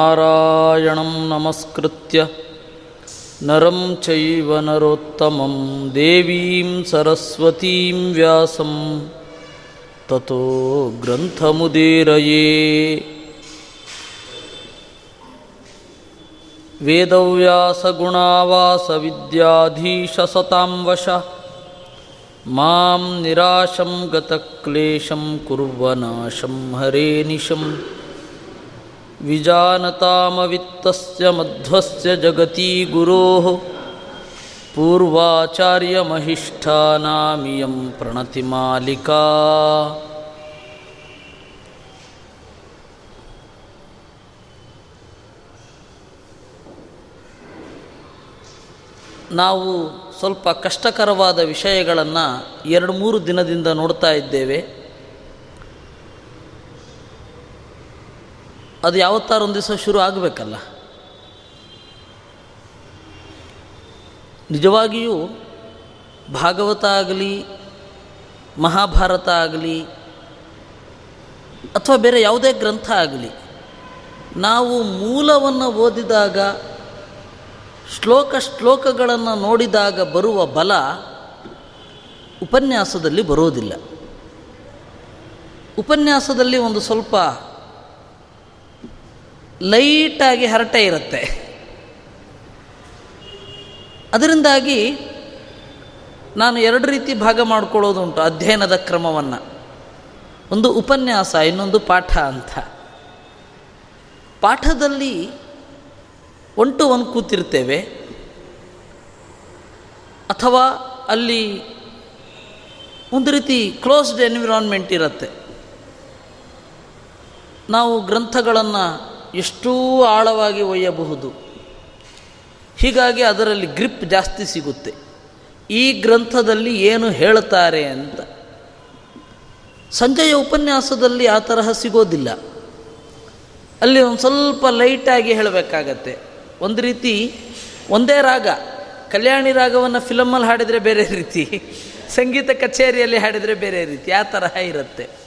नारायणं नमस्कृत्य नरं चैव नरोत्तमं देवीं सरस्वतीं व्यासं ततो ग्रन्थमुदीरये। वेदव्यासगुणावासविद्याधीशसतां वश मां निराशं गतक्लेशं कुर्वनाशं हरे निशम् विजानतामवित्तस्य मध्वस्य जगती गुरोः पूर्वाचार्यमहिष्ठानामियं प्रणतिमालिका ನಾವು ಸ್ವಲ್ಪ ಕಷ್ಟಕರವಾದ ವಿಷಯಗಳನ್ನು ಎರಡು ಮೂರು ದಿನದಿಂದ ನೋಡ್ತಾ ಇದ್ದೇವೆ ಅದು ಯಾವತ್ತಾರು ಒಂದು ದಿವಸ ಶುರು ಆಗಬೇಕಲ್ಲ. ನಿಜವಾಗಿಯೂ ಭಾಗವತ ಆಗಲಿ, ಮಹಾಭಾರತ ಆಗಲಿ, ಅಥವಾ ಬೇರೆ ಯಾವುದೇ ಗ್ರಂಥ ಆಗಲಿ, ನಾವು ಮೂಲವನ್ನು ಓದಿದಾಗ, ಶ್ಲೋಕ ಶ್ಲೋಕಗಳನ್ನು ನೋಡಿದಾಗ ಬರುವ ಬಲ ಉಪನ್ಯಾಸದಲ್ಲಿ ಬರೋದಿಲ್ಲ. ಉಪನ್ಯಾಸದಲ್ಲಿ ಒಂದು ಸ್ವಲ್ಪ ಲೈಟಾಗಿ ಹರಟೆ ಇರುತ್ತೆ. ಅದರಿಂದಾಗಿ ನಾನು ಎರಡು ರೀತಿ ಭಾಗ ಮಾಡ್ಕೊಳ್ಳೋದುಂಟು ಅಧ್ಯಯನದ ಕ್ರಮವನ್ನು. ಒಂದು ಉಪನ್ಯಾಸ, ಇನ್ನೊಂದು ಪಾಠ ಅಂತ. ಪಾಠದಲ್ಲಿ ಒನ್ ಟು ಒನ್ ಕೂತಿರ್ತೇವೆ. ಅಥವಾ ಅಲ್ಲಿ ಒಂದು ರೀತಿ ಕ್ಲೋಸ್ಡ್ ಎನ್ವಿರಾನ್ಮೆಂಟ್ ಇರುತ್ತೆ. ನಾವು ಗ್ರಂಥಗಳನ್ನು ಎಷ್ಟೂ ಆಳವಾಗಿ ಒಯ್ಯಬಹುದು. ಹೀಗಾಗಿ ಅದರಲ್ಲಿ ಗ್ರಿಪ್ ಜಾಸ್ತಿ ಸಿಗುತ್ತೆ. ಈ ಗ್ರಂಥದಲ್ಲಿ ಏನು ಹೇಳ್ತಾರೆ ಅಂತ. ಸಂಜೆಯ ಉಪನ್ಯಾಸದಲ್ಲಿ ಆ ತರಹ ಸಿಗೋದಿಲ್ಲ. ಅಲ್ಲಿ ಒಂದು ಸ್ವಲ್ಪ ಲೈಟಾಗಿ ಹೇಳಬೇಕಾಗತ್ತೆ. ಒಂದು ರೀತಿ, ಒಂದೇ ರಾಗ. ಕಲ್ಯಾಣಿ ರಾಗವನ್ನು ಫಿಲಮಲ್ಲಿ ಹಾಡಿದರೆ ಬೇರೆ ರೀತಿ. ಸಂಗೀತ ಕಚೇರಿಯಲ್ಲಿ ಹಾಡಿದರೆ ಬೇರೆ ರೀತಿ. ಆ ತರಹ ಇರುತ್ತೆ.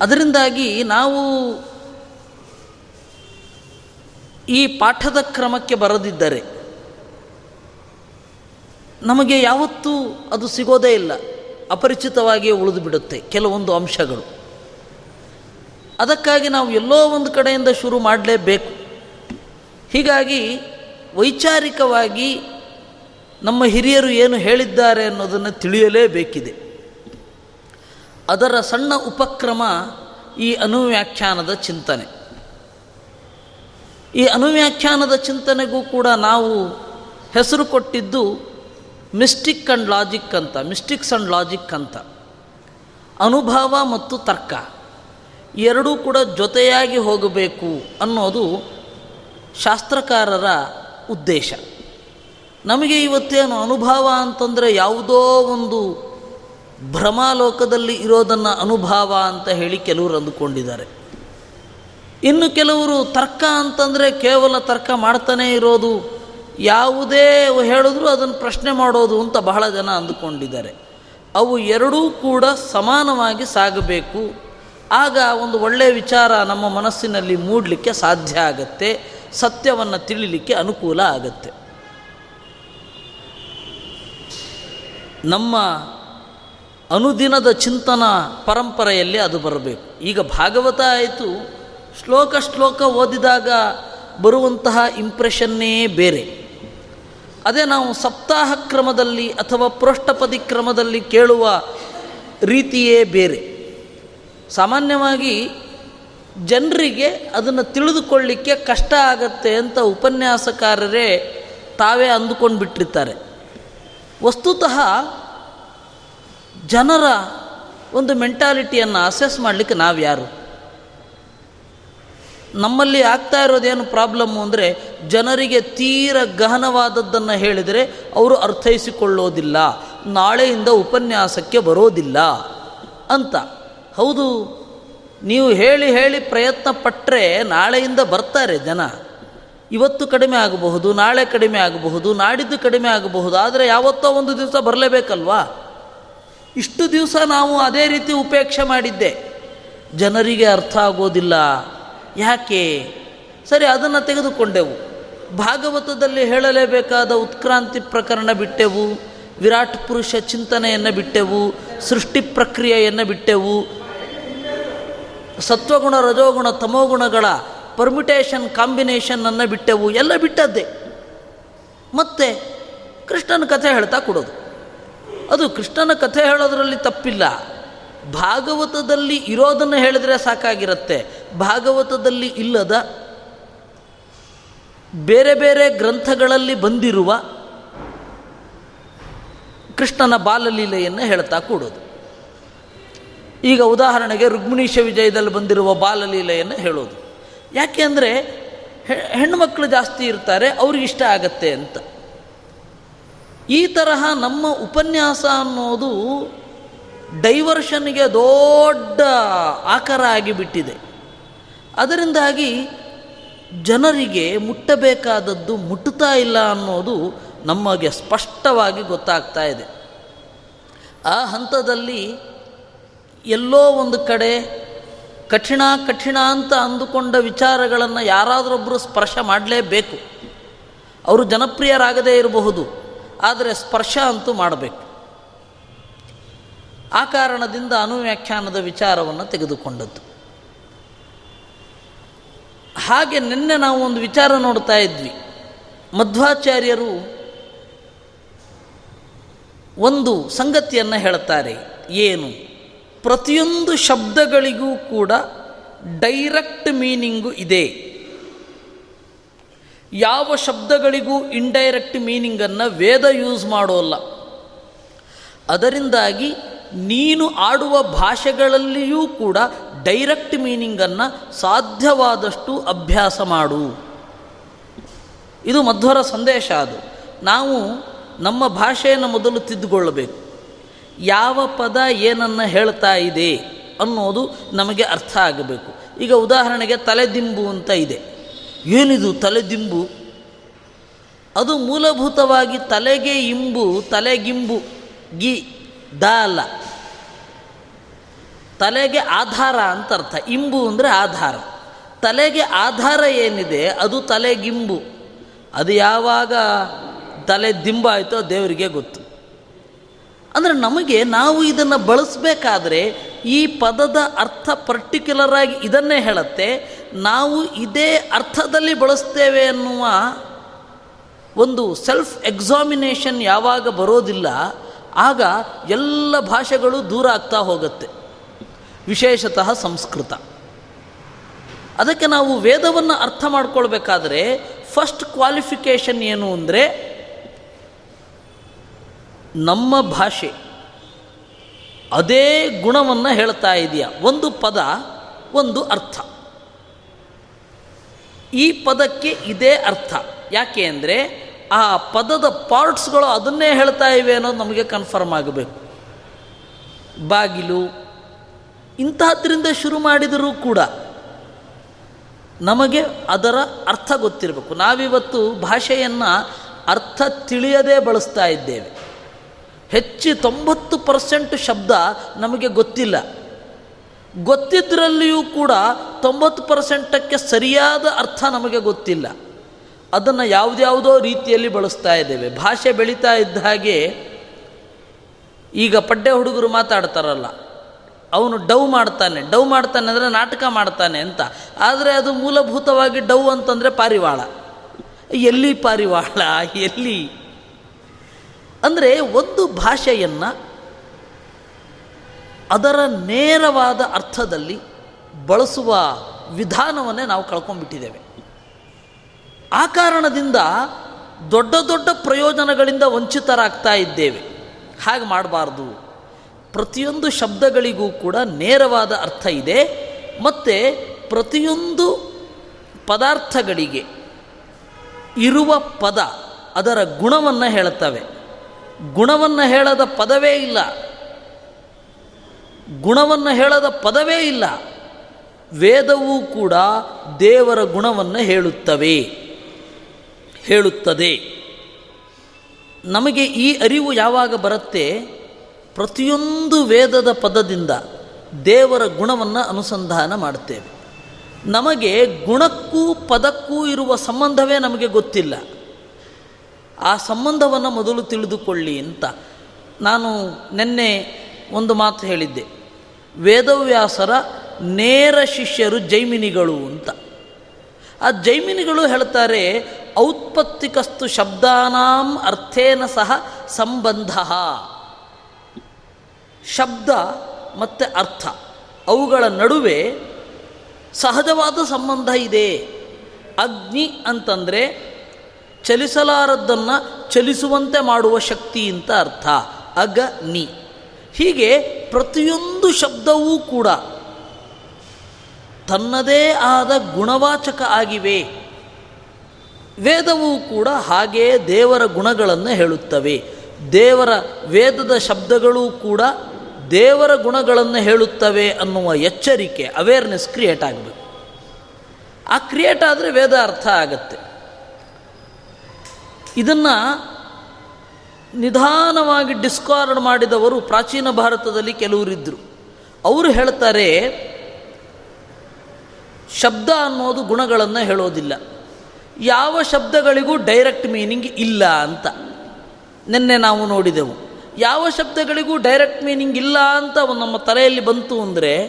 ಅದರಿಂದಾಗಿ ನಾವು ಈ ಪಾಠದ ಕ್ರಮಕ್ಕೆ ಬರದಿದ್ದರೆ ನಮಗೆ ಯಾವತ್ತೂ ಅದು ಸಿಗೋದೇ ಇಲ್ಲ. ಅಪರಿಚಿತವಾಗಿಯೇ ಉಳಿದು ಬಿಡುತ್ತೆ ಕೆಲವೊಂದು ಅಂಶಗಳು. ಅದಕ್ಕಾಗಿ ನಾವು ಎಲ್ಲೋ ಒಂದು ಕಡೆಯಿಂದ ಶುರು ಮಾಡಲೇಬೇಕು. ಹೀಗಾಗಿ ವೈಚಾರಿಕವಾಗಿ ನಮ್ಮ ಹಿರಿಯರು ಏನು ಹೇಳಿದ್ದಾರೆ ಅನ್ನೋದನ್ನು ತಿಳಿಯಲೇಬೇಕಿದೆ. ಅದರ ಸಣ್ಣ ಉಪಕ್ರಮ ಈ ಅನುವ್ಯಾಖ್ಯಾನದ ಚಿಂತನೆ. ಈ ಅನುವ್ಯಾಖ್ಯಾನದ ಚಿಂತನೆಗೂ ಕೂಡ ನಾವು ಹೆಸರು ಕೊಟ್ಟಿದ್ದು ಮಿಸ್ಟಿಕ್ ಅಂಡ್ ಲಾಜಿಕ್ ಅಂತ, ಮಿಸ್ಟಿಕ್ಸ್ ಅಂಡ್ ಲಾಜಿಕ್ ಅಂತ. ಅನುಭವ ಮತ್ತು ತರ್ಕ. ಎರಡೂ ಕೂಡ ಜೊತೆಯಾಗಿ ಹೋಗಬೇಕು ಅನ್ನೋದು ಶಾಸ್ತ್ರಕಾರರ ಉದ್ದೇಶ. ನಮಗೆ ಇವತ್ತೇನು ಅನುಭವ ಅಂತಂದರೆ ಯಾವುದೋ ಒಂದು ಭ್ರಮಾಲೋಕದಲ್ಲಿ ಇರೋದನ್ನು ಅನುಭವ ಅಂತ ಹೇಳಿ ಕೆಲವರು ಅಂದುಕೊಂಡಿದ್ದಾರೆ. ಇನ್ನು ಕೆಲವರು ತರ್ಕ ಅಂತಂದರೆ ಕೇವಲ ತರ್ಕ ಮಾಡ್ತಾನೇ ಇರೋದು, ಯಾವುದೇ ಹೇಳಿದ್ರು ಅದನ್ನು ಪ್ರಶ್ನೆ ಮಾಡೋದು ಅಂತ ಬಹಳ ಜನ ಅಂದುಕೊಂಡಿದ್ದಾರೆ. ಅವು ಎರಡೂ ಕೂಡ ಸಮಾನವಾಗಿ ಸಾಗಬೇಕು. ಆಗ ಒಂದು ಒಳ್ಳೆಯ ವಿಚಾರ ನಮ್ಮ ಮನಸ್ಸಿನಲ್ಲಿ ಮೂಡಲಿಕ್ಕೆ ಸಾಧ್ಯ ಆಗತ್ತೆ, ಸತ್ಯವನ್ನು ತಿಳಿಲಿಕ್ಕೆ ಅನುಕೂಲ ಆಗತ್ತೆ. ನಮ್ಮ ಅನುದಿನದ ಚಿಂತನ ಪರಂಪರೆಯಲ್ಲಿ ಅದು ಬರಬೇಕು. ಈಗ ಭಾಗವತ ಆಯಿತು, ಶ್ಲೋಕ ಶ್ಲೋಕ ಓದಿದಾಗ ಬರುವಂತಹ ಇಂಪ್ರೆಷನ್ನೇ ಬೇರೆ. ಅದೇ ನಾವು ಸಪ್ತಾಹ ಕ್ರಮದಲ್ಲಿ ಅಥವಾ ಪೃಷ್ಠಪದಿ ಕ್ರಮದಲ್ಲಿ ಕೇಳುವ ರೀತಿಯೇ ಬೇರೆ. ಸಾಮಾನ್ಯವಾಗಿ ಜನರಿಗೆ ಅದನ್ನು ತಿಳಿದುಕೊಳ್ಳಿಕ್ಕೆ ಕಷ್ಟ ಆಗತ್ತೆ ಅಂತ ಉಪನ್ಯಾಸಕಾರರೇ ತಾವೇ ಅಂದುಕೊಂಡು ಬಿಟ್ಟಿರ್ತಾರೆ ವಸ್ತುತಃ ಜನರ ಒಂದು ಮೆಂಟಾಲಿಟಿಯನ್ನು ಅಸೆಸ್ ಮಾಡಲಿಕ್ಕೆ ನಾವು ಯಾರು ನಮ್ಮಲ್ಲಿ ಆಗ್ತಾ ಇರೋದೇನು ಪ್ರಾಬ್ಲಮ್ಮು ಅಂದರೆ ಜನರಿಗೆ ತೀರ ಗಹನವಾದದ್ದನ್ನು ಹೇಳಿದರೆ ಅವರು ಅರ್ಥೈಸಿಕೊಳ್ಳೋದಿಲ್ಲ, ನಾಳೆಯಿಂದ ಉಪನ್ಯಾಸಕ್ಕೆ ಬರೋದಿಲ್ಲ ಅಂತ. ಹೌದು, ನೀವು ಹೇಳಿ ಹೇಳಿ ಪ್ರಯತ್ನ ಪಟ್ಟರೆ ನಾಳೆಯಿಂದ ಬರ್ತಾರೆ ಜನ. ಇವತ್ತು ಕಡಿಮೆ ಆಗಬಹುದು, ನಾಳೆ ಕಡಿಮೆ ಆಗಬಹುದು, ನಾಡಿದ್ದು ಕಡಿಮೆ ಆಗಬಹುದು, ಆದರೆ ಯಾವತ್ತೋ ಒಂದು ದಿವಸ ಬರಲೇಬೇಕಲ್ವಾ? ಇಷ್ಟು ದಿವಸ ನಾವು ಅದೇ ರೀತಿ ಉಪೇಕ್ಷೆ ಮಾಡಿದ್ದೆ. ಜನರಿಗೆ ಅರ್ಥ ಆಗೋದಿಲ್ಲ. ಯಾಕೆ? ಸರಿ, ಅದನ್ನು ತೆಗೆದುಕೊಂಡೆವು. ಭಾಗವತದಲ್ಲಿ ಹೇಳಲೇಬೇಕಾದ ಉತ್ಕ್ರಾಂತಿ ಪ್ರಕರಣ ಬಿಟ್ಟೆವು. ವಿರಾಟ್ ಪುರುಷ ಚಿಂತನೆಯನ್ನು ಬಿಟ್ಟೆವು. ಸೃಷ್ಟಿ ಪ್ರಕ್ರಿಯೆಯನ್ನು ಬಿಟ್ಟೆವು. ಸತ್ವಗುಣ, ರಜೋಗುಣ, ತಮೋಗುಣಗಳ ಪರ್ಮಿಟೇಷನ್ ಕಾಂಬಿನೇಷನನ್ನು ಬಿಟ್ಟೆವು. ಎಲ್ಲ ಬಿಟ್ಟದ್ದೇ. ಮತ್ತೆ ಕೃಷ್ಣನ ಕಥೆ ಹೇಳ್ತಾ ಕೊಡೋದು. ಅದು ಕೃಷ್ಣನ ಕಥೆ ಹೇಳೋದರಲ್ಲಿ ತಪ್ಪಿಲ್ಲ. ಭಾಗವತದಲ್ಲಿ ಇರೋದನ್ನು ಹೇಳಿದರೆ ಸಾಕಾಗಿರುತ್ತೆ. ಭಾಗವತದಲ್ಲಿ ಇಲ್ಲದ ಬೇರೆ ಬೇರೆ ಗ್ರಂಥಗಳಲ್ಲಿ ಬಂದಿರುವ ಕೃಷ್ಣನ ಬಾಲಲೀಲೆಯನ್ನು ಹೇಳ್ತಾ ಕೂಡೋದು. ಈಗ ಉದಾಹರಣೆಗೆ ರುಗ್ಮಿಣೀಶ ವಿಜಯದಲ್ಲಿ ಬಂದಿರುವ ಬಾಲಲೀಲೆಯನ್ನು ಹೇಳೋದು. ಯಾಕೆ ಅಂದರೆ ಹೆಣ್ಣುಮಕ್ಕಳು ಜಾಸ್ತಿ ಇರ್ತಾರೆ, ಅವ್ರಿಗೆ ಇಷ್ಟ ಆಗತ್ತೆ ಅಂತ. ಈ ತರಹ ನಮ್ಮ ಉಪನ್ಯಾಸ ಅನ್ನೋದು ಡೈವರ್ಷನ್ಗೆ ದೊಡ್ಡ ಆಕಾರ ಆಗಿಬಿಟ್ಟಿದೆ. ಅದರಿಂದಾಗಿ ಜನರಿಗೆ ಮುಟ್ಟಬೇಕಾದದ್ದು ಮುಟ್ಟುತ್ತಾ ಇಲ್ಲ ಅನ್ನೋದು ನಮಗೆ ಸ್ಪಷ್ಟವಾಗಿ ಗೊತ್ತಾಗ್ತಾ ಇದೆ. ಆ ಹಂತದಲ್ಲಿ ಎಲ್ಲೋ ಒಂದು ಕಡೆ ಕಠಿಣ ಕಠಿಣ ಅಂತ ಅಂದುಕೊಂಡ ವಿಚಾರಗಳನ್ನು ಯಾರಾದರೊಬ್ಬರು ಸ್ಪರ್ಶ ಮಾಡಲೇಬೇಕು. ಅವರು ಜನಪ್ರಿಯರಾಗದೇ ಇರಬಹುದು. ಆದರೆ ಸ್ಪರ್ಶ ಅಂತೂ ಮಾಡಬೇಕು. ಆ ಕಾರಣದಿಂದ ಅನುವ್ಯಾಖ್ಯಾನದ ವಿಚಾರವನ್ನು ತೆಗೆದುಕೊಂಡದ್ದು. ಹಾಗೆ ನಿನ್ನೆ ನಾವು ಒಂದು ವಿಚಾರ ನೋಡ್ತಾ ಇದ್ವಿ. ಮಧ್ವಾಚಾರ್ಯರು ಒಂದು ಸಂಗತಿಯನ್ನು ಹೇಳ್ತಾರೆ. ಏನು? ಪ್ರತಿಯೊಂದು ಶಬ್ದಗಳಿಗೂ ಕೂಡ ಡೈರೆಕ್ಟ್ ಮೀನಿಂಗು ಇದೆ. ಯಾವ ಶಬ್ದಗಳಿಗೂ ಇಂಡೈರೆಕ್ಟ್ ಮೀನಿಂಗನ್ನು ವೇದ ಯೂಸ್ ಮಾಡೋಲ್ಲ ಅದರಿಂದಾಗಿ ನೀನು ಆಡುವ ಭಾಷೆಗಳಲ್ಲಿಯೂ ಕೂಡ ಡೈರೆಕ್ಟ್ ಮೀನಿಂಗನ್ನು ಸಾಧ್ಯವಾದಷ್ಟು ಅಭ್ಯಾಸ ಮಾಡು. ಇದು ಮಧ್ವರ ಸಂದೇಶ ಅದು. ನಾವು ನಮ್ಮ ಭಾಷೆಯನ್ನು ಮೊದಲು ತಿದ್ದುಕೊಳ್ಳಬೇಕು. ಯಾವ ಪದ ಏನನ್ನು ಹೇಳ್ತಾ ಇದೆ ಅನ್ನೋದು ನಮಗೆ ಅರ್ಥ ಆಗಬೇಕು. ಈಗ ಉದಾಹರಣೆಗೆ ತಲೆದಿಂಬು ಅಂತ ಇದೆ. ಏನಿದು ತಲೆದಿಂಬು? ಅದು ಮೂಲಭೂತವಾಗಿ ತಲೆಗೆ ಇಂಬು, ತಲೆಗಿಂಬು, ಗಿ, ದ ಅಲ್ಲ. ತಲೆಗೆ ಆಧಾರ ಅಂತ ಅರ್ಥ. ಇಂಬು ಅಂದರೆ ಆಧಾರ. ತಲೆಗೆ ಆಧಾರ ಏನಿದೆ, ಅದು ತಲೆಗಿಂಬು. ಅದು ಯಾವಾಗ ತಲೆ ದಿಂಬಾಯಿತೋ ದೇವರಿಗೆ ಗೊತ್ತು. ಅಂದರೆ ನಮಗೆ ನಾವು ಇದನ್ನು ಬಳಸಬೇಕಾದ್ರೆ ಈ ಪದದ ಅರ್ಥ ಪರ್ಟಿಕ್ಯುಲರ್ ಆಗಿ ಇದನ್ನೇ ಹೇಳುತ್ತೆ. ನಾವು ಇದೇ ಅರ್ಥದಲ್ಲಿ ಬಳಸ್ತೇವೆ ಅನ್ನುವ ಒಂದು ಸೆಲ್ಫ್ ಎಕ್ಸಾಮಿನೇಷನ್ ಯಾವಾಗ ಬರೋದಿಲ್ಲ, ಆಗ ಎಲ್ಲ ಭಾಷೆಗಳು ದೂರ ಆಗ್ತಾ ಹೋಗುತ್ತೆ. ವಿಶೇಷತಃ ಸಂಸ್ಕೃತ. ಅದಕ್ಕೆ ನಾವು ವೇದವನ್ನು ಅರ್ಥ ಮಾಡ್ಕೊಳ್ಬೇಕಾದ್ರೆ ಫಸ್ಟ್ ಕ್ವಾಲಿಫಿಕೇಷನ್ ಏನು ಅಂದರೆ ನಮ್ಮ ಭಾಷೆ ಅದೇ ಗುಣವನ್ನು ಹೇಳ್ತಾ ಇದೆಯಾ. ಒಂದು ಪದ, ಒಂದು ಅರ್ಥ. ಈ ಪದಕ್ಕೆ ಇದೇ ಅರ್ಥ. ಯಾಕೆ ಅಂದರೆ ಆ ಪದದ ಪಾರ್ಟ್ಸ್ಗಳು ಅದನ್ನೇ ಹೇಳ್ತಾ ಇವೆ ಅನ್ನೋದು ನಮಗೆ ಕನ್ಫರ್ಮ್ ಆಗಬೇಕು. ಬಾಗಿಲು, ಇಂತಹದ್ರಿಂದ ಶುರು ಮಾಡಿದರೂ ಕೂಡ ನಮಗೆ ಅದರ ಅರ್ಥ ಗೊತ್ತಿರಬೇಕು. ನಾವಿವತ್ತು ಭಾಷೆಯನ್ನು ಅರ್ಥ ತಿಳಿಯದೇ ಬಳಸ್ತಾ ಇದ್ದೇವೆ. ಹೆಚ್ಚು ತೊಂಬತ್ತು ಪರ್ಸೆಂಟ್ ಶಬ್ದ ನಮಗೆ ಗೊತ್ತಿಲ್ಲ. ಗೊತ್ತಿದ್ದರಲ್ಲಿಯೂ ಕೂಡ ತೊಂಬತ್ತು ಪರ್ಸೆಂಟಕ್ಕೆ ಸರಿಯಾದ ಅರ್ಥ ನಮಗೆ ಗೊತ್ತಿಲ್ಲ. ಅದನ್ನು ಯಾವುದ್ಯಾವುದೋ ರೀತಿಯಲ್ಲಿ ಬಳಸ್ತಾ ಇದ್ದೇವೆ. ಭಾಷೆ ಬೆಳೀತಾ ಇದ್ದ ಹಾಗೆ ಈಗ ಪಡ್ಡೆ ಹುಡುಗರು ಮಾತಾಡ್ತಾರಲ್ಲ, ಅವನು ಡವ್ ಮಾಡ್ತಾನೆ. ಡವ್ ಮಾಡ್ತಾನೆ ಅಂದರೆ ನಾಟಕ ಮಾಡ್ತಾನೆ ಅಂತ. ಆದರೆ ಅದು ಮೂಲಭೂತವಾಗಿ ಡವ್ ಅಂತಂದರೆ ಪಾರಿವಾಳ. ಎಲ್ಲಿ ಪಾರಿವಾಳ? ಎಲ್ಲಿ? ಅಂದರೆ ಒಂದು ಭಾಷೆಯನ್ನು ಅದರ ನೇರವಾದ ಅರ್ಥದಲ್ಲಿ ಬಳಸುವ ವಿಧಾನವನ್ನೇ ನಾವು ಕಳ್ಕೊಂಡ್ಬಿಟ್ಟಿದ್ದೇವೆ. ಆ ಕಾರಣದಿಂದ ದೊಡ್ಡ ದೊಡ್ಡ ಪ್ರಯೋಜನಗಳಿಂದ ವಂಚಿತರಾಗ್ತಾ ಇದ್ದೇವೆ. ಹಾಗೆ ಮಾಡಬಾರ್ದು. ಪ್ರತಿಯೊಂದು ಶಬ್ದಗಳಿಗೂ ಕೂಡ ನೇರವಾದ ಅರ್ಥ ಇದೆ. ಮತ್ತು ಪ್ರತಿಯೊಂದು ಪದಾರ್ಥಗಳಿಗೆ ಇರುವ ಪದ ಅದರ ಗುಣವನ್ನು ಹೇಳುತ್ತವೆ. ಗುಣವನ್ನು ಹೇಳದ ಪದವೇ ಇಲ್ಲ. ಗುಣವನ್ನು ಹೇಳದ ಪದವೇ ಇಲ್ಲ. ವೇದವೂ ಕೂಡ ದೇವರ ಗುಣವನ್ನು ಹೇಳುತ್ತವೆ. ಹೇಳುತ್ತದೆ. ನಮಗೆ ಈ ಅರಿವು ಯಾವಾಗ ಬರುತ್ತೆ? ಪ್ರತಿಯೊಂದು ವೇದದ ಪದದಿಂದ ದೇವರ ಗುಣವನ್ನು ಅನುಸಂಧಾನ ಮಾಡುತ್ತೇವೆ ನಮಗೆ ಗುಣಕ್ಕೂ ಪದಕ್ಕೂ ಇರುವ ಸಂಬಂಧವೇ ನಮಗೆ ಗೊತ್ತಿಲ್ಲ. ಆ ಸಂಬಂಧವನ್ನು ಮೊದಲು ತಿಳಿದುಕೊಳ್ಳಿ ಅಂತ ನಾನು ನಿನ್ನೆ ಒಂದು ಮಾತು ಹೇಳಿದ್ದೆ. ವೇದವ್ಯಾಸರ ನೇರ ಶಿಷ್ಯರು ಜೈಮಿನಿಗಳು ಅಂತ. ಆ ಜೈಮಿನಿಗಳು ಹೇಳ್ತಾರೆ, ಔತ್ಪತ್ತಿಕಸ್ತು ಶಬ್ದಾನಾಂ ಅರ್ಥೇನ ಸಹ ಸಂಬಂಧ. ಶಬ್ದ ಮತ್ತು ಅರ್ಥ, ಅವುಗಳ ನಡುವೆ ಸಹಜವಾದ ಸಂಬಂಧ ಇದೆ. ಅಗ್ನಿ ಅಂತಂದರೆ ಚಲಿಸಲಾರದ್ದನ್ನು ಚಲಿಸುವಂತೆ ಮಾಡುವ ಶಕ್ತಿ ಅಂತ ಅರ್ಥ. ಅಗ ನಿ ಹೀಗೆ ಪ್ರತಿಯೊಂದು ಶಬ್ದವೂ ಕೂಡ ತನ್ನದೇ ಆದ ಗುಣವಾಚಕ ಆಗಿವೆ. ವೇದವೂ ಕೂಡ ಹಾಗೇ ದೇವರ ಗುಣಗಳನ್ನು ಹೇಳುತ್ತವೆ. ದೇವರ ವೇದದ ಶಬ್ದಗಳೂ ಕೂಡ ದೇವರ ಗುಣಗಳನ್ನು ಹೇಳುತ್ತವೆ ಅನ್ನುವ ಎಚ್ಚರಿಕೆ ಅವೇರ್ನೆಸ್ ಕ್ರಿಯೇಟ್ ಆಗಬೇಕು. ಆ ಕ್ರಿಯೇಟ್ ಆದರೆ ವೇದ ಅರ್ಥ ಆಗತ್ತೆ. ಇದನ್ನು ನಿಧಾನವಾಗಿ ಡಿಸ್ಕಾರ್ಡ್ ಮಾಡಿದವರು ಪ್ರಾಚೀನ ಭಾರತದಲ್ಲಿ ಕೆಲವರಿದ್ದರು ಅವರು ಹೇಳ್ತಾರೆ, ಶಬ್ದ ಅನ್ನೋದು ಗುಣಗಳನ್ನು ಹೇಳೋದಿಲ್ಲ. ಯಾವ ಶಬ್ದಗಳಿಗೂ ಡೈರೆಕ್ಟ್ ಮೀನಿಂಗ್ ಇಲ್ಲ ಅಂತ. ನಿನ್ನೆ ನಾವು ನೋಡಿದೆವು. ಯಾವ ಶಬ್ದಗಳಿಗೂ ಡೈರೆಕ್ಟ್ ಮೀನಿಂಗ್ ಇಲ್ಲ ಅಂತ ನಮ್ಮ ತಲೆಯಲ್ಲಿ ಬಂತು ಅಂದರೆ,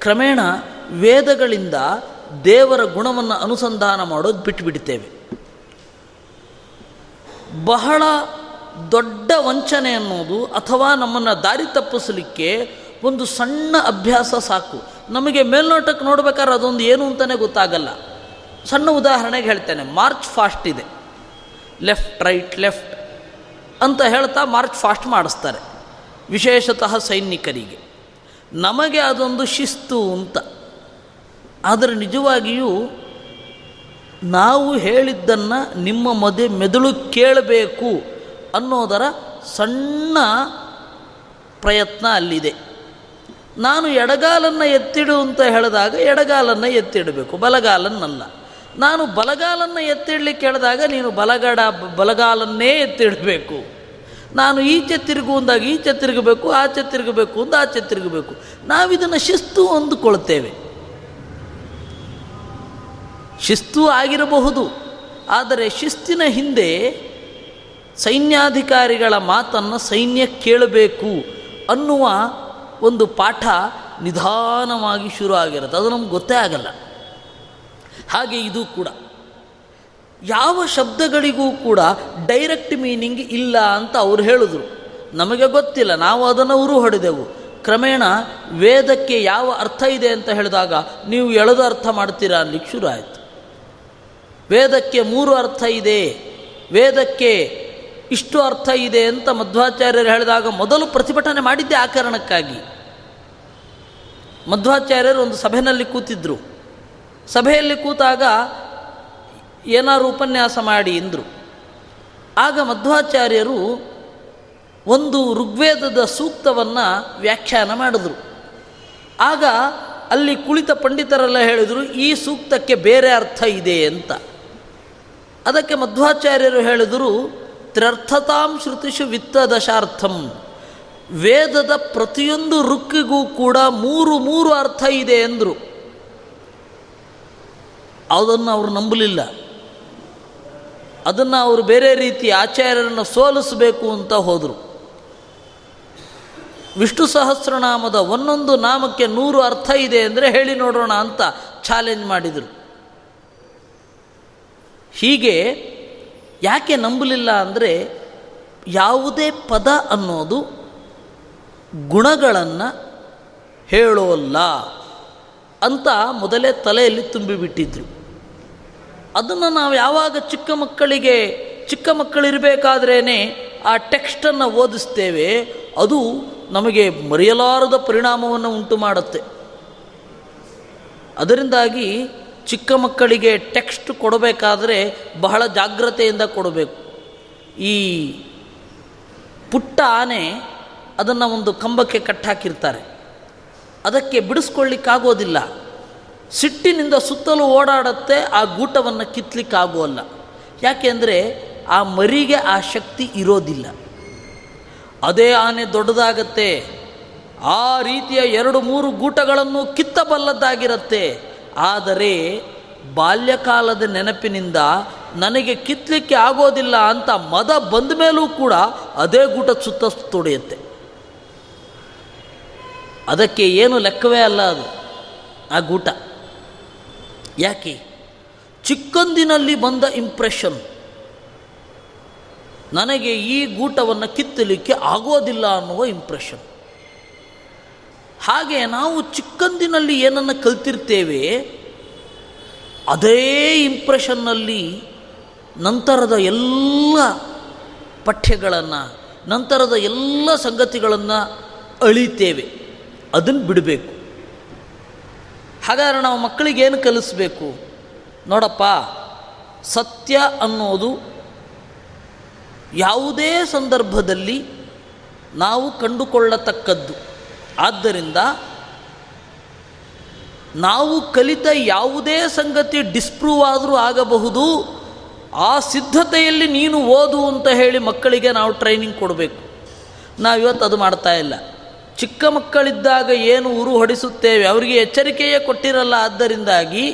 ಕ್ರಮೇಣ ವೇದಗಳಿಂದ ದೇವರ ಗುಣವನ್ನು ಅನುಸಂಧಾನ ಮಾಡೋದು ಬಿಟ್ಟುಬಿಡ್ತೇವೆ ಬಹಳ ದೊಡ್ಡ ವಂಚನೆ ಅನ್ನೋದು ಅಥವಾ ನಮ್ಮನ್ನು ದಾರಿ ತಪ್ಪಿಸಲಿಕ್ಕೆ ಒಂದು ಸಣ್ಣ ಅಭ್ಯಾಸ ಸಾಕು. ನಮಗೆ ಮೇಲ್ನೋಟಕ್ಕೆ ನೋಡ್ಬೇಕಾದ್ರೆ ಅದೊಂದು ಏನು ಅಂತಲೇ ಗೊತ್ತಾಗಲ್ಲ. ಸಣ್ಣ ಉದಾಹರಣೆಗೆ ಹೇಳ್ತೇನೆ, ಮಾರ್ಚ್ ಫಾಸ್ಟ್ ಇದೆ. ಲೆಫ್ಟ್, ರೈಟ್, ಲೆಫ್ಟ್ ಅಂತ ಹೇಳ್ತಾ ಮಾರ್ಚ್ ಫಾಸ್ಟ್ ಮಾಡಿಸ್ತಾರೆ, ವಿಶೇಷತಃ ಸೈನಿಕರಿಗೆ. ನಮಗೆ ಅದೊಂದು ಶಿಸ್ತು ಅಂತ. ಆದರೆ ನಿಜವಾಗಿಯೂ ನಾವು ಹೇಳಿದ್ದನ್ನು ನಿಮ್ಮ ಮದೆ ಮೆದುಳು ಕೇಳಬೇಕು ಅನ್ನೋದರ ಸಣ್ಣ ಪ್ರಯತ್ನ ಅಲ್ಲಿದೆ. ನಾನು ಎಡಗಾಲನ್ನು ಎತ್ತಿಡು ಅಂತ ಹೇಳಿದಾಗ ಎಡಗಾಲನ್ನು ಎತ್ತಿಡಬೇಕು, ಬಲಗಾಲನ್ನಲ್ಲ. ನಾನು ಬಲಗಾಲನ್ನು ಎತ್ತಿಡ್ಲಿಕ್ಕೆ ಹೇಳಿದಾಗ ನೀನು ಬಲಗಡ, ಬಲಗಾಲನ್ನೇ ಎತ್ತಿಡಬೇಕು. ನಾನು ಈಚೆ ತಿರುಗುವಂದಾಗ ಈಚೆ ತಿರುಗಬೇಕು, ಆಚೆ ತಿರುಗಬೇಕು ಅಂತ ಆಚೆ ತಿರುಗಬೇಕು. ನಾವಿದನ್ನು ಶಿಸ್ತು ಅಂದುಕೊಳ್ತೇವೆ. ಶಿಸ್ತು ಆಗಿರಬಹುದು. ಆದರೆ ಶಿಸ್ತಿನ ಹಿಂದೆ ಸೈನ್ಯಾಧಿಕಾರಿಗಳ ಮಾತನ್ನು ಸೈನ್ಯ ಕೇಳಬೇಕು ಅನ್ನುವ ಒಂದು ಪಾಠ ನಿಧಾನವಾಗಿ ಶುರು ಆಗಿರುತ್ತೆ. ಅದು ನಮ್ಗೆ ಗೊತ್ತೇ ಆಗಲ್ಲ. ಹಾಗೆ ಇದು ಕೂಡ. ಯಾವ ಶಬ್ದಗಳಿಗೂ ಕೂಡ ಡೈರೆಕ್ಟ್ ಮೀನಿಂಗ್ ಇಲ್ಲ ಅಂತ ಅವ್ರು ಹೇಳಿದ್ರು. ನಮಗೆ ಗೊತ್ತಿಲ್ಲ. ನಾವು ಅದನ್ನು ಉರು ಹೊಡೆದೆವು. ಕ್ರಮೇಣ ವೇದಕ್ಕೆ ಯಾವ ಅರ್ಥ ಇದೆ ಅಂತ ಹೇಳಿದಾಗ, ನೀವು ಎಳೆದು ಅರ್ಥ ಮಾಡ್ತೀರಾ ಅನ್ಲಿಕ್ಕೆ ಶುರು ಆಯಿತು. ವೇದಕ್ಕೆ ಮೂರು ಅರ್ಥ ಇದೆ. ವೇದಕ್ಕೆ ಇಷ್ಟು ಅರ್ಥ ಇದೆ ಅಂತ ಮಧ್ವಾಚಾರ್ಯರು ಹೇಳಿದಾಗ ಮೊದಲು ಪ್ರತಿಭಟನೆ ಮಾಡಿದ್ದೆ ಆ ಕಾರಣಕ್ಕಾಗಿ. ಮಧ್ವಾಚಾರ್ಯರು ಒಂದು ಸಭೆಯಲ್ಲಿ ಕೂತಿದ್ದರು ಸಭೆಯಲ್ಲಿ ಕೂತಾಗ ಏನಾರು ಉಪನ್ಯಾಸ ಮಾಡಿ ಎಂದರು. ಆಗ ಮಧ್ವಾಚಾರ್ಯರು ಒಂದು ಋಗ್ವೇದದ ಸೂಕ್ತವನ್ನು ವ್ಯಾಖ್ಯಾನ ಮಾಡಿದ್ರು. ಆಗ ಅಲ್ಲಿ ಕುಳಿತ ಪಂಡಿತರೆಲ್ಲ ಹೇಳಿದರು, ಈ ಸೂಕ್ತಕ್ಕೆ ಬೇರೆ ಅರ್ಥ ಇದೆ ಅಂತ. ಅದಕ್ಕೆ ಮಧ್ವಾಚಾರ್ಯರು ಹೇಳಿದರು, ತ್ರ್ಯರ್ಥತಾಂ ಶ್ರುತಿಷು ವಿತ್ತ ದಶಾರ್ಥಂ ವೇದದ ಪ್ರತಿಯೊಂದು ರುಕ್ಕಿಗೂ ಕೂಡ ಮೂರು ಮೂರು ಅರ್ಥ ಇದೆ ಎಂದರು. ಅದನ್ನು ಅವರು ನಂಬಲಿಲ್ಲ. ಅದನ್ನು ಅವರು ಬೇರೆ ರೀತಿ ಆಚಾರ್ಯರನ್ನು ಸೋಲಿಸಬೇಕು ಅಂತ ಹೋದರು. ವಿಷ್ಣು ಸಹಸ್ರನಾಮದ ಒಂದೊಂದು ನಾಮಕ್ಕೆ ನೂರು ಅರ್ಥ ಇದೆ ಅಂದರೆ ಹೇಳಿ ನೋಡೋಣ ಅಂತ ಚಾಲೆಂಜ್ ಮಾಡಿದರು. ಹೀಗೆ ಯಾಕೆ ನಂಬಲಿಲ್ಲ ಅಂದರೆ ಯಾವುದೇ ಪದ ಅನ್ನೋದು ಗುಣಗಳನ್ನು ಹೇಳೋಲ್ಲ ಅಂತ ಮೊದಲೇ ತಲೆಯಲ್ಲಿ ತುಂಬಿಬಿಟ್ಟಿದ್ರು ಅದನ್ನು ನಾವು ಯಾವಾಗ ಚಿಕ್ಕ ಮಕ್ಕಳಿಗೆ, ಚಿಕ್ಕ ಮಕ್ಕಳಿರಬೇಕಾದ್ರೇ ಆ ಟೆಕ್ಸ್ಟನ್ನು ಓದಿಸ್ತೇವೆ, ಅದು ನಮಗೆ ಮರೆಯಲಾರದ ಪರಿಣಾಮವನ್ನು ಉಂಟು ಮಾಡುತ್ತೆ ಅದರಿಂದಾಗಿ ಚಿಕ್ಕ ಮಕ್ಕಳಿಗೆ ಟೆಕ್ಸ್ಟ್ ಕೊಡಬೇಕಾದ್ರೆ ಬಹಳ ಜಾಗ್ರತೆಯಿಂದ ಕೊಡಬೇಕು. ಈ ಪುಟ್ಟ ಆನೆ ಅದನ್ನು ಒಂದು ಕಂಬಕ್ಕೆ ಕಟ್ಟಾಕಿರ್ತಾರೆ. ಅದಕ್ಕೆ ಬಿಡಿಸ್ಕೊಳ್ಳಿಕ್ಕಾಗೋದಿಲ್ಲ. ಸಿಟ್ಟಿನಿಂದ ಸುತ್ತಲೂ ಓಡಾಡುತ್ತೆ, ಆ ಗೂಟವನ್ನು ಕಿತ್ಲಿಕ್ಕಾಗೋಲ್ಲ. ಯಾಕೆಂದರೆ ಆ ಮರಿಗೆ ಆ ಶಕ್ತಿ ಇರೋದಿಲ್ಲ. ಅದೇ ಆನೆ ದೊಡ್ಡದಾಗತ್ತೆ, ಆ ರೀತಿಯ ಎರಡು ಮೂರು ಗೂಟಗಳನ್ನು ಕಿತ್ತಬಲ್ಲದ್ದಾಗಿರುತ್ತೆ ಆದರೆ ಬಾಲ್ಯಕಾಲದ ನೆನಪಿನಿಂದ ನನಗೆ ಕಿತ್ತಲಿಕ್ಕೆ ಆಗೋದಿಲ್ಲ ಅಂತ ಮದ ಬಂದ ಮೇಲೂ ಕೂಡ ಅದೇ ಗೂಟ ಸುತ್ತ ತೊಡೆಯುತ್ತೆ. ಅದಕ್ಕೆ ಏನು ಲೆಕ್ಕವೇ ಅಲ್ಲ ಅದು, ಆ ಗೂಟ. ಯಾಕೆ? ಚಿಕ್ಕಂದಿನಲ್ಲಿ ಬಂದ ಇಂಪ್ರೆಷನ್ ನನಗೆ ಈ ಗೂಟವನ್ನು ಕಿತ್ತಲಿಕ್ಕೆ ಆಗೋದಿಲ್ಲ ಅನ್ನುವ ಇಂಪ್ರೆಷನ್ ಹಾಗೆ ನಾವು ಚಿಕ್ಕಂದಿನಲ್ಲಿ ಏನನ್ನು ಕಲ್ತಿರ್ತೇವೆ, ಅದೇ ಇಂಪ್ರೆಷನ್ನಲ್ಲಿ ನಂತರದ ಎಲ್ಲ ಪಠ್ಯಗಳನ್ನು, ನಂತರದ ಎಲ್ಲ ಸಂಗತಿಗಳನ್ನು ಅಳಿತೇವೆ. ಅದನ್ನು ಬಿಡಬೇಕು. ಹಾಗಾದರೆ ನಾವು ಮಕ್ಕಳಿಗೆ ಏನು ಕಲಿಸ್ಬೇಕು? ನೋಡಪ್ಪ, ಸತ್ಯ ಅನ್ನೋದು ಯಾವುದೇ ಸಂದರ್ಭದಲ್ಲಿ ನಾವು ಕಂಡುಕೊಳ್ಳತಕ್ಕದ್ದು. ಆದ್ದರಿಂದ ನಾವು ಕಲಿತ ಯಾವುದೇ ಸಂಗತಿ ಡಿಸ್ಪ್ರೂವ್ ಆದರೂ ಆಗಬಹುದು, ಆ ಸಿದ್ಧತೆಯಲ್ಲಿ ನೀನು ಓದು ಅಂತ ಹೇಳಿ ಮಕ್ಕಳಿಗೆ ನಾವು ಟ್ರೈನಿಂಗ್ ಕೊಡಬೇಕು. ನಾವಿವತ್ತು ಅದು ಮಾಡ್ತಾ ಇಲ್ಲ. ಚಿಕ್ಕ ಮಕ್ಕಳಿದ್ದಾಗ ಏನು ಉರು ಹೊಡಿಸುತ್ತೇವೆ, ಅವರಿಗೆ ಎಚ್ಚರಿಕೆಯೇ ಕೊಟ್ಟಿರಲ್ಲ, ಆದ್ದರಿಂದಾಗಿ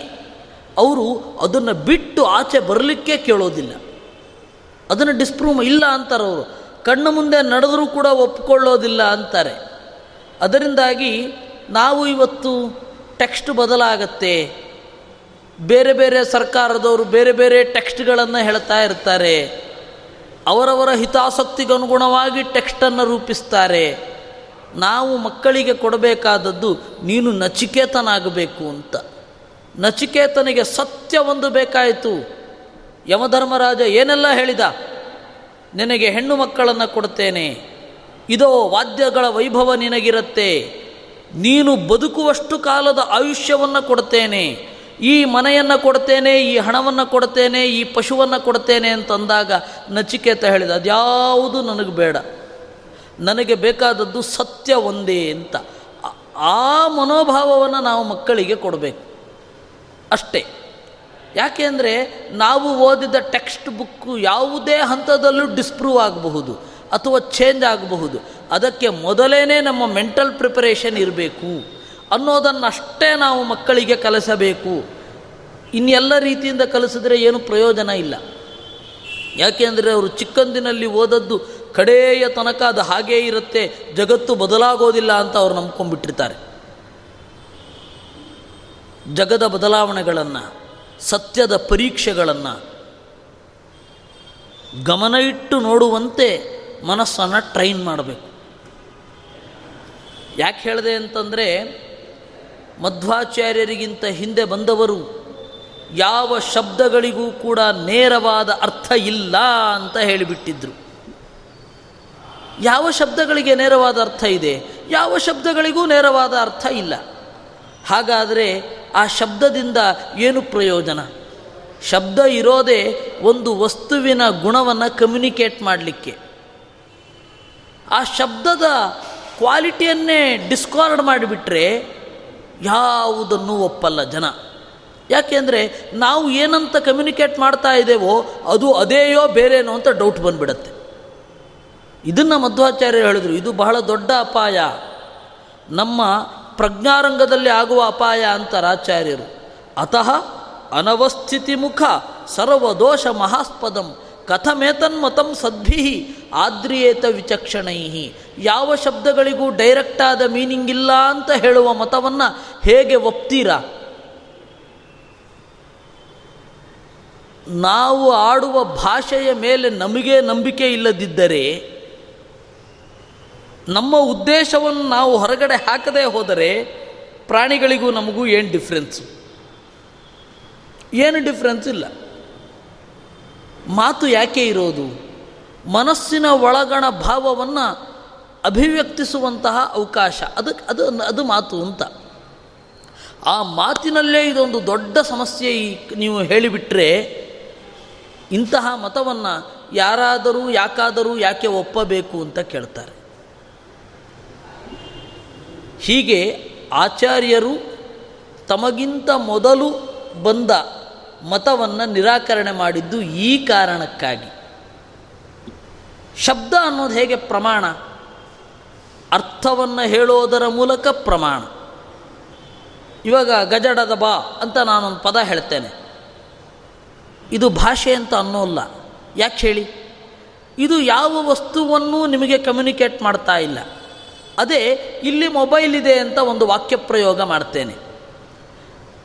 ಅವರು ಅದನ್ನು ಬಿಟ್ಟು ಆಚೆ ಬರಲಿಕ್ಕೆ ಕೇಳೋದಿಲ್ಲ. ಅದನ್ನು ಡಿಸ್ಪ್ರೂವ್ ಇಲ್ಲ ಅಂತಾರೆ ಅವರು. ಕಣ್ಣು ಮುಂದೆ ನಡೆದರೂ ಕೂಡ ಒಪ್ಪಿಕೊಳ್ಳೋದಿಲ್ಲ ಅಂತಾರೆ. ಅದರಿಂದಾಗಿ ನಾವು ಇವತ್ತು ಟೆಕ್ಸ್ಟ್ ಬದಲಾಗತ್ತೆ. ಬೇರೆ ಬೇರೆ ಸರ್ಕಾರದವರು ಬೇರೆ ಬೇರೆ ಟೆಕ್ಸ್ಟ್ಗಳನ್ನು ಹೇಳ್ತಾ ಇರ್ತಾರೆ. ಅವರವರ ಹಿತಾಸಕ್ತಿಗನುಗುಣವಾಗಿ ಟೆಕ್ಸ್ಟನ್ನು ರೂಪಿಸ್ತಾರೆ. ನಾವು ಮಕ್ಕಳಿಗೆ ಕೊಡಬೇಕಾದದ್ದು ನೀನು ನಚಿಕೇತನಾಗಬೇಕು ಅಂತ. ನಚಿಕೇತನಿಗೆ ಸತ್ಯ ಒಂದು ಬೇಕಾಯಿತು. ಯಮಧರ್ಮರಾಜ ಏನೆಲ್ಲ ಹೇಳಿದ? ನಿನಗೆ ಹೆಣ್ಣು ಮಕ್ಕಳನ್ನು ಕೊಡ್ತೇನೆ. ಇದೋ ವಾದ್ಯಗಳ ವೈಭವ ನಿನಗಿರುತ್ತೆ. ನೀನು ಬದುಕುವಷ್ಟು ಕಾಲದ ಆಯುಷ್ಯವನ್ನು ಕೊಡ್ತೇನೆ. ಈ ಮನೆಯನ್ನು ಕೊಡ್ತೇನೆ, ಈ ಹಣವನ್ನು ಕೊಡ್ತೇನೆ, ಈ ಪಶುವನ್ನು ಕೊಡ್ತೇನೆ ಅಂತಂದಾಗ ನಚಿಕೇತ ಹೇಳಿದ. ಅದ್ಯಾವುದು ನನಗೆ ಬೇಡ. ನನಗೆ ಬೇಕಾದದ್ದು ಸತ್ಯ ಒಂದೇ ಅಂತ. ಆ ಮನೋಭಾವವನ್ನು ನಾವು ಮಕ್ಕಳಿಗೆ ಕೊಡಬೇಕು. ಅಷ್ಟೇ. ಯಾಕೆ ಅಂದರೆ ನಾವು ಓದಿದ ಟೆಕ್ಸ್ಟ್ ಬುಕ್ಕು ಯಾವುದೇ ಹಂತದಲ್ಲೂ ಡಿಸ್ಪ್ರೂವ್ ಆಗಬಹುದು. ಅಥವಾ ಚೇಂಜ್ ಆಗಬಹುದು. ಅದಕ್ಕೆ ಮೊದಲೇನೆ ನಮ್ಮ ಮೆಂಟಲ್ ಪ್ರಿಪರೇಷನ್ ಇರಬೇಕು. ಅನ್ನೋದನ್ನಷ್ಟೇ ನಾವು ಮಕ್ಕಳಿಗೆ ಕಲಿಸಬೇಕು. ಇನ್ನೆಲ್ಲ ರೀತಿಯಿಂದ ಕಲಿಸಿದ್ರೆ ಏನು ಪ್ರಯೋಜನ ಇಲ್ಲ. ಯಾಕೆಂದರೆ ಅವರು ಚಿಕ್ಕಂದಿನಲ್ಲಿ ಓದದ್ದು ಕಡೆಯ ತನಕ ಅದು ಹಾಗೇ ಇರುತ್ತೆ, ಜಗತ್ತು ಬದಲಾಗೋದಿಲ್ಲ ಅಂತ ಅವ್ರು ನಂಬ್ಕೊಂಡ್ಬಿಟ್ಟಿರ್ತಾರೆ. ಜಗದ ಬದಲಾವಣೆಗಳನ್ನು, ಸತ್ಯದ ಪರೀಕ್ಷೆಗಳನ್ನು ಗಮನ ಇಟ್ಟು ನೋಡುವಂತೆ ಮನಸ್ಸನ್ನು ಟ್ರೈನ್ ಮಾಡಬೇಕು. ಯಾಕೆ ಹೇಳಿದೆ ಅಂತಂದರೆ, ಮಧ್ವಾಚಾರ್ಯರಿಗಿಂತ ಹಿಂದೆ ಬಂದವರು ಯಾವ ಶಬ್ದಗಳಿಗೂ ಕೂಡ ನೇರವಾದ ಅರ್ಥ ಇಲ್ಲ ಅಂತ ಹೇಳಿಬಿಟ್ಟಿದ್ರು. ಯಾವ ಶಬ್ದಗಳಿಗೆ ನೇರವಾದ ಅರ್ಥ ಇದೆ? ಯಾವ ಶಬ್ದಗಳಿಗೂ ನೇರವಾದ ಅರ್ಥ ಇಲ್ಲ. ಹಾಗಾದರೆ ಆ ಶಬ್ದದಿಂದ ಏನು ಪ್ರಯೋಜನ? ಶಬ್ದ ಇರೋದೇ ಒಂದು ವಸ್ತುವಿನ ಗುಣವನ್ನು ಕಮ್ಯುನಿಕೇಟ್ ಮಾಡಲಿಕ್ಕೆ. ಆ ಶಬ್ದದ ಕ್ವಾಲಿಟಿಯನ್ನೇ ಡಿಸ್ಕಾರ್ಡ್ ಮಾಡಿಬಿಟ್ರೆ ಯಾವುದನ್ನು ಒಪ್ಪಲ್ಲ ಜನ. ಯಾಕೆಂದರೆ ನಾವು ಏನಂತ ಕಮ್ಯುನಿಕೇಟ್ ಮಾಡ್ತಾ ಇದ್ದೇವೋ ಅದು ಅದೇಯೋ ಬೇರೇನೋ ಅಂತ ಡೌಟ್ ಬಂದ್ಬಿಡತ್ತೆ. ಇದನ್ನು ಮಧ್ವಾಚಾರ್ಯರು ಹೇಳಿದರು, ಇದು ಬಹಳ ದೊಡ್ಡ ಅಪಾಯ. ನಮ್ಮ ಪ್ರಜ್ಞಾರಂಗದಲ್ಲಿ ಆಗುವ ಅಪಾಯ ಅಂತ ರಾಚಾರ್ಯರು. ಅತಃ ಅನವಸ್ಥಿತಿ ಮುಖ ಸರ್ವದೋಷ ಮಹಾಸ್ಪದಂ ಕಥಮೇತನ್ಮತಂ ಸದ್ಭಿ ಆದ್ರಿಯೇತ ವಿಚಕ್ಷಣೈ. ಯಾವ ಶಬ್ದಗಳಿಗೂ ಡೈರೆಕ್ಟಾದ ಮೀನಿಂಗ್ ಇಲ್ಲ ಅಂತ ಹೇಳುವ ಮತವನ್ನು ಹೇಗೆ ಒಪ್ತೀರಾ? ನಾವು ಆಡುವ ಭಾಷೆಯ ಮೇಲೆ ನಮಗೆ ನಂಬಿಕೆ ಇಲ್ಲದಿದ್ದರೆ ನಮ್ಮ ಉದ್ದೇಶವನ್ನು ನಾವು ಹೊರಗಡೆ ಹಾಕದೇ ಹೋದರೆ ಪ್ರಾಣಿಗಳಿಗೂ ನಮಗೂ ಏನು ಡಿಫ್ರೆನ್ಸು ಏನು ಡಿಫ್ರೆನ್ಸ್ ಇಲ್ಲ. ಮಾತು ಯಾಕೆ ಇರೋದು? ಮನಸ್ಸಿನ ಒಳಗಣ ಭಾವವನ್ನು ಅಭಿವ್ಯಕ್ತಿಸುವಂತಹ ಅವಕಾಶ. ಅದಕ್ಕೆ ಅದು ಅದು ಮಾತು ಅಂತ. ಆ ಮಾತಿನಲ್ಲೇ ಇದೊಂದು ದೊಡ್ಡ ಸಮಸ್ಯೆ ನೀವು ಹೇಳಿಬಿಟ್ರೆ ಇಂತಹ ಮತವನ್ನು ಯಾರಾದರೂ ಯಾಕಾದರೂ ಯಾಕೆ ಒಪ್ಪಬೇಕು ಅಂತ ಕೇಳ್ತಾರೆ. ಹೀಗೆ ಆಚಾರ್ಯರು ತಮಗಿಂತ ಮೊದಲು ಬಂದ ಮತವನ್ನು ನಿರಾಕರಣೆ ಮಾಡಿದ್ದು ಈ ಕಾರಣಕ್ಕಾಗಿ. ಶಬ್ದ ಅನ್ನೋದು ಹೇಗೆ ಪ್ರಮಾಣ? ಅರ್ಥವನ್ನು ಹೇಳೋದರ ಮೂಲಕ ಪ್ರಮಾಣ. ಇವಾಗ ಗಜಡದ ಬಾ ಅಂತ ನಾನೊಂದು ಪದ ಹೇಳ್ತೇನೆ. ಇದು ಭಾಷೆ ಅಂತ ಅನ್ನೋಲ್ಲ. ಯಾಕೆ ಹೇಳಿ? ಇದು ಯಾವ ವಸ್ತುವನ್ನು ನಿಮಗೆ ಕಮ್ಯುನಿಕೇಟ್ ಮಾಡ್ತಾ ಇಲ್ಲ. ಅದೇ ಇಲ್ಲಿ ಮೊಬೈಲ್ ಇದೆ ಅಂತ ಒಂದು ವಾಕ್ಯ ಪ್ರಯೋಗ ಮಾಡ್ತೇನೆ.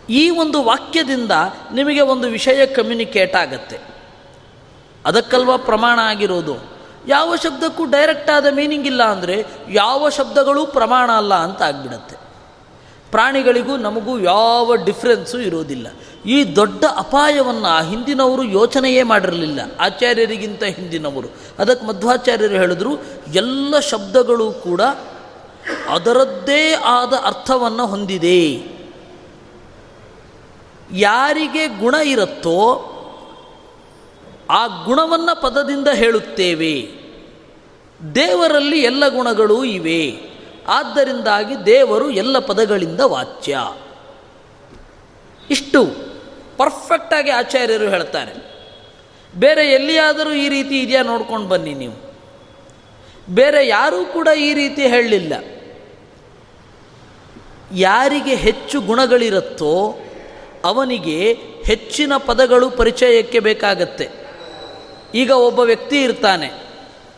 ಈ ಒಂದು ವಾಕ್ಯದಿಂದ ನಿಮಗೆ ಒಂದು ವಿಷಯ ಕಮ್ಯುನಿಕೇಟ್ ಆಗತ್ತೆ. ಅದಕ್ಕಲ್ವ ಪ್ರಮಾಣ ಆಗಿರೋದು? ಯಾವ ಶಬ್ದಕ್ಕೂ ಡೈರೆಕ್ಟ್ ಆದ ಮೀನಿಂಗ್ ಇಲ್ಲ ಅಂದರೆ ಯಾವ ಶಬ್ದಗಳೂ ಪ್ರಮಾಣ ಅಲ್ಲ ಅಂತ ಆಗ್ಬಿಡತ್ತೆ. ಪ್ರಾಣಿಗಳಿಗೂ ನಮಗೂ ಯಾವ ಡಿಫ್ರೆನ್ಸು ಇರೋದಿಲ್ಲ. ಈ ದೊಡ್ಡ ಅಪಾಯವನ್ನು ಆ ಹಿಂದಿನವರು ಯೋಚನೆಯೇ ಮಾಡಿರಲಿಲ್ಲ. ಆಚಾರ್ಯರಿಗಿಂತ ಹಿಂದಿನವರು. ಅದಕ್ಕೆ ಮಧ್ವಾಚಾರ್ಯರು ಹೇಳಿದ್ರು, ಎಲ್ಲ ಶಬ್ದಗಳು ಕೂಡ ಅದರದ್ದೇ ಆದ ಅರ್ಥವನ್ನು ಹೊಂದಿದೆ. ಯಾರಿಗೆ ಗುಣ ಇರುತ್ತೋ ಆ ಗುಣವನ್ನು ಪದದಿಂದ ಹೇಳುತ್ತೇವೆ. ದೇವರಲ್ಲಿ ಎಲ್ಲ ಗುಣಗಳೂ ಇವೆ. ಆದ್ದರಿಂದಾಗಿ ದೇವರು ಎಲ್ಲ ಪದಗಳಿಂದ ವಾಚ್ಯ. ಇಷ್ಟು ಪರ್ಫೆಕ್ಟಾಗಿ ಆಚಾರ್ಯರು ಹೇಳ್ತಾರೆ. ಬೇರೆ ಎಲ್ಲಿಯಾದರೂ ಈ ರೀತಿ ಇದೆಯಾ ನೋಡ್ಕೊಂಡು ಬನ್ನಿ ನೀವು. ಬೇರೆ ಯಾರೂ ಕೂಡ ಈ ರೀತಿ ಹೇಳಲಿಲ್ಲ. ಯಾರಿಗೆ ಹೆಚ್ಚು ಗುಣಗಳಿರುತ್ತೋ ಅವನಿಗೆ ಹೆಚ್ಚಿನ ಪದಗಳು ಪರಿಚಯಕ್ಕೆ ಬೇಕಾಗತ್ತೆ. ಈಗ ಒಬ್ಬ ವ್ಯಕ್ತಿ ಇರ್ತಾನೆ.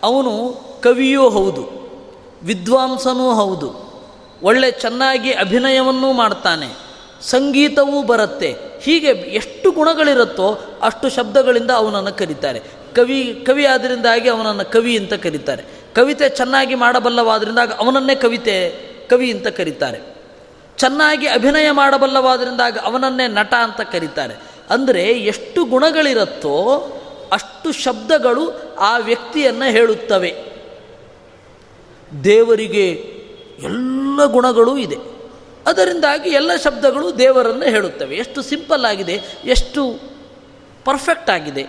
ಅವನು ಕವಿಯೂ ಹೌದು, ವಿದ್ವಾಂಸನೂ ಹೌದು, ಒಳ್ಳೆ ಚೆನ್ನಾಗಿ ಅಭಿನಯವನ್ನೂ ಮಾಡ್ತಾನೆ, ಸಂಗೀತವೂ ಬರುತ್ತೆ. ಹೀಗೆ ಎಷ್ಟು ಗುಣಗಳಿರುತ್ತೋ ಅಷ್ಟು ಶಬ್ದಗಳಿಂದ ಅವನನ್ನು ಕರೀತಾರೆ. ಕವಿ ಕವಿ ಆದ್ದರಿಂದಾಗಿ ಅವನನ್ನು ಕವಿ ಅಂತ ಕರೀತಾರೆ. ಕವಿತೆ ಚೆನ್ನಾಗಿ ಮಾಡಬಲ್ಲವಾದ್ರಿಂದ ಅವನನ್ನೇ ಕವಿತೆ, ಕವಿ ಅಂತ ಕರೀತಾರೆ. ಚೆನ್ನಾಗಿ ಅಭಿನಯ ಮಾಡಬಲ್ಲವಾದ್ರಿಂದಾಗ ಅವನನ್ನೇ ನಟ ಅಂತ ಕರೀತಾರೆ. ಅಂದರೆ ಎಷ್ಟು ಗುಣಗಳಿರುತ್ತೋ ಅಷ್ಟು ಶಬ್ದಗಳು ಆ ವ್ಯಕ್ತಿಯನ್ನು ಹೇಳುತ್ತವೆ. ದೇವರಿಗೆ ಎಲ್ಲ ಗುಣಗಳೂ ಇದೆ. ಅದರಿಂದಾಗಿ ಎಲ್ಲ ಶಬ್ದಗಳು ದೇವರನ್ನು ಹೇಳುತ್ತವೆ. ಎಷ್ಟು ಸಿಂಪಲ್ ಆಗಿದೆ, ಎಷ್ಟು ಪರ್ಫೆಕ್ಟ್ ಆಗಿದೆ.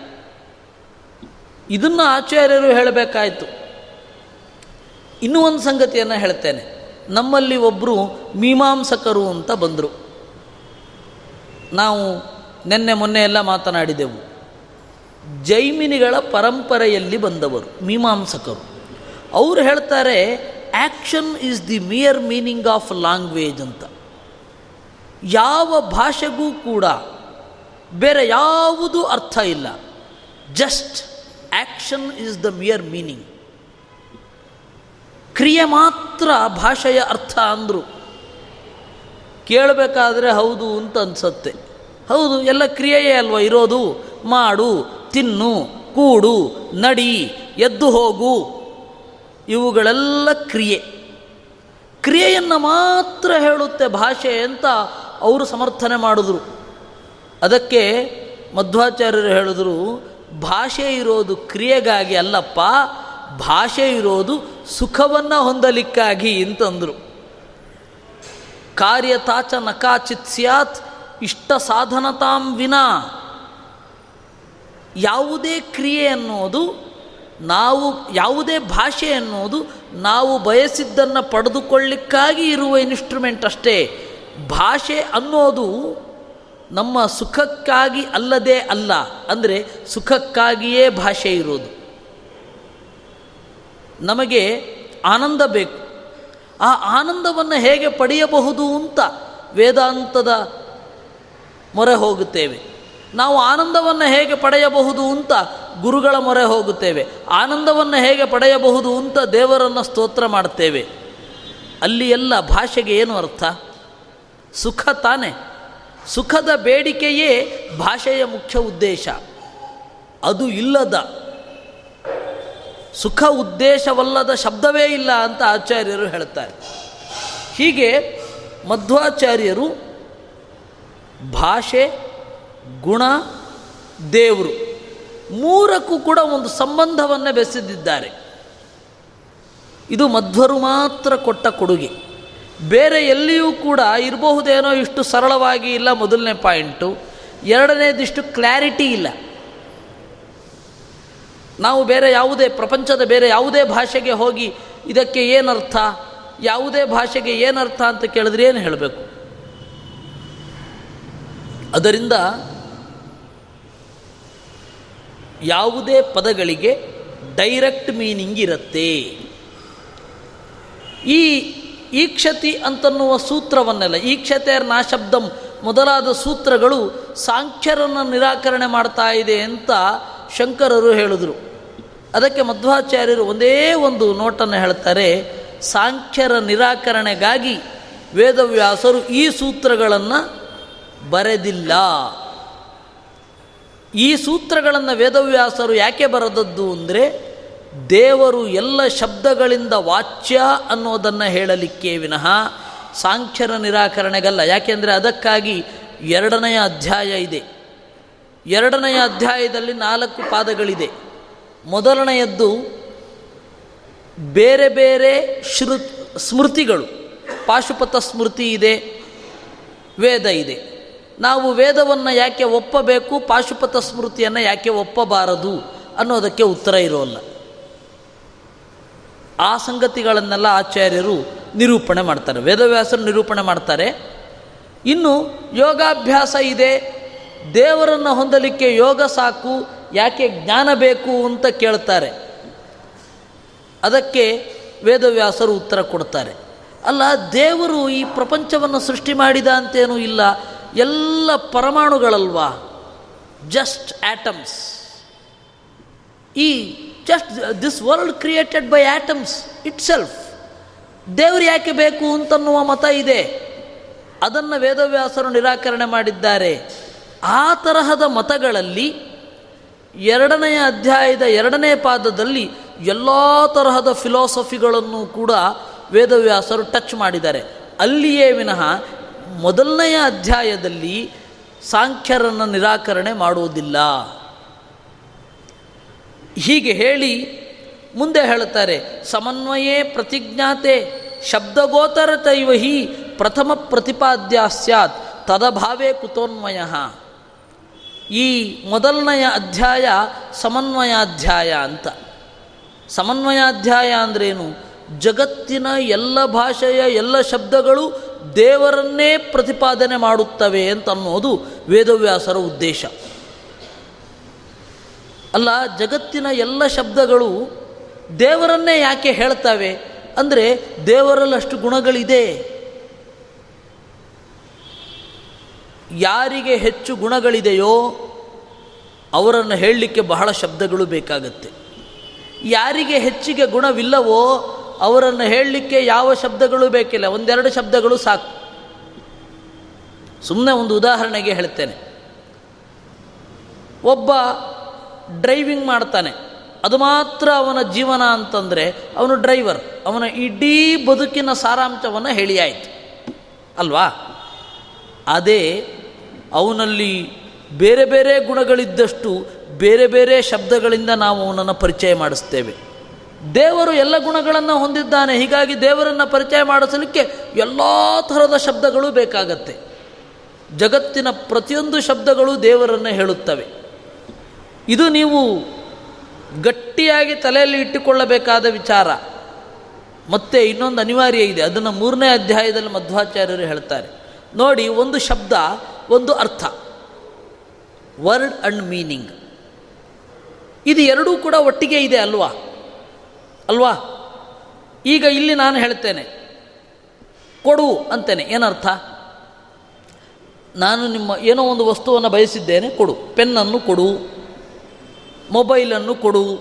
ಇದನ್ನು ಆಚಾರ್ಯರು ಹೇಳಬೇಕಾಯಿತು. ಇನ್ನೂ ಒಂದು ಸಂಗತಿಯನ್ನು ಹೇಳ್ತೇನೆ. ನಮ್ಮಲ್ಲಿ ಒಬ್ಬರು ಮೀಮಾಂಸಕರು ಅಂತ ಬಂದರು. ನಾವು ನಿನ್ನೆ ಮೊನ್ನೆ ಎಲ್ಲ ಮಾತನಾಡಿದೆವು. ಜೈಮಿನಿಗಳ ಪರಂಪರೆಯಲ್ಲಿ ಬಂದವರು, ಮೀಮಾಂಸಕರು. ಅವರು ಹೇಳ್ತಾರೆ action is the mere meaning of language ಅಂತ. ಯಾವ ಭಾಷೆಗೂ ಕೂಡ ಬೇರೆ ಯಾವುದೂ ಅರ್ಥ ಇಲ್ಲ. Just action is the mere meaning ಕ್ರಿಯೆ ಮಾತ್ರ ಭಾಷೆಯ ಅರ್ಥ ಅಂದರು. ಕೇಳಬೇಕಾದ್ರೆ ಹೌದು ಅಂತ ಅನಿಸತ್ತೆ. ಹೌದು, ಎಲ್ಲ ಕ್ರಿಯೆಯೇ ಅಲ್ವ? ಇರೋದು, ಮಾಡು, ತಿನ್ನು, ಕೂಡು, ನಡಿ, ಎದ್ದು ಹೋಗು. ಇವುಗಳೆಲ್ಲ ಕ್ರಿಯೆ. ಕ್ರಿಯೆಯನ್ನು ಮಾತ್ರ ಹೇಳುತ್ತೆ ಭಾಷೆ ಅಂತ ಅವರು ಸಮರ್ಥನೆ ಮಾಡಿದ್ರು. ಅದಕ್ಕೆ ಮಧ್ವಾಚಾರ್ಯರು ಹೇಳಿದ್ರು, ಭಾಷೆ ಇರೋದು ಕ್ರಿಯೆಗಾಗಿ ಅಲ್ಲಪ್ಪ ಭಾಷೆ ಇರೋದು ಸುಖವನ್ನು ಹೊಂದಲಿಕ್ಕಾಗಿ ಅಂತಂದರು. ಕಾರ್ಯತಾಚ ನಕಾಚಿತ್ ಸ್ಯಾತ್, ಇಷ್ಟ ಸಾಧನತಾಂ ವಿನಾ. ಯಾವುದೇ ಕ್ರಿಯೆ ಅನ್ನೋದು ನಾವು, ಯಾವುದೇ ಭಾಷೆ ಅನ್ನೋದು ನಾವು ಬಯಸಿದ್ದನ್ನು ಪಡೆದುಕೊಳ್ಳಿಕ್ಕಾಗಿ ಇರುವ ಇನ್ಸ್ಟ್ರೂಮೆಂಟ್ ಅಷ್ಟೇ. ಭಾಷೆ ಅನ್ನೋದು ನಮ್ಮ ಸುಖಕ್ಕಾಗಿ ಅಲ್ಲದೇ ಅಲ್ಲ. ಅಂದರೆ ಸುಖಕ್ಕಾಗಿಯೇ ಭಾಷೆ ಇರೋದು. ನಮಗೆ ಆನಂದ ಬೇಕು. ಆ ಆನಂದವನ್ನು ಹೇಗೆ ಪಡೆಯಬಹುದು ಅಂತ ವೇದಾಂತದ ಮೊರೆ ಹೋಗುತ್ತೇವೆ. ನಾವು ಆನಂದವನ್ನು ಹೇಗೆ ಪಡೆಯಬಹುದು ಅಂತ ಗುರುಗಳ ಮೊರೆ ಹೋಗುತ್ತೇವೆ. ಆನಂದವನ್ನು ಹೇಗೆ ಪಡೆಯಬಹುದು ಅಂತ ದೇವರನ್ನು ಸ್ತೋತ್ರ ಮಾಡ್ತೇವೆ. ಅಲ್ಲಿ ಎಲ್ಲ ಭಾಷೆಗೆ ಏನು ಅರ್ಥ? ಸುಖ ತಾನೆ. ಸುಖದ ಬೇಡಿಕೆಯೇ ಭಾಷೆಯ ಮುಖ್ಯ ಉದ್ದೇಶ. ಅದು ಇಲ್ಲದ ಸುಖ ಉದ್ದೇಶವಲ್ಲದ ಶಬ್ದವೇ ಇಲ್ಲ ಅಂತ ಆಚಾರ್ಯರು ಹೇಳ್ತಾರೆ. ಹೀಗೆ ಮಧ್ವಾಚಾರ್ಯರು ಭಾಷೆ, ಗುಣ, ದೇವರು ಮೂರಕ್ಕೂ ಕೂಡ ಒಂದು ಸಂಬಂಧವನ್ನು ಬೆಸೆದಿದ್ದಾರೆ. ಇದು ಮಧ್ವರು ಮಾತ್ರ ಕೊಟ್ಟ ಕೊಡುಗೆ. ಬೇರೆ ಎಲ್ಲಿಯೂ ಕೂಡ ಇರಬಹುದೇನೋ ಇಷ್ಟು ಸರಳವಾಗಿ ಇಲ್ಲ ಮೊದಲನೇ ಪಾಯಿಂಟು. ಎರಡನೇದಿಷ್ಟು ಕ್ಲ್ಯಾರಿಟಿ ಇಲ್ಲ. ನಾವು ಬೇರೆ ಯಾವುದೇ ಪ್ರಪಂಚದ ಬೇರೆ ಯಾವುದೇ ಭಾಷೆಗೆ ಹೋಗಿ ಇದಕ್ಕೆ ಏನರ್ಥ, ಯಾವುದೇ ಭಾಷೆಗೆ ಏನರ್ಥ ಅಂತ ಕೇಳಿದ್ರೆ ಏನು ಹೇಳಬೇಕು? ಅದರಿಂದ ಯಾವುದೇ ಪದಗಳಿಗೆ ಡೈರೆಕ್ಟ್ ಮೀನಿಂಗ್ ಇರುತ್ತೆ. ಈ ಈಕ್ಷತಿ ಅಂತನ್ನುವ ಸೂತ್ರವನ್ನೆಲ್ಲ ಈಕ್ಷತೆಯರ್ ನಾಶಬ್ದಂ ಮೊದಲಾದ ಸೂತ್ರಗಳು ಸಾಂಖ್ಯರನ್ನು ನಿರಾಕರಣೆ ಮಾಡ್ತಾ ಇದೆ ಅಂತ ಶಂಕರರು ಹೇಳಿದರು. ಅದಕ್ಕೆ ಮಧ್ವಾಚಾರ್ಯರು ಒಂದೇ ಒಂದು ನೋಟನ್ನು ಹೇಳ್ತಾರೆ, ಸಾಂಖ್ಯರ ನಿರಾಕರಣೆಗಾಗಿ ವೇದವ್ಯಾಸರು ಈ ಸೂತ್ರಗಳನ್ನು ಬರೆದಿಲ್ಲ. ಈ ಸೂತ್ರಗಳನ್ನು ವೇದವ್ಯಾಸರು ಯಾಕೆ ಬರೆದದ್ದು ಅಂದರೆ, ದೇವರು ಎಲ್ಲ ಶಬ್ದಗಳಿಂದ ವಾಚ್ಯ ಅನ್ನೋದನ್ನು ಹೇಳಲಿಕ್ಕೆ ವಿನಃ ಸಾಂಖ್ಯರ ನಿರಾಕರಣೆಗಲ್ಲ. ಯಾಕೆಂದರೆ ಅದಕ್ಕಾಗಿ ಎರಡನೆಯ ಅಧ್ಯಾಯ ಇದೆ. ಎರಡನೆಯ ಅಧ್ಯಾಯದಲ್ಲಿ ನಾಲ್ಕು ಪಾದಗಳಿದೆ. ಮೊದಲನೆಯದ್ದು ಬೇರೆ ಬೇರೆ ಶೃ ಸ್ಮೃತಿಗಳು. ಪಾಶುಪತ ಸ್ಮೃತಿ ಇದೆ, ವೇದ ಇದೆ. ನಾವು ವೇದವನ್ನು ಯಾಕೆ ಒಪ್ಪಬೇಕು, ಪಾಶುಪತ ಸ್ಮೃತಿಯನ್ನು ಯಾಕೆ ಒಪ್ಪಬಾರದು ಅನ್ನೋದಕ್ಕೆ ಉತ್ತರ ಇರೋಲ್ಲ. ಆ ಸಂಗತಿಗಳನ್ನೆಲ್ಲ ಆಚಾರ್ಯರು ನಿರೂಪಣೆ ಮಾಡ್ತಾರೆ, ವೇದವ್ಯಾಸರು ನಿರೂಪಣೆ ಮಾಡ್ತಾರೆ. ಇನ್ನು ಯೋಗಾಭ್ಯಾಸ ಇದೆ, ದೇವರನ್ನು ಹೊಂದಲಿಕ್ಕೆ ಯೋಗ ಸಾಕು ಯಾಕೆ ಜ್ಞಾನ ಬೇಕು ಅಂತ ಕೇಳ್ತಾರೆ? ಅದಕ್ಕೆ ವೇದವ್ಯಾಸರು ಉತ್ತರ ಕೊಡ್ತಾರೆ. ಅಲ್ಲ, ದೇವರು ಈ ಪ್ರಪಂಚವನ್ನು ಸೃಷ್ಟಿ ಮಾಡಿದ ಅಂತೇನೂ ಇಲ್ಲ. ಎಲ್ಲ ಪರಮಾಣುಗಳಲ್ವಾ? ಜಸ್ಟ್ ಆಟಮ್ಸ್ ಈ just this world created by atoms itself ದೇವರು ಯಾಕೆ ಬೇಕು ಅಂತನ್ನುವ ಮತ ಇದೆ. ಅದನ್ನು ವೇದವ್ಯಾಸರು ನಿರಾಕರಣೆ ಮಾಡಿದ್ದಾರೆ. ಆ ತರಹದ ಮತಗಳಲ್ಲಿ ಎರಡನೆಯ ಅಧ್ಯಾಯದ ಎರಡನೇ ಪಾದದಲ್ಲಿ ಎಲ್ಲ ತರಹದ ಫಿಲಾಸಫಿಗಳನ್ನು ಕೂಡ ವೇದವ್ಯಾಸರು ಟಚ್ ಮಾಡಿದ್ದಾರೆ. ಅಲ್ಲಿಯೇ ವಿನಃ ಮೊದಲನೆಯ ಅಧ್ಯಾಯದಲ್ಲಿ ಸಾಂಖ್ಯರನ್ನು ನಿರಾಕರಣೆ ಮಾಡುವುದಿಲ್ಲ. ಹೀಗೆ ಹೇಳಿ ಮುಂದೆ ಹೇಳುತ್ತಾರೆ, ಸಮನ್ವಯೇ ಪ್ರತಿಜ್ಞಾತೆ ಶಬ್ದಗೋತರತೈವಹಿ ಪ್ರಥಮ ಪ್ರತಿಪಾದ್ಯ ಸ್ಯಾತ್, ತದಭಾವೇ ಕುತೋನ್ವಯ. ಈ ಮೊದಲನೆಯ ಅಧ್ಯಾಯ ಸಮನ್ವಯಾಧ್ಯಾಯ ಅಂತ. ಸಮನ್ವಯಾಧ್ಯಾಯ ಅಂದ್ರೇನು? ಜಗತ್ತಿನ ಎಲ್ಲ ಭಾಷೆಯ ಎಲ್ಲ ಶಬ್ದಗಳು ದೇವರನ್ನೇ ಪ್ರತಿಪಾದನೆ ಮಾಡುತ್ತವೆ ಅಂತ ಅನ್ನೋದು ವೇದವ್ಯಾಸರ ಉದ್ದೇಶ. ಅಲ್ಲ, ಜಗತ್ತಿನ ಎಲ್ಲ ಶಬ್ದಗಳು ದೇವರನ್ನೇ ಯಾಕೆ ಹೇಳ್ತವೆ? ಅಂದರೆ ದೇವರಲ್ಲಷ್ಟು ಗುಣಗಳಿದೆ. ಯಾರಿಗೆ ಹೆಚ್ಚು ಗುಣಗಳಿದೆಯೋ ಅವರನ್ನು ಹೇಳಲಿಕ್ಕೆ ಬಹಳ ಶಬ್ದಗಳು ಬೇಕಾಗುತ್ತೆ. ಯಾರಿಗೆ ಹೆಚ್ಚಿಗೆ ಗುಣವಿಲ್ಲವೋ ಅವರನ್ನು ಹೇಳಲಿಕ್ಕೆ ಯಾವ ಶಬ್ದಗಳು ಬೇಕಿಲ್ಲ. ಒಂದೆರಡು ಶಬ್ದಗಳು ಸಾಕು. ಸುಮ್ಮನೆ ಒಂದು ಉದಾಹರಣೆಗೆ ಹೇಳ್ತೇನೆ. ಒಬ್ಬ ಡ್ರೈವಿಂಗ್ ಮಾಡ್ತಾನೆ. ಅದು ಮಾತ್ರ ಅವನ ಜೀವನ ಅಂತಂದರೆ ಅವನು ಡ್ರೈವರ್. ಅವನ ಇಡೀ ಬದುಕಿನ ಸಾರಾಂಶವನ್ನು ಹೇಳಿಯಾಯಿತು. ಅಲ್ವಾ? ಅದೇ ಅವನಲ್ಲಿ ಬೇರೆ ಬೇರೆ ಗುಣಗಳಿದ್ದಷ್ಟು ಬೇರೆ ಬೇರೆ ಶಬ್ದಗಳಿಂದ ನಾವು ಅವನನ್ನು ಪರಿಚಯ ಮಾಡಿಸ್ತೇವೆ. ದೇವರು ಎಲ್ಲ ಗುಣಗಳನ್ನು ಹೊಂದಿದ್ದಾನೆ, ಹೀಗಾಗಿ ದೇವರನ್ನು ಪರಿಚಯ ಮಾಡಿಸಲಿಕ್ಕೆ ಎಲ್ಲ ಥರದ ಶಬ್ದಗಳು ಬೇಕಾಗತ್ತೆ. ಜಗತ್ತಿನ ಪ್ರತಿಯೊಂದು ಶಬ್ದಗಳು ದೇವರನ್ನು ಹೇಳುತ್ತವೆ. ಇದು ನೀವು ಗಟ್ಟಿಯಾಗಿ ತಲೆಯಲ್ಲಿ ಇಟ್ಟುಕೊಳ್ಳಬೇಕಾದ ವಿಚಾರ. ಮತ್ತೆ ಇನ್ನೊಂದು ಅನಿವಾರ್ಯ ಇದೆ, ಅದನ್ನು ಮೂರನೇ ಅಧ್ಯಾಯದಲ್ಲಿ ಮಧ್ವಾಚಾರ್ಯರು ಹೇಳ್ತಾರೆ. ನೋಡಿ, ಒಂದು ಶಬ್ದ ಒಂದು ಅರ್ಥ. ವರ್ಡ್ ಅಂಡ್ ಮೀನಿಂಗ್ ಇದು ಎರಡೂ ಕೂಡ ಒಟ್ಟಿಗೆ ಇದೆ ಅಲ್ವಾ? ಅಲ್ವಾ? ಈಗ ಇಲ್ಲಿ ನಾನು ಹೇಳ್ತೇನೆ. ಕೊಡು ಅಂತೇನೆ. ಏನರ್ಥ? ನಾನು ನಿಮ್ಮ ಏನೋ ಒಂದು ವಸ್ತುವನ್ನು ಬಯಸಿದ್ದೇನೆ, ಕೊಡು. ಪೆನ್ನನ್ನು ಕೊಡು. ಮೊಬೈಲನ್ನು ಕೊಡು.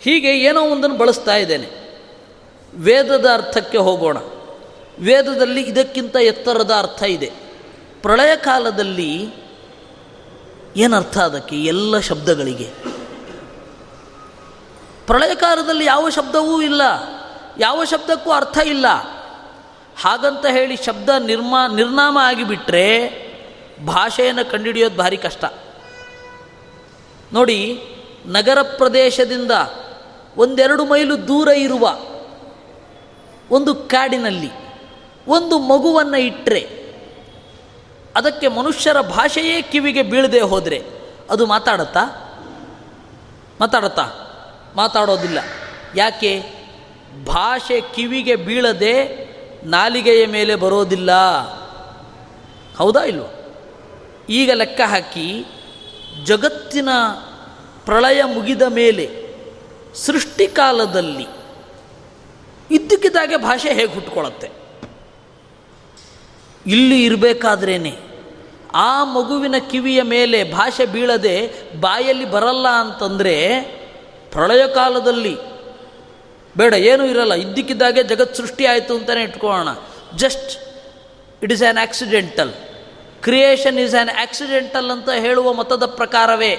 ಹೀಗೆ ಏನೋ ಒಂದನ್ನು ಬಳಸ್ತಾ ಇದ್ದೇನೆ. ವೇದದ ಅರ್ಥಕ್ಕೆ ಹೋಗೋಣ. ವೇದದಲ್ಲಿ ಇದಕ್ಕಿಂತ ಎತ್ತರದ ಅರ್ಥ ಇದೆ. ಪ್ರಳಯ ಕಾಲದಲ್ಲಿ ಏನರ್ಥ ಅದಕ್ಕೆ? ಎಲ್ಲ ಶಬ್ದಗಳಿಗೆ. ಪ್ರಳಯ ಕಾಲದಲ್ಲಿ ಯಾವ ಶಬ್ದವೂ ಇಲ್ಲ. ಯಾವ ಶಬ್ದಕ್ಕೂ ಅರ್ಥ ಇಲ್ಲ. ಹಾಗಂತ ಹೇಳಿ ಶಬ್ದ ನಿರ್ಮಾ, ನಿರ್ನಾಮ ಆಗಿಬಿಟ್ರೆ ಭಾಷೆಯನ್ನು ಕಂಡುಹಿಡಿಯೋದು ಭಾರಿ ಕಷ್ಟ. ನೋಡಿ, ನಗರ ಪ್ರದೇಶದಿಂದ ಒಂದೆರಡು ಮೈಲು ದೂರ ಇರುವ ಒಂದು ಕಾಡಿನಲ್ಲಿ ಒಂದು ಮಗುವನ್ನು ಇಟ್ಟರೆ ಅದಕ್ಕೆ ಮನುಷ್ಯರ ಭಾಷೆಯೇ ಕಿವಿಗೆ ಬೀಳದೆ ಹೋದರೆ ಅದು ಮಾತಾಡತ್ತಾ? ಮಾತಾಡತ್ತಾ? ಮಾತಾಡೋದಿಲ್ಲ. ಯಾಕೆ? ಭಾಷೆ ಕಿವಿಗೆ ಬೀಳದೆ ನಾಲಿಗೆಯ ಮೇಲೆ ಬರೋದಿಲ್ಲ. ಹೌದಾ ಇಲ್ವ? ಈಗ ಲೆಕ್ಕ ಹಾಕಿ ಜಗತ್ತಿನ ಪ್ರಳಯ ಮುಗಿದ ಮೇಲೆ ಸೃಷ್ಟಿಕಾಲದಲ್ಲಿ ಇದ್ದಕ್ಕಿದ್ದಾಗೆ ಭಾಷೆ ಹೇಗೆ ಹುಟ್ಕೊಳ್ಳುತ್ತೆ? ಇಲ್ಲಿ ಇರಬೇಕಾದ್ರೇನೆ? ಆ ಮಗುವಿನ ಕಿವಿಯ ಮೇಲೆ ಭಾಷೆ ಬೀಳದೆ ಬಾಯಲ್ಲಿ ಬರಲ್ಲ ಅಂತಂದರೆ ಪ್ರಳಯ ಕಾಲದಲ್ಲಿ ಬೇಡ, ಏನೂ ಇರಲ್ಲ. ಇದ್ದಕ್ಕಿದ್ದಾಗೆ ಜಗತ್ ಸೃಷ್ಟಿ ಆಯಿತು ಅಂತಲೇ ಇಟ್ಕೊಳ್ಳೋಣ. Just it is an accidental creation is an accidental ಅಂತ ಹೇಳುವ ಮತದ ಪ್ರಕಾರವೇ.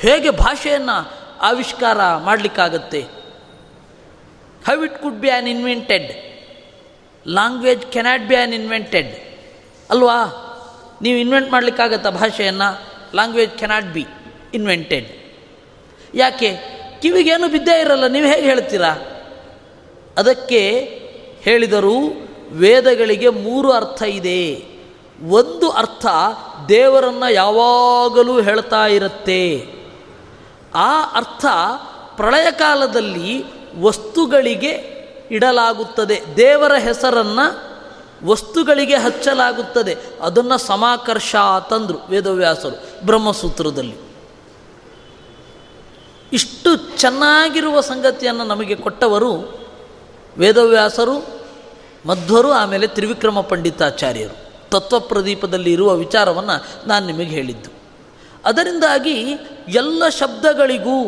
ಹೇಗೆ ಭಾಷೆಯನ್ನು ಆವಿಷ್ಕಾರ ಮಾಡಲಿಕ್ಕಾಗತ್ತೆ? How it could be an invented language cannot be an invented ಅಲ್ವಾ? ನೀವು ಇನ್ವೆಂಟ್ ಮಾಡಲಿಕ್ಕಾಗತ್ತಾ ಭಾಷೆಯನ್ನು? ಲ್ಯಾಂಗ್ವೇಜ್ ಕೆನಾಟ್ ಬಿ ಇನ್ವೆಂಟೆಡ್ ಯಾಕೆ? ಕಿವಿಗೇನು ಬಿದ್ದೇ ಇರಲ್ಲ, ನೀವು ಹೇಗೆ ಹೇಳ್ತೀರಾ? ಅದಕ್ಕೆ ಹೇಳಿದರು, ವೇದಗಳಿಗೆ ಮೂರು ಅರ್ಥ ಇದೆ. ಒಂದು ಅರ್ಥ ದೇವರನ್ನು ಯಾವಾಗಲೂ ಹೇಳ್ತಾ ಇರುತ್ತೆ. ಆ ಅರ್ಥ ಪ್ರಳಯ ಕಾಲದಲ್ಲಿ ವಸ್ತುಗಳಿಗೆ ಇಡಲಾಗುತ್ತದೆ. ದೇವರ ಹೆಸರನ್ನು ವಸ್ತುಗಳಿಗೆ ಹಚ್ಚಲಾಗುತ್ತದೆ. ಅದನ್ನು ಸಮಾಕರ್ಷ ತಂದರು ವೇದವ್ಯಾಸರು ಬ್ರಹ್ಮಸೂತ್ರದಲ್ಲಿ. ಇಷ್ಟು ಚೆನ್ನಾಗಿರುವ ಸಂಗತಿಯನ್ನು ನಮಗೆ ಕೊಟ್ಟವರು ವೇದವ್ಯಾಸರು, ಮಧ್ವರು, ಆಮೇಲೆ ತ್ರಿವಿಕ್ರಮ ಪಂಡಿತಾಚಾರ್ಯರು. ತತ್ವಪ್ರದೀಪದಲ್ಲಿ ಇರುವ ವಿಚಾರವನ್ನು ನಾನು ನಿಮಗೆ ಹೇಳಿದ್ದು. ಅದರಿಂದಾಗಿ ಎಲ್ಲ ಶಬ್ದಗಳಿಗೂ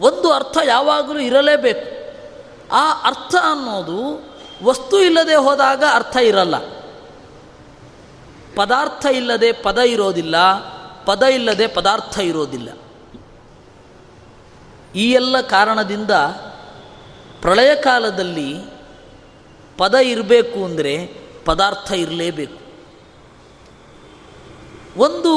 ಒಂದು ಅರ್ಥ ಯಾವಾಗಲೂ ಇರಲೇಬೇಕು. ಆ ಅರ್ಥ ಅನ್ನೋದು ವಸ್ತು ಇಲ್ಲದೆ ಹೋದಾಗ ಅರ್ಥ ಇರಲ್ಲ. ಪದಾರ್ಥ ಇಲ್ಲದೆ ಪದ ಇರೋದಿಲ್ಲ, ಪದ ಇಲ್ಲದೆ ಪದಾರ್ಥ ಇರೋದಿಲ್ಲ. ಈ ಎಲ್ಲ ಕಾರಣದಿಂದ ಪ್ರಳಯ ಕಾಲದಲ್ಲಿ ಪದ ಇರಬೇಕು ಅಂದರೆ ಪದಾರ್ಥ ಇರಲೇಬೇಕು. ಒಂದು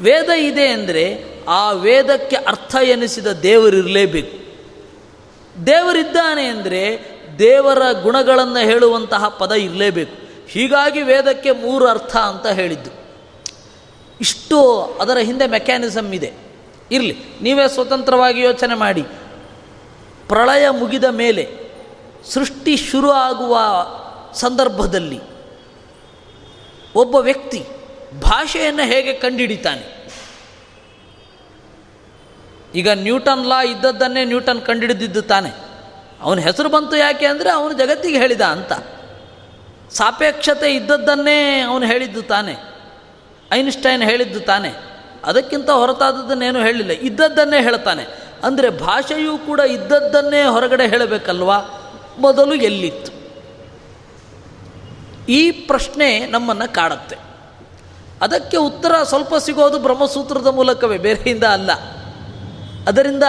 ವೇದ ಇದೆ ಅಂದರೆ ಆ ವೇದಕ್ಕೆ ಅರ್ಥ ಎನಿಸಿದ ದೇವರಿರಲೇಬೇಕು ದೇವರಿದ್ದಾನೆ ಅಂದರೆ ದೇವರ ಗುಣಗಳನ್ನು ಹೇಳುವಂತಹ ಪದ ಇರಲೇಬೇಕು. ಹೀಗಾಗಿ ವೇದಕ್ಕೆ ಮೂರು ಅರ್ಥ ಅಂತ ಹೇಳಿದ್ದು. ಇಷ್ಟು ಅದರ ಹಿಂದೆ ಮೆಕ್ಯಾನಿಸಮ್ ಇದೆ. ಇರಲಿ, ನೀವೇ ಸ್ವತಂತ್ರವಾಗಿ ಯೋಚನೆ ಮಾಡಿ. ಪ್ರಳಯ ಮುಗಿದ ಮೇಲೆ ಸೃಷ್ಟಿ ಶುರು ಆಗುವ ಸಂದರ್ಭದಲ್ಲಿ ಒಬ್ಬ ವ್ಯಕ್ತಿ ಭಾಷೆಯನ್ನು ಹೇಗೆ ಕಂಡುಹಿಡಿತಾನೆ? ಈಗ ನ್ಯೂಟನ್ ಲಾ ಇದ್ದದ್ದನ್ನೇ ನ್ಯೂಟನ್ ಕಂಡುಹಿಡಿದಿದ್ದು ತಾನೆ. ಅವನ ಹೆಸರು ಬಂತು ಯಾಕೆ ಅಂದರೆ ಅವನು ಜಗತ್ತಿಗೆ ಹೇಳಿದ ಅಂತ. ಸಾಪೇಕ್ಷತೆ ಇದ್ದದ್ದನ್ನೇ ಅವನು ಹೇಳಿದ್ದು ತಾನೆ. ಐನ್ಸ್ಟೈನ್ ಹೇಳಿದ್ದು ತಾನೆ. ಅದಕ್ಕಿಂತ ಹೊರತಾದದ್ದನ್ನೇನು ಹೇಳಿಲ್ಲ ಇದ್ದದ್ದನ್ನೇ ಹೇಳ್ತಾನೆ. ಅಂದರೆ ಭಾಷೆಯೂ ಕೂಡ ಇದ್ದದ್ದನ್ನೇ ಹೊರಗಡೆ ಹೇಳಬೇಕಲ್ವಾ? ಮೊದಲು ಎಲ್ಲಿತ್ತು? ಈ ಪ್ರಶ್ನೆ ನಮ್ಮನ್ನು ಕಾಡುತ್ತೆ. ಅದಕ್ಕೆ ಉತ್ತರ ಸ್ವಲ್ಪ ಸಿಗೋದು ಬ್ರಹ್ಮಸೂತ್ರದ ಮೂಲಕವೇ, ಬೇರೆಯಿಂದ ಅಲ್ಲ. ಅದರಿಂದ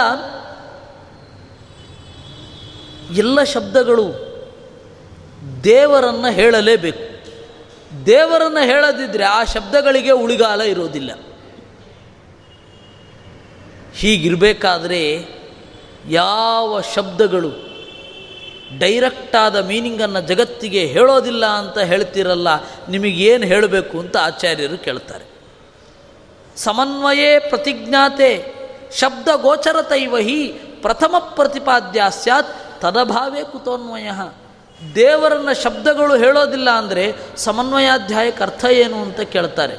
ಎಲ್ಲ ಶಬ್ದಗಳು ದೇವರನ್ನು ಹೇಳಲೇಬೇಕು. ದೇವರನ್ನು ಹೇಳದಿದ್ದರೆ ಆ ಶಬ್ದಗಳಿಗೆ ಉಳಿಗಾಲ ಇರೋದಿಲ್ಲ. ಹೀಗಿರಬೇಕಾದ್ರೆ ಯಾವ ಶಬ್ದಗಳು ಡೈರೆಕ್ಟಾದ ಮೀನಿಂಗನ್ನು ಜಗತ್ತಿಗೆ ಹೇಳೋದಿಲ್ಲ ಅಂತ ಹೇಳ್ತಿರಲ್ಲ, ನಿಮಗೇನು ಹೇಳಬೇಕು ಅಂತ ಆಚಾರ್ಯರು ಕೇಳ್ತಾರೆ. ಸಮನ್ವಯೇ ಪ್ರತಿಜ್ಞಾತೆ ಶಬ್ದ ಗೋಚರತೈವ ಹಿ ಪ್ರಥಮ ಪ್ರತಿಪಾದ್ಯ ಸ್ಯಾತ್ ತದಭಾವೇ ಕುತೋನ್ವಯ. ದೇವರನ್ನ ಶಬ್ದಗಳು ಹೇಳೋದಿಲ್ಲ ಅಂದರೆ ಸಮನ್ವಯಾಧ್ಯಾಯಕ್ಕೆ ಅರ್ಥ ಏನು ಅಂತ ಕೇಳ್ತಾರೆ.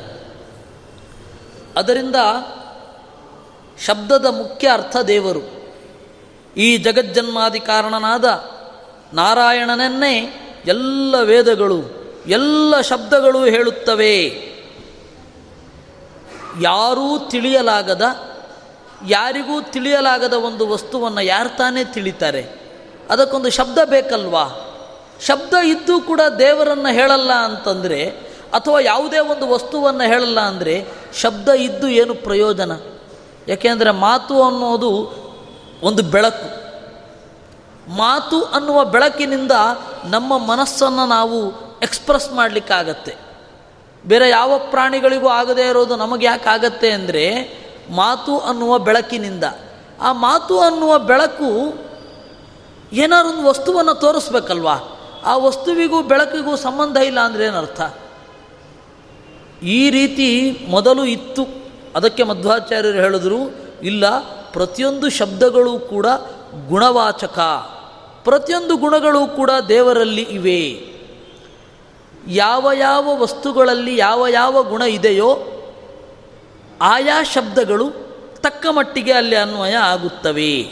ಅದರಿಂದ ಶಬ್ದದ ಮುಖ್ಯ ಅರ್ಥ ದೇವರು. ಈ ಜಗಜ್ಜನ್ಮಾದಿ ಕಾರಣನಾದ ನಾರಾಯಣನನ್ನೇ ಎಲ್ಲ ವೇದಗಳು, ಎಲ್ಲ ಶಬ್ದಗಳು ಹೇಳುತ್ತವೆ. ಯಾರೂ ತಿಳಿಯಲಾಗದ ಯಾರಿಗೂ ತಿಳಿಯಲಾಗದ ಒಂದು ವಸ್ತುವನ್ನು ಯಾರು ತಾನೇ ತಿಳಿತಾರೆ? ಅದಕ್ಕೊಂದು ಶಬ್ದ ಬೇಕಲ್ವಾ? ಶಬ್ದ ಇದ್ದು ಕೂಡ ದೇವರನ್ನು ಹೇಳಲ್ಲ ಅಂತಂದರೆ, ಅಥವಾ ಯಾವುದೇ ಒಂದು ವಸ್ತುವನ್ನು ಹೇಳಲ್ಲ ಅಂದರೆ ಶಬ್ದ ಇದ್ದು ಏನು ಪ್ರಯೋಜನ? ಯಾಕೆಂದರೆ ಮಾತು ಅನ್ನೋದು ಒಂದು ಬೆಳಕು. ಮಾತು ಅನ್ನುವ ಬೆಳಕಿನಿಂದ ನಮ್ಮ ಮನಸ್ಸನ್ನು ನಾವು ಎಕ್ಸ್ಪ್ರೆಸ್ ಮಾಡಲಿಕ್ಕಾಗತ್ತೆ. ಬೇರೆ ಯಾವ ಪ್ರಾಣಿಗಳಿಗೂ ಆಗದೇ ಇರೋದು ನಮಗೆ ಯಾಕೆ ಆಗತ್ತೆ ಅಂದರೆ ಮಾತು ಅನ್ನುವ ಬೆಳಕಿನಿಂದ. ಆ ಮಾತು ಅನ್ನುವ ಬೆಳಕು ಏನಾದ್ರು ಒಂದು ವಸ್ತುವನ್ನು ತೋರಿಸ್ಬೇಕಲ್ವಾ? ಆ ವಸ್ತುವಿಗೂ ಬೆಳಕಿಗೂ ಸಂಬಂಧ ಇಲ್ಲ ಅಂದರೆ ಏನರ್ಥ? ಈ ರೀತಿ ಮೊದಲು ಇತ್ತು. ಅದಕ್ಕೆ ಮಧ್ವಾಚಾರ್ಯರು ಹೇಳಿದ್ರು, ಇಲ್ಲ, ಪ್ರತಿಯೊಂದು ಶಬ್ದಗಳು ಕೂಡ ಗುಣವಾಚಕ. ಪ್ರತಿಯೊಂದು ಗುಣಗಳು ಕೂಡ ದೇವರಲ್ಲಿ ಇವೆ. ಯಾವ ಯಾವ ವಸ್ತುಗಳಲ್ಲಿ ಯಾವ ಯಾವ ಗುಣ ಇದೆಯೋ ಆಯಾ ಶಬ್ದಗಳು ತಕ್ಕ ಮಟ್ಟಿಗೆ ಅಲ್ಲಿ ಅನ್ವಯ ಆಗುತ್ತವೆ.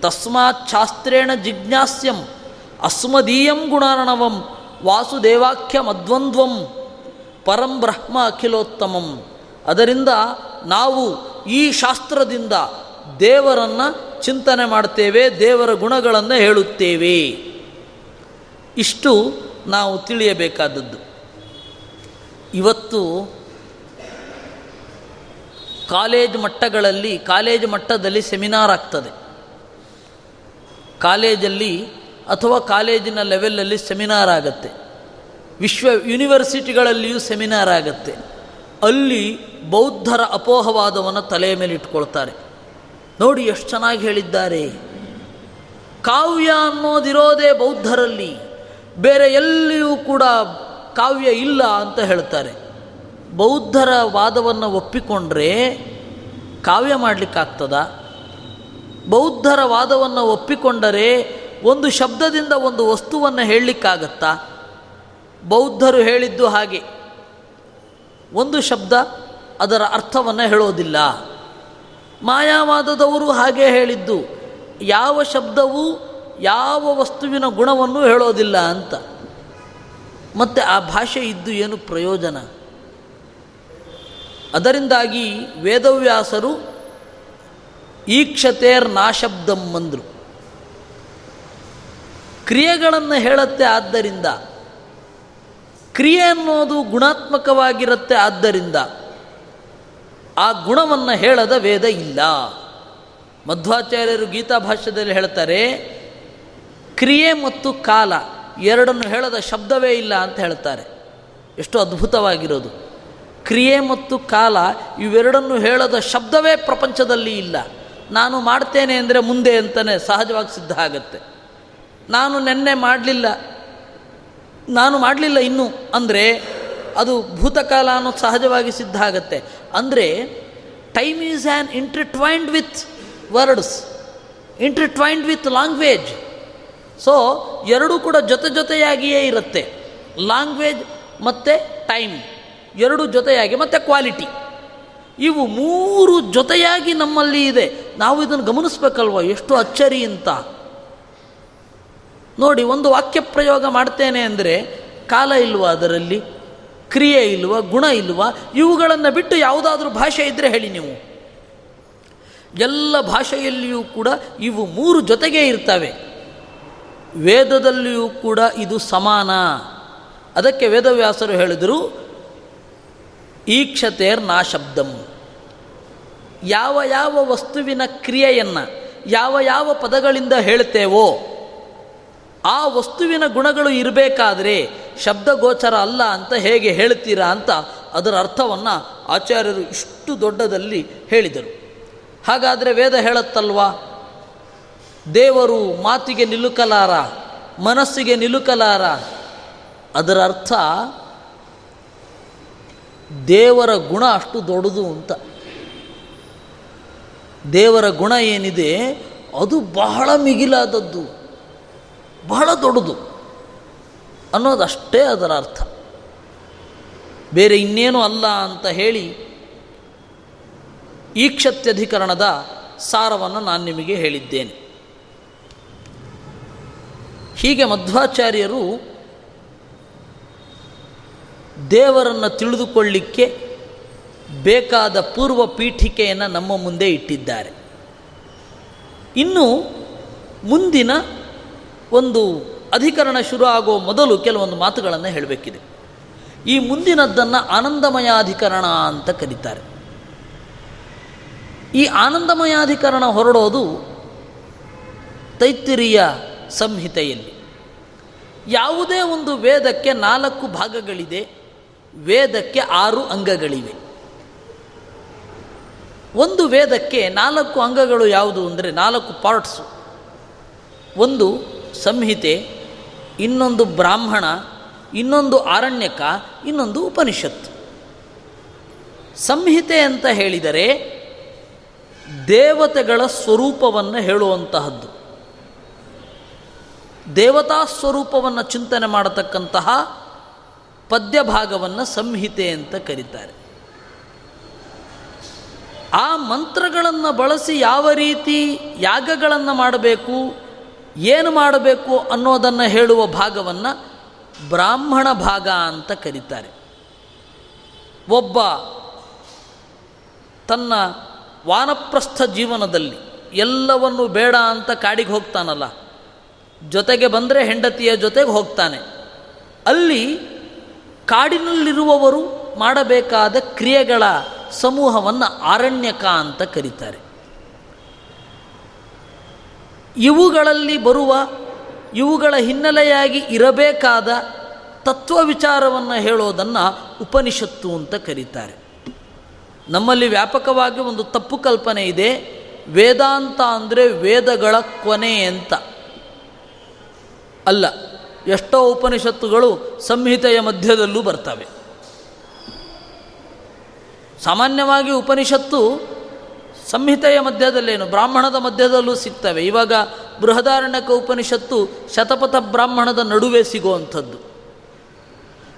ತಸ್ಮಾತ್ ಶಾಸ್ತ್ರೇಣ ಜಿಜ್ಞಾಸ್ಯಂ, ಅಸ್ಮದೀಯಂ ಗುಣಾರ್ಣವಂ ವಾಸುದೇವಾಖ್ಯ ಮದ್ವಂದ್ವಂ ಪರಂ ಬ್ರಹ್ಮ ಅಖಿಲೋತ್ತಮಂ. ಅದರಿಂದ ನಾವು ಈ ಶಾಸ್ತ್ರದಿಂದ ದೇವರನ್ನು ಚಿಂತನೆ ಮಾಡ್ತೇವೆ, ದೇವರ ಗುಣಗಳನ್ನು ಹೇಳುತ್ತೇವೆ. ಇಷ್ಟು ನಾವು ತಿಳಿಯಬೇಕಾದದ್ದು. ಇವತ್ತು ಕಾಲೇಜ್ ಮಟ್ಟಗಳಲ್ಲಿ, ಕಾಲೇಜ್ ಮಟ್ಟದಲ್ಲಿ ಸೆಮಿನಾರ್ ಆಗ್ತದೆ. ಕಾಲೇಜಲ್ಲಿ ಅಥವಾ ಕಾಲೇಜಿನ ಲೆವೆಲಲ್ಲಿ ಸೆಮಿನಾರ್ ಆಗುತ್ತೆ. ವಿಶ್ವ ಯೂನಿವರ್ಸಿಟಿಗಳಲ್ಲಿಯೂ ಸೆಮಿನಾರ್ ಆಗುತ್ತೆ. ಅಲ್ಲಿ ಬೌದ್ಧರ ಅಪೋಹವಾದವನ್ನು ತಲೆಯ ಮೇಲೆ ಇಟ್ಕೊಳ್ತಾರೆ. ನೋಡಿ ಎಷ್ಟು ಚೆನ್ನಾಗಿ ಹೇಳಿದ್ದಾರೆ. ಕಾವ್ಯ ಅನ್ನೋದಿರೋದೇ ಬೌದ್ಧರಲ್ಲಿ. ಬೇರೆ ಎಲ್ಲಿಯೂ ಕೂಡ ಕಾವ್ಯ ಇಲ್ಲ ಅಂತ ಹೇಳ್ತಾರೆ. ಬೌದ್ಧರ ವಾದವನ್ನು ಒಪ್ಪಿಕೊಂಡ್ರೆ ಕಾವ್ಯ ಮಾಡಲಿಕ್ಕಾಗ್ತದ? ಬೌದ್ಧರ ವಾದವನ್ನು ಒಪ್ಪಿಕೊಂಡರೆ ಒಂದು ಶಬ್ದದಿಂದ ಒಂದು ವಸ್ತುವನ್ನು ಹೇಳಲಿಕ್ಕಾಗತ್ತಾ? ಬೌದ್ಧರು ಹೇಳಿದ್ದು ಹಾಗೆ. ಒಂದು ಶಬ್ದ ಅದರ ಅರ್ಥವನ್ನು ಹೇಳೋದಿಲ್ಲ. ಮಾಯಾವಾದದವರು ಹಾಗೆ ಹೇಳಿದ್ದು. ಯಾವ ಶಬ್ದವು ಯಾವ ವಸ್ತುವಿನ ಗುಣವನ್ನು ಹೇಳೋದಿಲ್ಲ ಅಂತ. ಮತ್ತು ಆ ಭಾಷೆ ಇದ್ದು ಏನು ಪ್ರಯೋಜನ? ಅದರಿಂದಾಗಿ ವೇದವ್ಯಾಸರು ಈಕ್ಷತೇರ್ ನಾಶಬ್ದಂ ಅಂದರು. ಕ್ರಿಯೆಗಳನ್ನು ಹೇಳುತ್ತೆ ಆದ್ದರಿಂದ, ಕ್ರಿಯೆ ಅನ್ನೋದು ಗುಣಾತ್ಮಕವಾಗಿರುತ್ತೆ ಆದ್ದರಿಂದ ಆ ಗುಣವನ್ನು ಹೇಳದ ವೇದ ಇಲ್ಲ. ಮಧ್ವಾಚಾರ್ಯರು ಗೀತಾ ಭಾಷ್ಯದಲ್ಲಿ ಹೇಳ್ತಾರೆ, ಕ್ರಿಯೆ ಮತ್ತು ಕಾಲ ಎರಡನ್ನು ಹೇಳದ ಶಬ್ದವೇ ಇಲ್ಲ ಅಂತ ಹೇಳ್ತಾರೆ. ಎಷ್ಟು ಅದ್ಭುತವಾಗಿರೋದು. ಕ್ರಿಯೆ ಮತ್ತು ಕಾಲ ಇವೆರಡನ್ನು ಹೇಳದ ಶಬ್ದವೇ ಪ್ರಪಂಚದಲ್ಲಿ ಇಲ್ಲ. ನಾನು ಮಾಡ್ತೇನೆ ಅಂದರೆ ಮುಂದೆ ಅಂತಲೇ ಸಹಜವಾಗಿ ಸಿದ್ಧ ಆಗತ್ತೆ. ನಾನು ನೆನ್ನೆ ಮಾಡಲಿಲ್ಲ. ನಾನು ಮಾಡಲಿಲ್ಲ ಇನ್ನು ಅಂದರೆ ಅದು ಭೂತಕಾಲ ಅನ್ನೋದು ಸಹಜವಾಗಿ ಸಿದ್ಧ ಆಗತ್ತೆ. ಅಂದರೆ time is an intertwined with words intertwined with language so ಎರಡೂ ಕೂಡ ಜೊತೆ ಜೊತೆಯಾಗಿಯೇ ಇರುತ್ತೆ. ಲಾಂಗ್ವೇಜ್ ಮತ್ತು ಟೈಮ್ ಎರಡು ಜೊತೆಯಾಗಿ, ಮತ್ತು ಕ್ವಾಲಿಟಿ ಇವು ಮೂರು ಜೊತೆಯಾಗಿ ನಮ್ಮಲ್ಲಿ ಇದೆ. ನಾವು ಇದನ್ನು ಗಮನಿಸ್ಬೇಕಲ್ವ? ಎಷ್ಟು ಅಚ್ಚರಿ ಅಂತ. ನೋಡಿ, ಒಂದು ವಾಕ್ಯ ಪ್ರಯೋಗ ಮಾಡ್ತೇನೆ ಅಂದರೆ, ಕಾಲ ಇಲ್ವ ಅದರಲ್ಲಿ? ಕ್ರಿಯೆ ಇಲ್ವ? ಗುಣ ಇಲ್ವ? ಇವುಗಳನ್ನು ಬಿಟ್ಟು ಯಾವುದಾದ್ರೂ ಭಾಷೆ ಇದ್ದರೆ ಹೇಳಿ ನೀವು. ಎಲ್ಲ ಭಾಷೆಯಲ್ಲಿಯೂ ಕೂಡ ಇವು ಮೂರು ಜೊತೆಗೆ ಇರ್ತವೆ. ವೇದದಲ್ಲಿಯೂ ಕೂಡ ಇದು ಸಮಾನ. ಅದಕ್ಕೆ ವೇದವ್ಯಾಸರು ಹೇಳಿದರು ಈಕ್ಷತೇರ್ ನಾಶಬ್ದಂ ಯಾವ ಯಾವ ವಸ್ತುವಿನ ಕ್ರಿಯೆಯನ್ನು ಯಾವ ಯಾವ ಪದಗಳಿಂದ ಹೇಳ್ತೇವೋ ಆ ವಸ್ತುವಿನ ಗುಣಗಳು ಇರಬೇಕಾದ್ರೆ ಶಬ್ದಗೋಚರ ಅಲ್ಲ ಅಂತ ಹೇಗೆ ಹೇಳ್ತೀರಾ ಅಂತ ಅದರ ಅರ್ಥವನ್ನು ಆಚಾರ್ಯರು ಇಷ್ಟು ದೊಡ್ಡದಲ್ಲಿ ಹೇಳಿದರು. ಹಾಗಾದರೆ ವೇದ ಹೇಳುತ್ತಲ್ವಾ? ದೇವರು ಮಾತಿಗೆ ನಿಲುಕಲಾರ, ಮನಸ್ಸಿಗೆ ನಿಲುಕಲಾರ. ಅದರ ಅರ್ಥ ದೇವರ ಗುಣ ಅಷ್ಟು ದೊಡ್ಡದು ಅಂತ. ದೇವರ ಗುಣ ಏನಿದೆ, ಅದು ಬಹಳ ಮಿಗಿಲಾದದ್ದು, ಬಹಳ ದೊಡ್ಡದು ಅನ್ನೋದಷ್ಟೇ ಅದರ ಅರ್ಥ. ಬೇರೆ ಇನ್ನೇನು ಅಲ್ಲ ಅಂತ ಹೇಳಿ ಈಕ್ಷತ್ಯಧಿಕರಣದ ಸಾರವನ್ನು ನಾನು ನಿಮಗೆ ಹೇಳಿದ್ದೇನೆ. ಹೀಗೆ ಮಧ್ವಾಚಾರ್ಯರು ದೇವರನ್ನು ತಿಳಿದುಕೊಳ್ಳಿಕ್ಕೆ ಬೇಕಾದ ಪೂರ್ವ ಪೀಠಿಕೆಯನ್ನು ನಮ್ಮ ಮುಂದೆ ಇಟ್ಟಿದ್ದಾರೆ. ಇನ್ನು ಮುಂದಿನ ಒಂದು ಅಧಿಕರಣ ಶುರು ಆಗೋ ಮೊದಲು ಕೆಲವೊಂದು ಮಾತುಗಳನ್ನು ಹೇಳಬೇಕಿದೆ. ಈ ಮುಂದಿನದ್ದನ್ನು ಆನಂದಮಯಾಧಿಕರಣ ಅಂತ ಕರೀತಾರೆ. ಈ ಆನಂದಮಯಾಧಿಕರಣ ಹೊರಡೋದು ತೈತ್ತಿರಿಯ ಸಂಹಿತೆಯಲ್ಲಿ. ಯಾವುದೇ ಒಂದು ವೇದಕ್ಕೆ ನಾಲ್ಕು ಭಾಗಗಳಿದೆ. ವೇದಕ್ಕೆ ಆರು ಅಂಗಗಳಿವೆ. ಒಂದು ವೇದಕ್ಕೆ ನಾಲ್ಕು ಅಂಗಗಳು ಯಾವುದು ಅಂದರೆ ನಾಲ್ಕು ಪಾರ್ಟ್ಸು ಒಂದು ಸಂಹಿತೆ, ಇನ್ನೊಂದು ಬ್ರಾಹ್ಮಣ, ಇನ್ನೊಂದು ಆರಣ್ಯಕ ಇನ್ನೊಂದು ಉಪನಿಷತ್ತು ಸಂಹಿತೆ ಅಂತ ಹೇಳಿದರೆ ದೇವತೆಗಳ ಸ್ವರೂಪವನ್ನು ಹೇಳುವಂತಹದ್ದು. ದೇವತಾ ಸ್ವರೂಪವನ್ನು ಚಿಂತನೆ ಮಾಡತಕ್ಕಂತಹ ಪದ್ಯ ಭಾಗವನ್ನು ಸಂಹಿತೆ ಅಂತ ಕರೀತಾರೆ. ಆ ಮಂತ್ರಗಳನ್ನು ಬಳಸಿ ಯಾವ ರೀತಿ ಯಾಗಗಳನ್ನು ಮಾಡಬೇಕು, ಏನು ಮಾಡಬೇಕು ಅನ್ನೋದನ್ನು ಹೇಳುವ ಭಾಗವನ್ನು ಬ್ರಾಹ್ಮಣ ಭಾಗ ಅಂತ ಕರೀತಾರೆ. ಒಬ್ಬ ತನ್ನ ವಾನಪ್ರಸ್ಥ ಜೀವನದಲ್ಲಿ ಎಲ್ಲವನ್ನು ಬೇಡ ಅಂತ ಕಾಡಿಗೆ ಹೋಗ್ತಾನಲ್ಲ, ಜೊತೆಗೆ ಬಂದರೆ ಹೆಂಡತಿಯ ಜೊತೆಗೆ ಹೋಗ್ತಾನೆ. ಅಲ್ಲಿ ಕಾಡಿನಲ್ಲಿರುವವರು ಮಾಡಬೇಕಾದ ಕ್ರಿಯೆಗಳ ಸಮೂಹವನ್ನು ಆರಣ್ಯಕ ಅಂತ ಕರೀತಾರೆ. ಇವುಗಳಲ್ಲಿ ಬರುವ, ಇವುಗಳ ಹಿನ್ನೆಲೆಯಾಗಿ ಇರಬೇಕಾದ ತತ್ವ ವಿಚಾರವನ್ನು ಹೇಳೋದನ್ನು ಉಪನಿಷತ್ತು ಅಂತ ಕರೀತಾರೆ. ನಮ್ಮಲ್ಲಿ ವ್ಯಾಪಕವಾಗಿ ಒಂದು ತಪ್ಪು ಕಲ್ಪನೆ ಇದೆ. ವೇದಾಂತ ಅಂದರೆ ವೇದಗಳ ಕೊನೆ ಅಂತ. ಅಲ್ಲ ಎಷ್ಟೋ ಉಪನಿಷತ್ತುಗಳು ಸಂಹಿತೆಯ ಮಧ್ಯದಲ್ಲೂ ಬರ್ತವೆ. ಸಾಮಾನ್ಯವಾಗಿ ಉಪನಿಷತ್ತು ಸಂಹಿತೆಯ ಮಧ್ಯದಲ್ಲೇನು ಬ್ರಾಹ್ಮಣದ ಮಧ್ಯದಲ್ಲೂ ಸಿಗ್ತವೆ. ಇವಾಗ ಬೃಹದಾರಣ್ಯಕ ಉಪನಿಷತ್ತು ಶತಪಥ ಬ್ರಾಹ್ಮಣದ ನಡುವೆ ಸಿಗುವಂಥದ್ದು.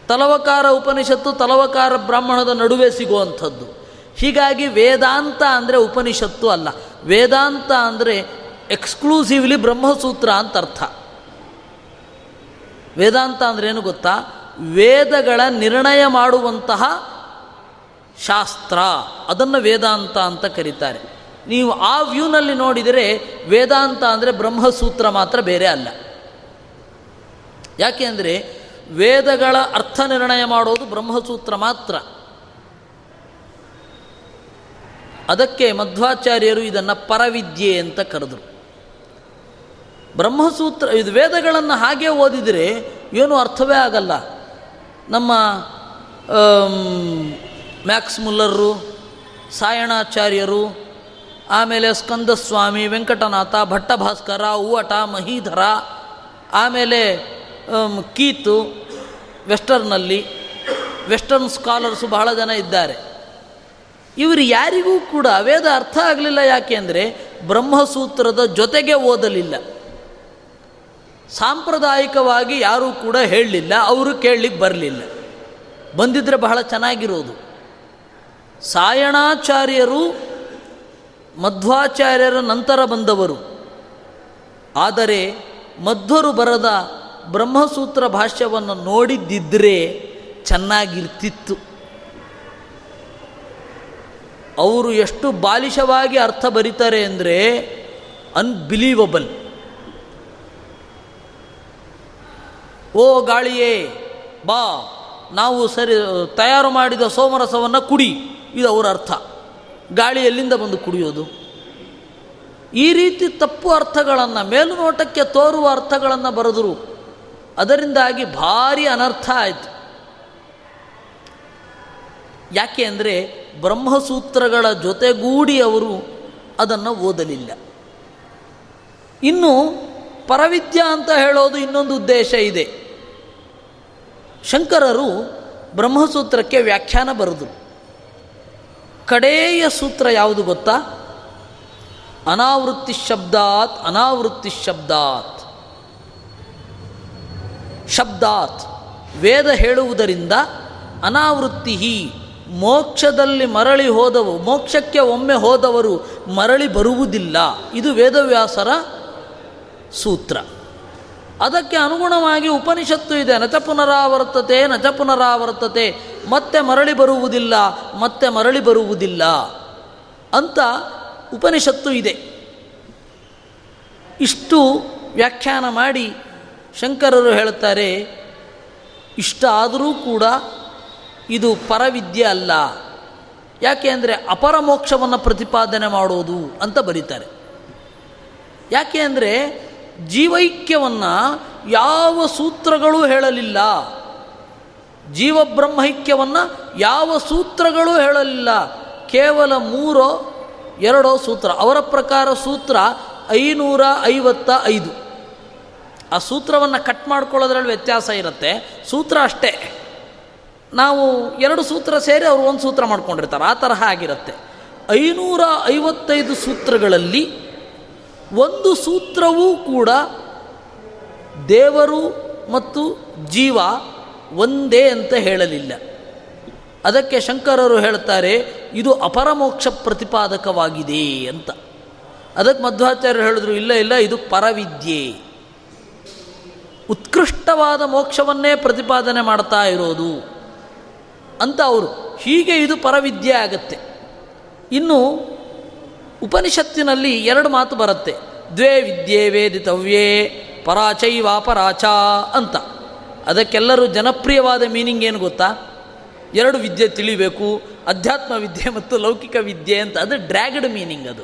ತಲವಕಾರ ಉಪನಿಷತ್ತು ತಲವಕಾರ ಬ್ರಾಹ್ಮಣದ ನಡುವೆ ಸಿಗುವಂಥದ್ದು. ಹೀಗಾಗಿ ವೇದಾಂತ ಅಂದರೆ ಉಪನಿಷತ್ತು ಅಲ್ಲ. ವೇದಾಂತ ಅಂದರೆ ಎಕ್ಸ್ಕ್ಲೂಸಿವ್ಲಿ ಬ್ರಹ್ಮಸೂತ್ರ ಅಂತ ಅರ್ಥ ವೇದಾಂತ ಏನು ಗೊತ್ತಾ? ವೇದಗಳ ನಿರ್ಣಯ ಮಾಡುವಂತಹ ಶಾಸ್ತ್ರ. ಅದನ್ನು ವೇದಾಂತ ಅಂತ ಕರೀತಾರೆ. ನೀವು ಆ ವ್ಯೂನಲ್ಲಿ ನೋಡಿದರೆ ವೇದಾಂತ ಅಂದರೆ ಬ್ರಹ್ಮಸೂತ್ರ ಮಾತ್ರ ಬೇರೆ ಅಲ್ಲ. ಯಾಕೆ ಅಂದರೆ ವೇದಗಳ ಅರ್ಥ ನಿರ್ಣಯ ಮಾಡೋದು ಬ್ರಹ್ಮಸೂತ್ರ ಮಾತ್ರ. ಅದಕ್ಕೆ ಮಧ್ವಾಚಾರ್ಯರು ಇದನ್ನು ಪರವಿದ್ಯೆ ಅಂತ ಕರೆದರು. ಬ್ರಹ್ಮಸೂತ್ರ, ಇದು ವೇದಗಳನ್ನು ಹಾಗೆ ಓದಿದರೆ ಏನು ಅರ್ಥವೇ ಆಗಲ್ಲ. ನಮ್ಮ ಮ್ಯಾಕ್ಸ್ ಮುಲ್ಲರು, ಸಾಯಣಾಚಾರ್ಯರು, ಆಮೇಲೆ ಸ್ಕಂದಸ್ವಾಮಿ, ವೆಂಕಟನಾಥ, ಭಟ್ಟಭಾಸ್ಕರ ಹೂವಟ ಮಹೀಧರ, ಆಮೇಲೆ ಕೀತು, ವೆಸ್ಟರ್ನಲ್ಲಿ, ವೆಸ್ಟರ್ನ್ ಸ್ಕಾಲರ್ಸು ಬಹಳ ಜನ ಇದ್ದಾರೆ. ಇವರು ಯಾರಿಗೂ ಕೂಡ ವೇದ ಅರ್ಥ ಆಗಲಿಲ್ಲ ಯಾಕೆ ಅಂದರೆ ಬ್ರಹ್ಮಸೂತ್ರದ ಜೊತೆಗೆ ಓದಲಿಲ್ಲ. ಸಾಂಪ್ರದಾಯಿಕವಾಗಿ ಯಾರೂ ಕೂಡ ಹೇಳಲಿಲ್ಲ, ಅವರು ಕೇಳಲಿಕ್ಕೆ ಬರಲಿಲ್ಲ. ಬಂದಿದ್ದರೆ ಬಹಳ ಚೆನ್ನಾಗಿರೋದು. ಸಾಯಣಾಚಾರ್ಯರು, ಮಧ್ವಾಚಾರ್ಯರ ನಂತರ ಬಂದವರು. ಆದರೆ ಮಧ್ವರು ಬರದ ಬ್ರಹ್ಮಸೂತ್ರ ಭಾಷ್ಯವನ್ನು ನೋಡಿದ್ದಿದ್ರೆ ಚೆನ್ನಾಗಿರ್ತಿತ್ತು. ಅವರು ಎಷ್ಟು ಬಾಲಿಶವಾಗಿ ಅರ್ಥ ಬರೀತಾರೆ ಅಂದರೆ ಅನ್ಬಿಲೀವಬಲ್ ಓ ಗಾಳಿಯೇ, ಬಾ, ನಾವು ಸರಿ, ತಯಾರು ಮಾಡಿದ ಸೋಮರಸವನ್ನು ಕುಡಿ. ಇದು ಅವರ ಅರ್ಥ. ಗಾಳಿ ಎಲ್ಲಿಂದ ಬಂದು ಕುಡಿಯೋದು? ಈ ರೀತಿ ತಪ್ಪು ಅರ್ಥಗಳನ್ನು, ಮೇಲುನೋಟಕ್ಕೆ ತೋರುವ ಅರ್ಥಗಳನ್ನು ಬರೆದರು. ಅದರಿಂದಾಗಿ ಭಾರಿ ಅನರ್ಥ ಆಯಿತು. ಯಾಕೆ ಅಂದರೆ, ಬ್ರಹ್ಮಸೂತ್ರಗಳ ಜೊತೆಗೂಡಿ ಅವರು ಅದನ್ನು ಓದಲಿಲ್ಲ. ಇನ್ನು ಪರವಿದ್ಯಾ ಅಂತ ಹೇಳೋದು ಇನ್ನೊಂದು ಉದ್ದೇಶ ಇದೆ. ಶಂಕರರು ಬ್ರಹ್ಮಸೂತ್ರಕ್ಕೆ ವ್ಯಾಖ್ಯಾನ ಬರೆದರು ಕಡೆಯ ಸೂತ್ರ ಯಾವುದು ಗೊತ್ತಾ? ಅನಾವೃತ್ತಿ ಶಬ್ದಾತ್ ಅನಾವೃತ್ತಿ ಶಬ್ದಾತ್. ಶಬ್ದಾತ್, ವೇದ ಹೇಳುವುದರಿಂದ ಅನಾವೃತ್ತಿ ಮೋಕ್ಷದಲ್ಲಿ ಮರಳಿ ಹೋದವು, ಮೋಕ್ಷಕ್ಕೆ ಒಮ್ಮೆ ಹೋದವರು ಮರಳಿ ಬರುವುದಿಲ್ಲ. ಇದು ವೇದವ್ಯಾಸರ ಸೂತ್ರ. ಅದಕ್ಕೆ ಅನುಗುಣವಾಗಿ ಉಪನಿಷತ್ತು ಇದೆ. ನಚ ಪುನರಾವರ್ತತೆ ನಚ ಪುನರಾವರ್ತತೆ. ಮತ್ತೆ ಮರಳಿ ಬರುವುದಿಲ್ಲ, ಮತ್ತೆ ಮರಳಿ ಬರುವುದಿಲ್ಲ ಅಂತ ಉಪನಿಷತ್ತು ಇದೆ. ಇಷ್ಟು ವ್ಯಾಖ್ಯಾನ ಮಾಡಿ ಶಂಕರರು ಹೇಳ್ತಾರೆ, ಇಷ್ಟ ಆದರೂ ಕೂಡ ಇದು ಪರವಿದ್ಯೆ ಅಲ್ಲ. ಯಾಕೆ ಅಂದರೆ ಅಪರ ಮೋಕ್ಷವನ್ನು ಪ್ರತಿಪಾದನೆ ಮಾಡೋದು ಅಂತ ಬರೀತಾರೆ. ಯಾಕೆ ಅಂದರೆ ಜೀವೈಕ್ಯವನ್ನು ಯಾವ ಸೂತ್ರಗಳು ಹೇಳಲಿಲ್ಲ. ಜೀವಬ್ರಹ್ಮೈಕ್ಯವನ್ನು ಯಾವ ಸೂತ್ರಗಳು ಹೇಳಲಿಲ್ಲ. ಕೇವಲ ಮೂರೋ, ಎರಡೋ ಸೂತ್ರ. ಅವರ ಪ್ರಕಾರ ಸೂತ್ರ ಐನೂರ ಐವತ್ತ ಐದು. ಆ ಸೂತ್ರವನ್ನು ಕಟ್ ಮಾಡ್ಕೊಳ್ಳೋದ್ರಲ್ಲಿ ವ್ಯತ್ಯಾಸ ಇರುತ್ತೆ. ಸೂತ್ರ ಅಷ್ಟೇ. ನಾವು ಎರಡು ಸೂತ್ರ ಸೇರಿ ಅವರು ಒಂದು ಸೂತ್ರ ಮಾಡ್ಕೊಂಡಿರ್ತಾರೆ. ಆ ತರಹ ಆಗಿರುತ್ತೆ. ಐನೂರ ಐವತ್ತೈದು ಸೂತ್ರಗಳಲ್ಲಿ ಒಂದು ಸೂತ್ರವೂ ಕೂಡ ದೇವರು ಮತ್ತು ಜೀವ ಒಂದೇ ಅಂತ ಹೇಳಲಿಲ್ಲ. ಅದಕ್ಕೆ ಶಂಕರರು ಹೇಳ್ತಾರೆ, ಇದು ಅಪರಮೋಕ್ಷ ಪ್ರತಿಪಾದಕವಾಗಿದೆ ಅಂತ. ಅದಕ್ಕೆ ಮಧ್ವಾಚಾರ್ಯರು ಹೇಳಿದ್ರು, ಇಲ್ಲ ಇಲ್ಲ, ಇದು ಪರವಿದ್ಯೆ. ಉತ್ಕೃಷ್ಟವಾದ ಮೋಕ್ಷವನ್ನೇ ಪ್ರತಿಪಾದನೆ ಮಾಡ್ತಾ ಇರೋದು ಅಂತ ಅವರು. ಹೀಗೆ ಇದು ಪರವಿದ್ಯೆ ಆಗತ್ತೆ. ಇನ್ನು ಉಪನಿಷತ್ತಿನಲ್ಲಿ ಎರಡು ಮಾತು ಬರುತ್ತೆ. ದ್ವೇ ವಿದ್ಯೆ ವೇದಿತವ್ಯೇ ಪರಾಚೈವಾಪರಾಚ ಅಂತ. ಅದಕ್ಕೆಲ್ಲರೂ ಜನಪ್ರಿಯವಾದ ಮೀನಿಂಗ್ ಏನು ಗೊತ್ತಾ? ಎರಡು ವಿದ್ಯೆ ತಿಳಿಬೇಕು, ಅಧ್ಯಾತ್ಮ ವಿದ್ಯೆ ಮತ್ತು ಲೌಕಿಕ ವಿದ್ಯೆ ಅಂತ. ಅದು ಡ್ರ್ಯಾಗಡ್ ಮೀನಿಂಗ್ ಅದು.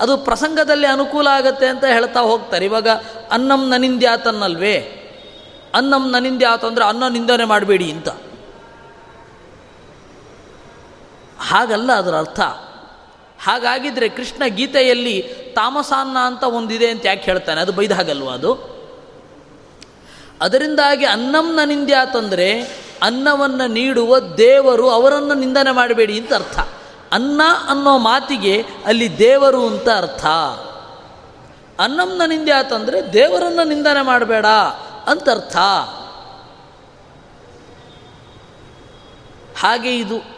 ಅದು ಪ್ರಸಂಗದಲ್ಲಿ ಅನುಕೂಲ ಆಗುತ್ತೆ ಅಂತ ಹೇಳ್ತಾ ಹೋಗ್ತಾರೆ. ಇವಾಗ ಅನ್ನಂ ನನಿಂದ್ಯಾತನ್ನಲ್ವೇ? ಅನ್ನಂ ನನಿಂದ್ಯಾತ ಅಂದರೆ ಅನ್ನ ನಿಂದನೆ ಮಾಡಬೇಡಿ ಅಂತ. ಹಾಗಲ್ಲ ಅದರ ಅರ್ಥ. ಹಾಗಾಗಿದ್ರೆ ಕೃಷ್ಣ ಗೀತೆಯಲ್ಲಿ ತಾಮಸಾನ್ನ ಅಂತ ಒಂದಿದೆ ಅಂತ ಯಾಕೆ ಹೇಳ್ತಾನೆ? ಅದು ಬೈದ ಹಾಗಲ್ವ ಅದು? ಅದರಿಂದಾಗಿ ಅನ್ನಂನ ನಿಂದೆ ನನಿಂದ್ಯಾತಂದರೆ ಅನ್ನವನ್ನು ನೀಡುವ ದೇವರು ಅವರನ್ನು ನಿಂದನೆ ಮಾಡಬೇಡಿ ಅಂತ ಅರ್ಥ. ಅನ್ನ ಅನ್ನೋ ಮಾತಿಗೆ ಅಲ್ಲಿ ದೇವರು ಅಂತ ಅರ್ಥ. ಅನ್ನಂನ ನಿಂದೆ ನನಿಂದ್ಯಾತಂದರೆ ದೇವರನ್ನು ನಿಂದನೆ ಮಾಡಬೇಡ ಅಂತ ಅರ್ಥ. ಹಾಗೆ ಇದು.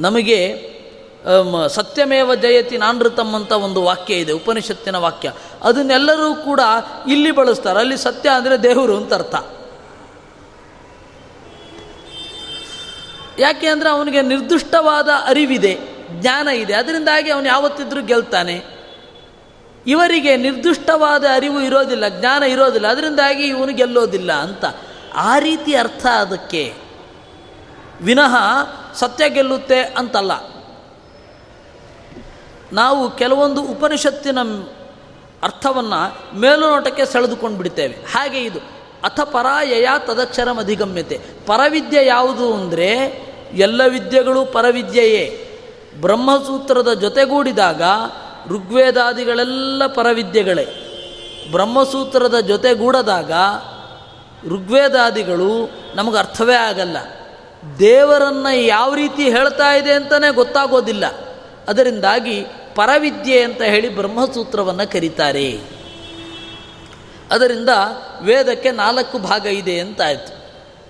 ನಮಗೆ ಸತ್ಯಮೇವ ಜಯತಿ ನಾನೃತಮ್ ಅಂತ ಒಂದು ವಾಕ್ಯ ಇದೆ, ಉಪನಿಷತ್ತಿನ ವಾಕ್ಯ. ಅದನ್ನೆಲ್ಲರೂ ಕೂಡ ಇಲ್ಲಿ ಬಳಸ್ತಾರೆ. ಅಲ್ಲಿ ಸತ್ಯ ಅಂದರೆ ದೇವರು ಅಂತ ಅರ್ಥ. ಯಾಕೆ ಅಂದರೆ ಅವನಿಗೆ ನಿರ್ದಿಷ್ಟವಾದ ಅರಿವಿದೆ, ಜ್ಞಾನ ಇದೆ. ಅದರಿಂದಾಗಿ ಅವನು ಯಾವತ್ತಿದ್ರೂ ಗೆಲ್ತಾನೆ. ಇವರಿಗೆ ನಿರ್ದಿಷ್ಟವಾದ ಅರಿವು ಇರೋದಿಲ್ಲ, ಜ್ಞಾನ ಇರೋದಿಲ್ಲ. ಅದರಿಂದಾಗಿ ಇವನು ಗೆಲ್ಲೋದಿಲ್ಲ ಅಂತ. ಆ ರೀತಿ ಅರ್ಥ ಅದಕ್ಕೆ. ವಿನಃ ಸತ್ಯ ಗೆಲ್ಲುತ್ತೆ ಅಂತಲ್ಲ. ನಾವು ಕೆಲವೊಂದು ಉಪನಿಷತ್ತಿನ ಅರ್ಥವನ್ನು ಮೇಲುನೋಟಕ್ಕೆ ಸೆಳೆದುಕೊಂಡು ಬಿಡ್ತೇವೆ. ಹಾಗೆ ಇದು. ಅಥ ಪರಾಯಯ ತದಕ್ಷರಂ ಅಧಿಗಮ್ಯತೆ. ಪರವಿದ್ಯೆ ಯಾವುದು ಅಂದರೆ ಎಲ್ಲ ವಿದ್ಯೆಗಳು ಪರವಿದ್ಯೆಯೇ. ಬ್ರಹ್ಮಸೂತ್ರದ ಜೊತೆಗೂಡಿದಾಗ ಋಗ್ವೇದಾದಿಗಳೆಲ್ಲ ಪರವಿದ್ಯೆಗಳೇ. ಬ್ರಹ್ಮಸೂತ್ರದ ಜೊತೆಗೂಡದಾಗ ಋಗ್ವೇದಾದಿಗಳು ನಮಗೆ ಅರ್ಥವೇ ಆಗಲ್ಲ. ದೇವರನ್ನು ಯಾವ ರೀತಿ ಹೇಳ್ತಾ ಇದೆ ಅಂತಲೇ ಗೊತ್ತಾಗೋದಿಲ್ಲ. ಅದರಿಂದಾಗಿ ಪರವಿದ್ಯೆ ಅಂತ ಹೇಳಿ ಬ್ರಹ್ಮಸೂತ್ರವನ್ನು ಕರೀತಾರೆ. ಅದರಿಂದ ವೇದಕ್ಕೆ ನಾಲ್ಕು ಭಾಗ ಇದೆ ಅಂತಾಯಿತು.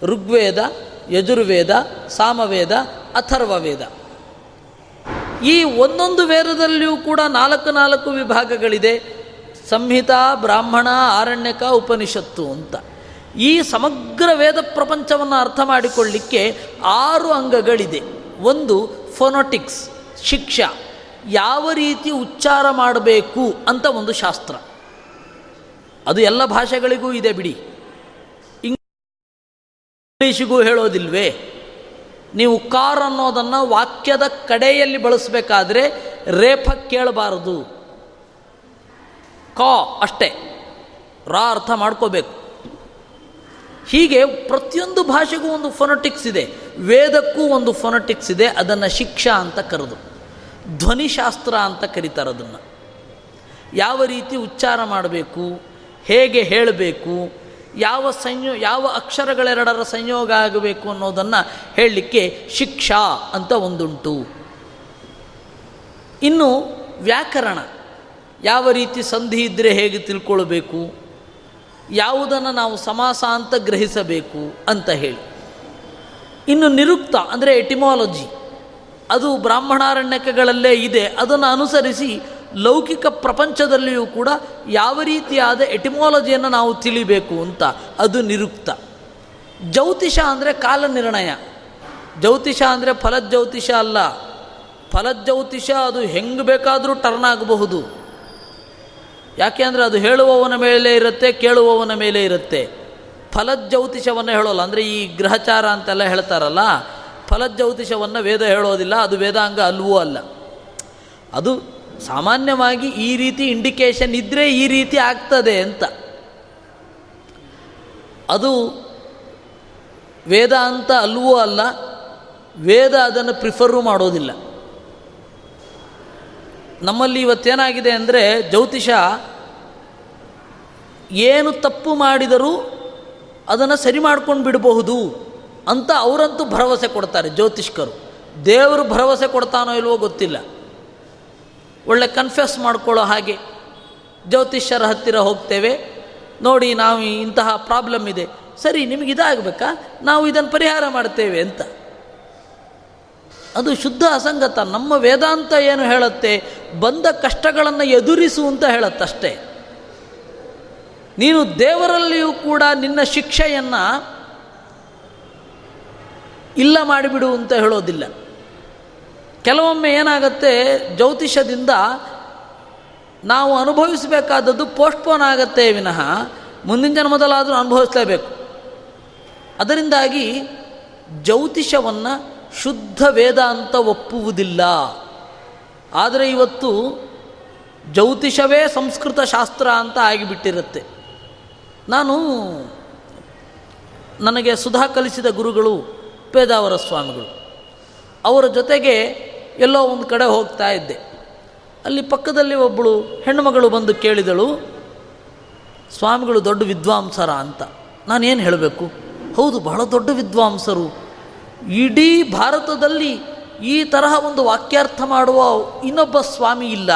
ಋಗ್ವೇದ, ಯಜುರ್ವೇದ, ಸಾಮವೇದ ಅಥರ್ವ ವೇದ ಈ ಒಂದೊಂದು ವೇದದಲ್ಲಿಯೂ ಕೂಡ ನಾಲ್ಕು ನಾಲ್ಕು ವಿಭಾಗಗಳಿದೆ. ಸಂಹಿತ, ಬ್ರಾಹ್ಮಣ, ಆರಣ್ಯಕ, ಉಪನಿಷತ್ತು ಅಂತ. ಈ ಸಮಗ್ರ ವೇದ ಪ್ರಪಂಚವನ್ನು ಅರ್ಥ ಮಾಡಿಕೊಳ್ಳಿಕ್ಕೆ ಆರು ಅಂಗಗಳಿದೆ. ಒಂದು ಫೊನೊಟಿಕ್ಸ್ ಶಿಕ್ಷಾ. ಯಾವ ರೀತಿ ಉಚ್ಚಾರ ಮಾಡಬೇಕು ಅಂತ ಒಂದು ಶಾಸ್ತ್ರ. ಅದು ಎಲ್ಲ ಭಾಷೆಗಳಿಗೂ ಇದೆ ಬಿಡಿ. ಇಂಗ್ಲೀಷಿಗೂ ಹೇಳೋದಿಲ್ವೇ? ನೀವು ಕಾರ್ ಅನ್ನೋದನ್ನು ವಾಕ್ಯದ ಕಡೆಯಲ್ಲಿ ಬಳಸಬೇಕಾದ್ರೆ ರೇಫ ಕೇಳಬಾರದು. ಕಾ ಅಷ್ಟೇ. ರಾ ಅರ್ಥ ಮಾಡ್ಕೋಬೇಕು. ಹೀಗೆ ಪ್ರತಿಯೊಂದು ಭಾಷೆಗೂ ಒಂದು ಫೊನಟಿಕ್ಸ್ ಇದೆ. ವೇದಕ್ಕೂ ಒಂದು ಫೊನಟಿಕ್ಸ್ ಇದೆ. ಅದನ್ನು ಶಿಕ್ಷಾ ಅಂತ ಕರೆದು. ಧ್ವನಿಶಾಸ್ತ್ರ ಅಂತ ಕರೀತಾರೆ ಅದನ್ನು. ಯಾವ ರೀತಿ ಉಚ್ಚಾರ ಮಾಡಬೇಕು, ಹೇಗೆ ಹೇಳಬೇಕು, ಯಾವ ಸಂಯೋ, ಯಾವ ಅಕ್ಷರಗಳೆರಡರ ಸಂಯೋಗ ಆಗಬೇಕು ಅನ್ನೋದನ್ನು ಹೇಳಲಿಕ್ಕೆ ಶಿಕ್ಷಾ ಅಂತ ಒಂದುಂಟು. ಇನ್ನು ವ್ಯಾಕರಣ. ಯಾವ ರೀತಿ ಸಂಧಿ ಇದ್ದರೆ ಹೇಗೆ ತಿಳ್ಕೊಳ್ಬೇಕು ಯಾವುದನ್ನು ನಾವು ಸಮಾಸ ಅಂತ ಗ್ರಹಿಸಬೇಕು ಅಂತ ಹೇಳಿ. ಇನ್ನು ನಿರುಕ್ತ ಅಂದರೆ ಎಟಿಮಾಲಜಿ, ಅದು ಬ್ರಾಹ್ಮಣಾರಣ್ಯಕಗಳಲ್ಲೇ ಇದೆ. ಅದನ್ನು ಅನುಸರಿಸಿ ಲೌಕಿಕ ಪ್ರಪಂಚದಲ್ಲಿಯೂ ಕೂಡ ಯಾವ ರೀತಿಯಾದ ಎಟಿಮಾಲಜಿಯನ್ನು ನಾವು ತಿಳಿಬೇಕು ಅಂತ, ಅದು ನಿರುಕ್ತ. ಜ್ಯೋತಿಷ ಅಂದರೆ ಕಾಲ ನಿರ್ಣಯ. ಜ್ಯೋತಿಷ ಅಂದರೆ ಫಲಜ್ಯೋತಿಷ ಅಲ್ಲ. ಫಲಜ್ಯೋತಿಷ ಅದು ಹೆಂಗೆ ಬೇಕಾದರೂ ಟರ್ನ್ ಆಗಬಹುದು. ಯಾಕೆ ಅಂದರೆ ಅದು ಹೇಳುವವನ ಮೇಲೆ ಇರುತ್ತೆ, ಕೇಳುವವನ ಮೇಲೆ ಇರುತ್ತೆ. ಫಲಜ್ಯೌತಿಷವನ್ನು ಹೇಳೋಲ್ಲ, ಅಂದರೆ ಈ ಗ್ರಹಚಾರ ಅಂತೆಲ್ಲ ಹೇಳ್ತಾರಲ್ಲ, ಫಲಜ್ಯೌತಿಷವನ್ನು ವೇದ ಹೇಳೋದಿಲ್ಲ, ಅದು ವೇದಾಂಗ ಅಲ್ವೂ ಅಲ್ಲ. ಅದು ಸಾಮಾನ್ಯವಾಗಿ ಈ ರೀತಿ ಇಂಡಿಕೇಶನ್ ಇದ್ದರೆ ಈ ರೀತಿ ಆಗ್ತದೆ ಅಂತ. ಅದು ವೇದ ಅಂತ ಅಲ್ವೂ ಅಲ್ಲ, ವೇದ ಅದನ್ನು ಪ್ರಿಫರು ಮಾಡೋದಿಲ್ಲ. ನಮ್ಮಲ್ಲಿ ಇವತ್ತೇನಾಗಿದೆ ಅಂದರೆ ಜ್ಯೋತಿಷ ಏನು ತಪ್ಪು ಮಾಡಿದರೂ ಅದನ್ನು ಸರಿ ಮಾಡ್ಕೊಂಡು ಬಿಡಬಹುದು ಅಂತ ಅವರಂತೂ ಭರವಸೆ ಕೊಡ್ತಾರೆ ಜ್ಯೋತಿಷ್ಕರು. ದೇವರು ಭರವಸೆ ಕೊಡ್ತಾನೋ ಇಲ್ವೋ ಗೊತ್ತಿಲ್ಲ. ಒಳ್ಳೆ ಕನ್ಫ್ಯೂಸ್ ಮಾಡ್ಕೊಳ್ಳೋ ಹಾಗೆ ಜ್ಯೋತಿಷ್ಯರ ಹತ್ತಿರ ಹೋಗ್ತೇವೆ. ನೋಡಿ ನಾವು ಇಂತಹ ಪ್ರಾಬ್ಲಮ್ ಇದೆ. ಸರಿ, ನಿಮಗೆ ಇದಾಗಬೇಕಾ? ನಾವು ಇದನ್ನು ಪರಿಹಾರ ಮಾಡ್ತೇವೆ ಅಂತ. ಅದು ಶುದ್ಧ ಅಸಂಗತ. ನಮ್ಮ ವೇದಾಂತ ಏನು ಹೇಳುತ್ತೆ? ಬಂದ ಕಷ್ಟಗಳನ್ನು ಎದುರಿಸು ಅಂತ ಹೇಳುತ್ತಷ್ಟೇ. ನೀನು ದೇವರಲ್ಲಿಯೂ ಕೂಡ ನಿನ್ನ ಶಿಕ್ಷೆಯನ್ನು ಇಲ್ಲ ಮಾಡಿಬಿಡು ಅಂತ ಹೇಳೋದಿಲ್ಲ. ಕೆಲವೊಮ್ಮೆ ಏನಾಗುತ್ತೆ? ಜ್ಯೋತಿಷದಿಂದ ನಾವು ಅನುಭವಿಸಬೇಕಾದದ್ದು ಪೋಸ್ಟ್ಪೋನ್ ಆಗತ್ತೆ ವಿನಃ ಮುಂದಿನ ಜನ್ಮದಲ್ಲಾದರೂ ಅನುಭವಿಸಲೇಬೇಕು. ಅದರಿಂದಾಗಿ ಜ್ಯೋತಿಷವನ್ನು ಶುದ್ಧ ವೇದಾಂತ ಒಪ್ಪುವುದಿಲ್ಲ. ಆದರೆ ಇವತ್ತು ಜ್ಯೋತಿಷವೇ ಸಂಸ್ಕೃತ ಶಾಸ್ತ್ರ ಅಂತ ಆಗಿಬಿಟ್ಟಿರುತ್ತೆ. ನಾನು ನನಗೆ ಸುಧಾ ಕಲಿಸಿದ ಗುರುಗಳು ಪೇದಾವರ ಸ್ವಾಮಿಗಳು. ಅವರ ಜೊತೆಗೆ ಎಲ್ಲೋ ಒಂದು ಕಡೆ ಹೋಗ್ತಾ ಇದ್ದೆ. ಅಲ್ಲಿ ಪಕ್ಕದಲ್ಲಿ ಒಬ್ಬಳು ಹೆಣ್ಣುಮಗಳು ಬಂದು ಕೇಳಿದಳು, ಸ್ವಾಮಿಗಳು ದೊಡ್ಡ ವಿದ್ವಾಂಸರ ಅಂತ. ನಾನೇನು ಹೇಳಬೇಕು? ಹೌದು, ಬಹಳ ದೊಡ್ಡ ವಿದ್ವಾಂಸರು. ಇಡೀ ಭಾರತದಲ್ಲಿ ಈ ತರಹ ಒಂದು ವಾಕ್ಯಾರ್ಥ ಮಾಡುವ ಇನ್ನೊಬ್ಬ ಸ್ವಾಮಿ ಇಲ್ಲ.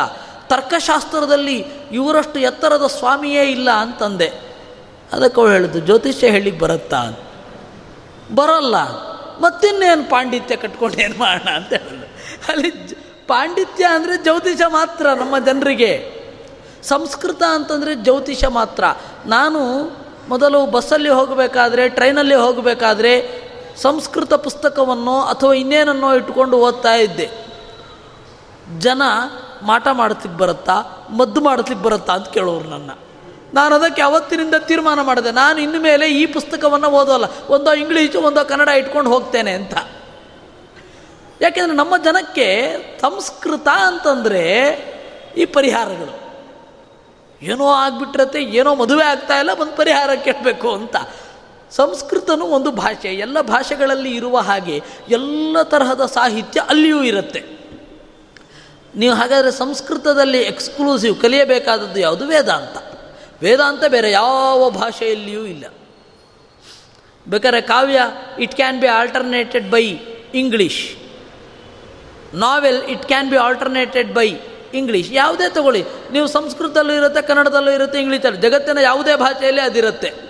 ತರ್ಕಶಾಸ್ತ್ರದಲ್ಲಿ ಇವರಷ್ಟು ಎತ್ತರದ ಸ್ವಾಮಿಯೇ ಇಲ್ಲ ಅಂತಂದೆ. ಅದಕ್ಕೆ ಅವಳು ಹೇಳಿದ್ದು, ಜ್ಯೋತಿಷ್ಯ ಹೇಳಿ ಬರುತ್ತಾ? ಬರಲ್ಲ. ಮತ್ತಿನ್ನೇನು ಪಾಂಡಿತ್ಯ ಕಟ್ಕೊಂಡು ಏನು ಮಾಡೋಣ ಅಂತ ಹೇಳಿದ್ರು ಅಲ್ಲಿ ಪಾಂಡಿತ್ಯ ಅಂದರೆ ಜ್ಯೋತಿಷ ಮಾತ್ರ ನಮ್ಮ ಜನರಿಗೆ. ಸಂಸ್ಕೃತ ಅಂತಂದರೆ ಜ್ಯೋತಿಷ ಮಾತ್ರ. ನಾನು ಮೊದಲು ಬಸ್ಸಲ್ಲಿ ಹೋಗಬೇಕಾದ್ರೆ, ಟ್ರೈನಲ್ಲಿ ಹೋಗಬೇಕಾದ್ರೆ ಸಂಸ್ಕೃತ ಪುಸ್ತಕವನ್ನು ಅಥವಾ ಇನ್ನೇನನ್ನೋ ಇಟ್ಕೊಂಡು ಓದ್ತಾ ಇದ್ದೆ. ಜನ ಮಾಟ ಮಾಡ್ಲಿಕ್ಕೆ ಬರುತ್ತಾ, ಮದ್ದು ಮಾಡ್ಲಿಕ್ಕೆ ಬರುತ್ತಾ ಅಂತ ಕೇಳೋರು ನನ್ನ. ನಾನು ಅದಕ್ಕೆ ಅವತ್ತಿನಿಂದ ತೀರ್ಮಾನ ಮಾಡಿದೆ. ನಾನು ಇನ್ನು ಮೇಲೆ ಈ ಪುಸ್ತಕವನ್ನು ಓದೋಲ್ಲ. ಒಂದೋ ಇಂಗ್ಲೀಷು, ಒಂದೋ ಕನ್ನಡ ಇಟ್ಕೊಂಡು ಹೋಗ್ತೇನೆ ಅಂತ. ಯಾಕೆಂದರೆ ನಮ್ಮ ಜನಕ್ಕೆ ಸಂಸ್ಕೃತ ಅಂತಂದರೆ ಈ ಪರಿಹಾರಗಳು. ಏನೋ ಆಗ್ಬಿಟ್ರತ್ತೆ, ಏನೋ ಮದುವೆ ಆಗ್ತಾ ಇಲ್ಲ ಒಂದು ಪರಿಹಾರ ಕೇಳಬೇಕು ಅಂತ. ಸಂಸ್ಕೃತನೂ ಒಂದು ಭಾಷೆ, ಎಲ್ಲ ಭಾಷೆಗಳಲ್ಲಿ ಇರುವ ಹಾಗೆ ಎಲ್ಲ ತರಹದ ಸಾಹಿತ್ಯ ಅಲ್ಲಿಯೂ ಇರುತ್ತೆ. ನೀವು ಹಾಗಾದರೆ ಸಂಸ್ಕೃತದಲ್ಲಿ ಎಕ್ಸ್ಕ್ಲೂಸಿವ್ ಕಲಿಯಬೇಕಾದದ್ದು ಯಾವುದು? ವೇದಾಂತ. ವೇದಾಂತ ಬೇರೆ ಯಾವ ಭಾಷೆಯಲ್ಲಿಯೂ ಇಲ್ಲ. ಬೇಕಾದ್ರೆ ಕಾವ್ಯ it can be alternated by English novel it can be alternated by English ಯಾವುದೇ ತಗೊಳ್ಳಿ. ನೀವು ಸಂಸ್ಕೃತದಲ್ಲೂ ಇರುತ್ತೆ, ಕನ್ನಡದಲ್ಲೂ ಇರುತ್ತೆ, ಇಂಗ್ಲೀಷಲ್ಲಿ. ಜಗತ್ತಿನ ಯಾವುದೇ ಭಾಷೆಯಲ್ಲಿ ಅದಿರುತ್ತೆ.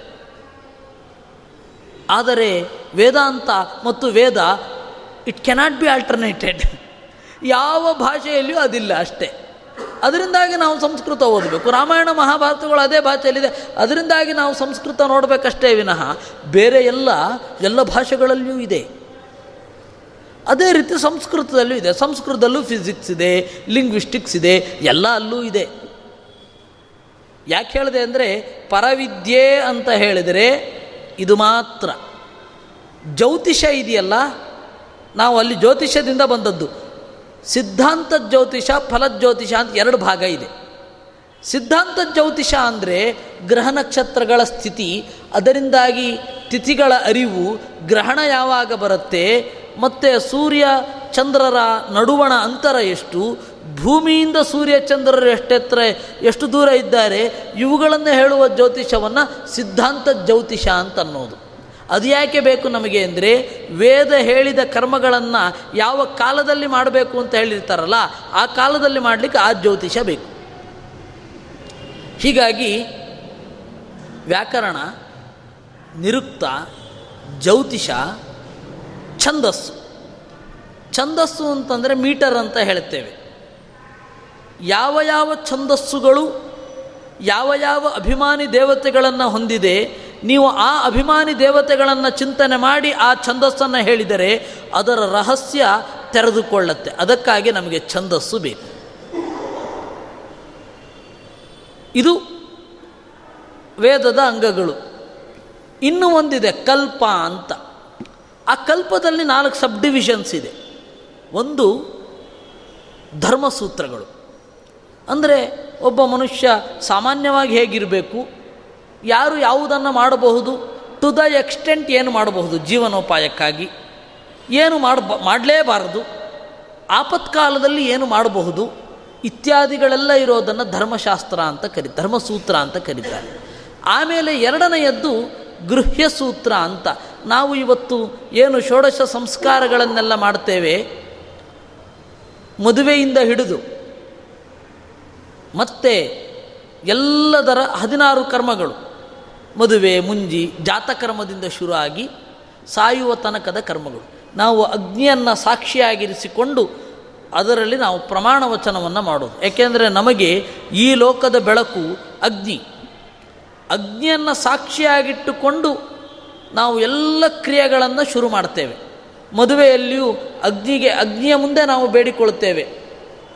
ಆದರೆ ವೇದಾಂತ ಮತ್ತು Veda it cannot be alternated ಯಾವ ಭಾಷೆಯಲ್ಲಿಯೂ ಅದಿಲ್ಲ ಅಷ್ಟೇ. ಅದರಿಂದಾಗಿ ನಾವು ಸಂಸ್ಕೃತ ಓದಬೇಕು. ರಾಮಾಯಣ ಮಹಾಭಾರತಗಳು ಅದೇ ಭಾಷೆಯಲ್ಲಿದೆ. ಅದರಿಂದಾಗಿ ನಾವು ಸಂಸ್ಕೃತ ನೋಡಬೇಕಷ್ಟೇ ವಿನಃ ಬೇರೆ ಎಲ್ಲ ಎಲ್ಲ ಭಾಷೆಗಳಲ್ಲಿಯೂ ಇದೆ. ಅದೇ ರೀತಿ ಸಂಸ್ಕೃತದಲ್ಲೂ ಇದೆ. ಸಂಸ್ಕೃತದಲ್ಲೂ ಫಿಸಿಕ್ಸ್ ಇದೆ ಲಿಂಗ್ವಿಸ್ಟಿಕ್ಸ್ ಇದೆ, ಎಲ್ಲ ಅಲ್ಲೂ ಇದೆ. ಯಾಕೆ ಹೇಳಿದೆ ಅಂದರೆ ಪರವಿದ್ಯೆ ಅಂತ ಹೇಳಿದರೆ ಇದು ಮಾತ್ರ. ಜ್ಯೋತಿಷ ಇದೆಯಲ್ಲ? ನಾವು ಅಲ್ಲಿ ಜ್ಯೋತಿಷದಿಂದ ಬಂದದ್ದು. ಸಿದ್ಧಾಂತ ಜ್ಯೋತಿಷ ಫಲಜ್ಯೋತಿಷ ಅಂತ ಎರಡು ಭಾಗ ಇದೆ. ಸಿದ್ಧಾಂತ ಜ್ಯೋತಿಷ ಅಂದರೆ ಗ್ರಹ ನಕ್ಷತ್ರಗಳ ಸ್ಥಿತಿ, ಅದರಿಂದಾಗಿ ತಿಥಿಗಳ ಅರಿವು, ಗ್ರಹಣ ಯಾವಾಗ ಬರುತ್ತೆ, ಮತ್ತು ಸೂರ್ಯ, ಚಂದ್ರರ ನಡುವಣ ಅಂತರ ಎಷ್ಟು ಭೂಮಿಯಿಂದ ಸೂರ್ಯ ಚಂದ್ರರು ಎಷ್ಟೆತ್ತರ ಎಷ್ಟು ದೂರ ಇದ್ದಾರೆ ಇವುಗಳನ್ನು ಹೇಳುವ ಜ್ಯೋತಿಷವನ್ನು ಸಿದ್ಧಾಂತ ಜ್ಯೋತಿಷ ಅಂತ ಅನ್ನೋದು ಅದು ಯಾಕೆ ಬೇಕು ನಮಗೆ ಅಂದರೆ ವೇದ ಹೇಳಿದ ಕರ್ಮಗಳನ್ನು ಯಾವ ಕಾಲದಲ್ಲಿ ಮಾಡಬೇಕು ಅಂತ ಹೇಳಿರ್ತಾರಲ್ಲ, ಆ ಕಾಲದಲ್ಲಿ ಮಾಡಲಿಕ್ಕೆ ಆ ಜ್ಯೋತಿಷ ಬೇಕು. ಹೀಗಾಗಿ ವ್ಯಾಕರಣ, ನಿರುಕ್ತ, ಜ್ಯೋತಿಷ, ಛಂದಸ್ಸು. ಛಂದಸ್ಸು ಅಂತಂದರೆ ಮೀಟರ್ ಅಂತ ಹೇಳ್ತೇವೆ. ಯಾವ ಯಾವ ಛಂದಸ್ಸುಗಳು, ಯಾವ ಯಾವ ಅಭಿಮಾನಿ ದೇವತೆಗಳನ್ನು ಹೊಂದಿದೆ, ನೀವು ಆ ಅಭಿಮಾನಿ ದೇವತೆಗಳನ್ನು ಚಿಂತನೆ ಮಾಡಿ ಆ ಛಂದಸ್ಸನ್ನು ಹೇಳಿದರೆ ಅದರ ರಹಸ್ಯ ತೆರೆದುಕೊಳ್ಳುತ್ತೆ. ಅದಕ್ಕಾಗಿ ನಮಗೆ ಛಂದಸ್ಸು ಬೇಕು. ಇದು ವೇದದ ಅಂಗಗಳು. ಇನ್ನೂ ಒಂದಿದೆ ಕಲ್ಪ ಅಂತ. ಆ ಕಲ್ಪದಲ್ಲಿ ನಾಲ್ಕು ಸಬ್ ಡಿವಿಷನ್ಸ್ ಇದೆ. ಒಂದು ಧರ್ಮಸೂತ್ರಗಳು. ಅಂದರೆ ಒಬ್ಬ ಮನುಷ್ಯ ಸಾಮಾನ್ಯವಾಗಿ ಹೇಗಿರಬೇಕು, ಯಾರು ಯಾವುದನ್ನು ಮಾಡಬಹುದು ಟು ದ ಎಕ್ಸ್ಟೆಂಟ್ ಏನು ಮಾಡಬಹುದು, ಜೀವನೋಪಾಯಕ್ಕಾಗಿ. ಏನು ಮಾಡಬ ಮಾಡಲೇಬಾರದು, ಆಪತ್ಕಾಲದಲ್ಲಿ ಏನು ಮಾಡಬಹುದು, ಇತ್ಯಾದಿಗಳೆಲ್ಲ ಇರೋದನ್ನು ಧರ್ಮಶಾಸ್ತ್ರ ಅಂತ ಕರಿ, ಧರ್ಮಸೂತ್ರ ಅಂತ ಕರೀತಾರೆ. ಆಮೇಲೆ ಎರಡನೆಯದ್ದು ಗೃಹ್ಯ ಸೂತ್ರ ಅಂತ. ನಾವು ಇವತ್ತು ಏನು ಷೋಡಶ ಸಂಸ್ಕಾರಗಳನ್ನೆಲ್ಲ ಮಾಡ್ತೇವೆ, ಮದುವೆಯಿಂದ ಹಿಡಿದು ಮತ್ತೆ ಎಲ್ಲದರ ಹದಿನಾರು ಕರ್ಮಗಳು. ಮದುವೆ, ಮುಂಜಿ, ಜಾತಕರ್ಮದಿಂದ ಶುರುವಾಗಿ ಸಾಯುವ ತನಕದ ಕರ್ಮಗಳು. ನಾವು ಅಗ್ನಿಯನ್ನು ಸಾಕ್ಷಿಯಾಗಿರಿಸಿಕೊಂಡು ಅದರಲ್ಲಿ ನಾವು ಪ್ರಮಾಣ ವಚನವನ್ನು ಮಾಡೋದು. ಏಕೆಂದರೆ ನಮಗೆ ಈ ಲೋಕದ ಬೆಳಕು ಅಗ್ನಿ. ಅಗ್ನಿಯನ್ನು ಸಾಕ್ಷಿಯಾಗಿಟ್ಟುಕೊಂಡು ನಾವು ಎಲ್ಲ ಕ್ರಿಯೆಗಳನ್ನು ಶುರು ಮಾಡ್ತೇವೆ. ಮದುವೆಯಲ್ಲಿಯೂ ಅಗ್ನಿಗೆ, ಅಗ್ನಿಯ ಮುಂದೆ ನಾವು ಬೇಡಿಕೊಳ್ಳುತ್ತೇವೆ.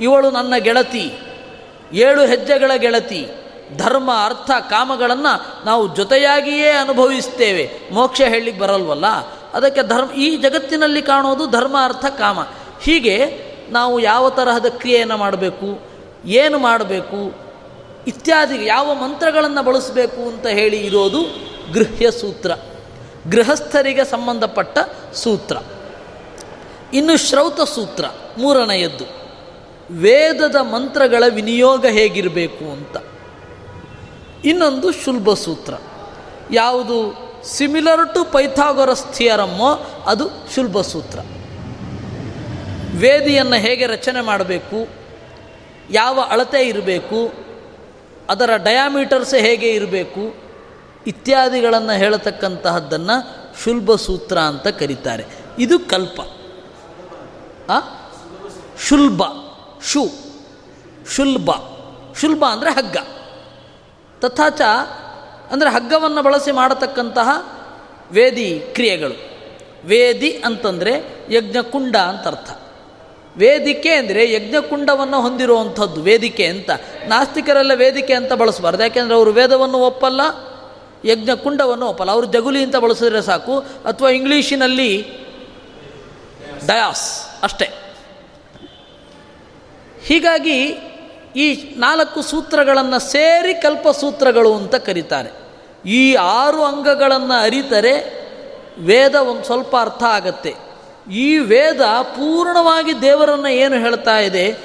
ಇವಳು ನನ್ನ ಗೆಳತಿ. ಏಳು ಹೆಜ್ಜೆಗಳ ಗೆಳತಿ, ಧರ್ಮ, ಅರ್ಥ, ಕಾಮಗಳನ್ನು ನಾವು ಜೊತೆಯಾಗಿಯೇ ಅನುಭವಿಸ್ತೇವೆ. ಮೋಕ್ಷ ಹೇಳಲಿಕ್ಕೆ ಬರಲ್ವಲ್ಲ? ಅದಕ್ಕೆ ಧರ್ಮ, ಈ ಜಗತ್ತಿನಲ್ಲಿ ಕಾಣೋದು ಧರ್ಮ, ಅರ್ಥ, ಕಾಮ. ಹೀಗೆ ನಾವು ಯಾವ ತರಹದ ಕ್ರಿಯೆಯನ್ನು ಮಾಡಬೇಕು, ಏನು ಮಾಡಬೇಕು, ಇತ್ಯಾದಿ ಯಾವ ಮಂತ್ರಗಳನ್ನು ಬಳಸಬೇಕು ಅಂತ ಹೇಳಿ ಇರೋದು ಗೃಹ್ಯ ಸೂತ್ರ. ಗೃಹಸ್ಥರಿಗೆ ಸಂಬಂಧಪಟ್ಟ ಸೂತ್ರ. ಇನ್ನು ಶ್ರೌತ ಸೂತ್ರ, ಮೂರನೆಯದ್ದು. ವೇದದ ಮಂತ್ರಗಳ ವಿನಿಯೋಗ ಹೇಗಿರಬೇಕು ಅಂತ. ಇನ್ನೊಂದು ಶುಲ್ಭ ಸೂತ್ರ. ಯಾವುದು? ಸಿಮಿಲರ್ ಟು ಪೈಥಾಗೊರಸ್ ಥಿಯರಮ್ಮೋ ಅದು ಶುಲ್ಭ ಸೂತ್ರ. ವೇದಿಯನ್ನು ಹೇಗೆ ರಚನೆ ಮಾಡಬೇಕು? ಯಾವ ಅಳತೆ ಇರಬೇಕು? ಅದರ ಡಯಾಮೀಟರ್ಸ್ ಹೇಗೆ ಇರಬೇಕು? ಇತ್ಯಾದಿಗಳನ್ನು ಹೇಳತಕ್ಕಂತಹದ್ದನ್ನು ಶುಲ್ಭ ಸೂತ್ರ ಅಂತ ಕರೀತಾರೆ. ಇದು ಕಲ್ಪ. ಶುಲ್ಭ ಶು, ಶುಲ್ಬ. ಶುಲ್ಬ ಅಂದರೆ ಹಗ್ಗ. ತಥಾಚ ಅಂದರೆ ಹಗ್ಗವನ್ನು ಬಳಸಿ ಮಾಡತಕ್ಕಂತಹ ವೇದಿ ಕ್ರಿಯೆಗಳು. ವೇದಿ ಅಂತಂದರೆ ಯಜ್ಞಕುಂಡ ಅಂತ ಅರ್ಥ ವೇದಿಕೆ ಅಂದರೆ ಯಜ್ಞಕುಂಡವನ್ನು ಹೊಂದಿರುವಂಥದ್ದು, ವೇದಿಕೆ ಅಂತ. ನಾಸ್ತಿಕರೆಲ್ಲ ವೇದಿಕೆ ಅಂತ ಬಳಸಬಾರ್ದು. ಯಾಕೆಂದರೆ ಅವರು ವೇದವನ್ನು ಒಪ್ಪಲ್ಲ, ಯಜ್ಞಕುಂಡವನ್ನು ಒಪ್ಪಲ್ಲ. ಅವರು ಜಗುಲಿ ಅಂತ ಬಳಸಿದ್ರೆ ಸಾಕು. ಅಥವಾ ಇಂಗ್ಲೀಷಿನಲ್ಲಿ ಡಯಾಸ್ ಅಷ್ಟೇ. ಹೀಗಾಗಿ ಈ ನಾಲ್ಕು ಸೂತ್ರಗಳನ್ನು ಸೇರಿ ಕಲ್ಪಸೂತ್ರಗಳು ಅಂತ ಕರೀತಾರೆ. ಈ ಆರು ಅಂಗಗಳನ್ನು ಅರಿತರೆ ವೇದ ಒಂದು ಸ್ವಲ್ಪ ಅರ್ಥ ಆಗತ್ತೆ. ಈ ವೇದ ಪೂರ್ಣವಾಗಿ ದೇವರನ್ನು ಏನು ಹೇಳ್ತಾ ಇದೆ,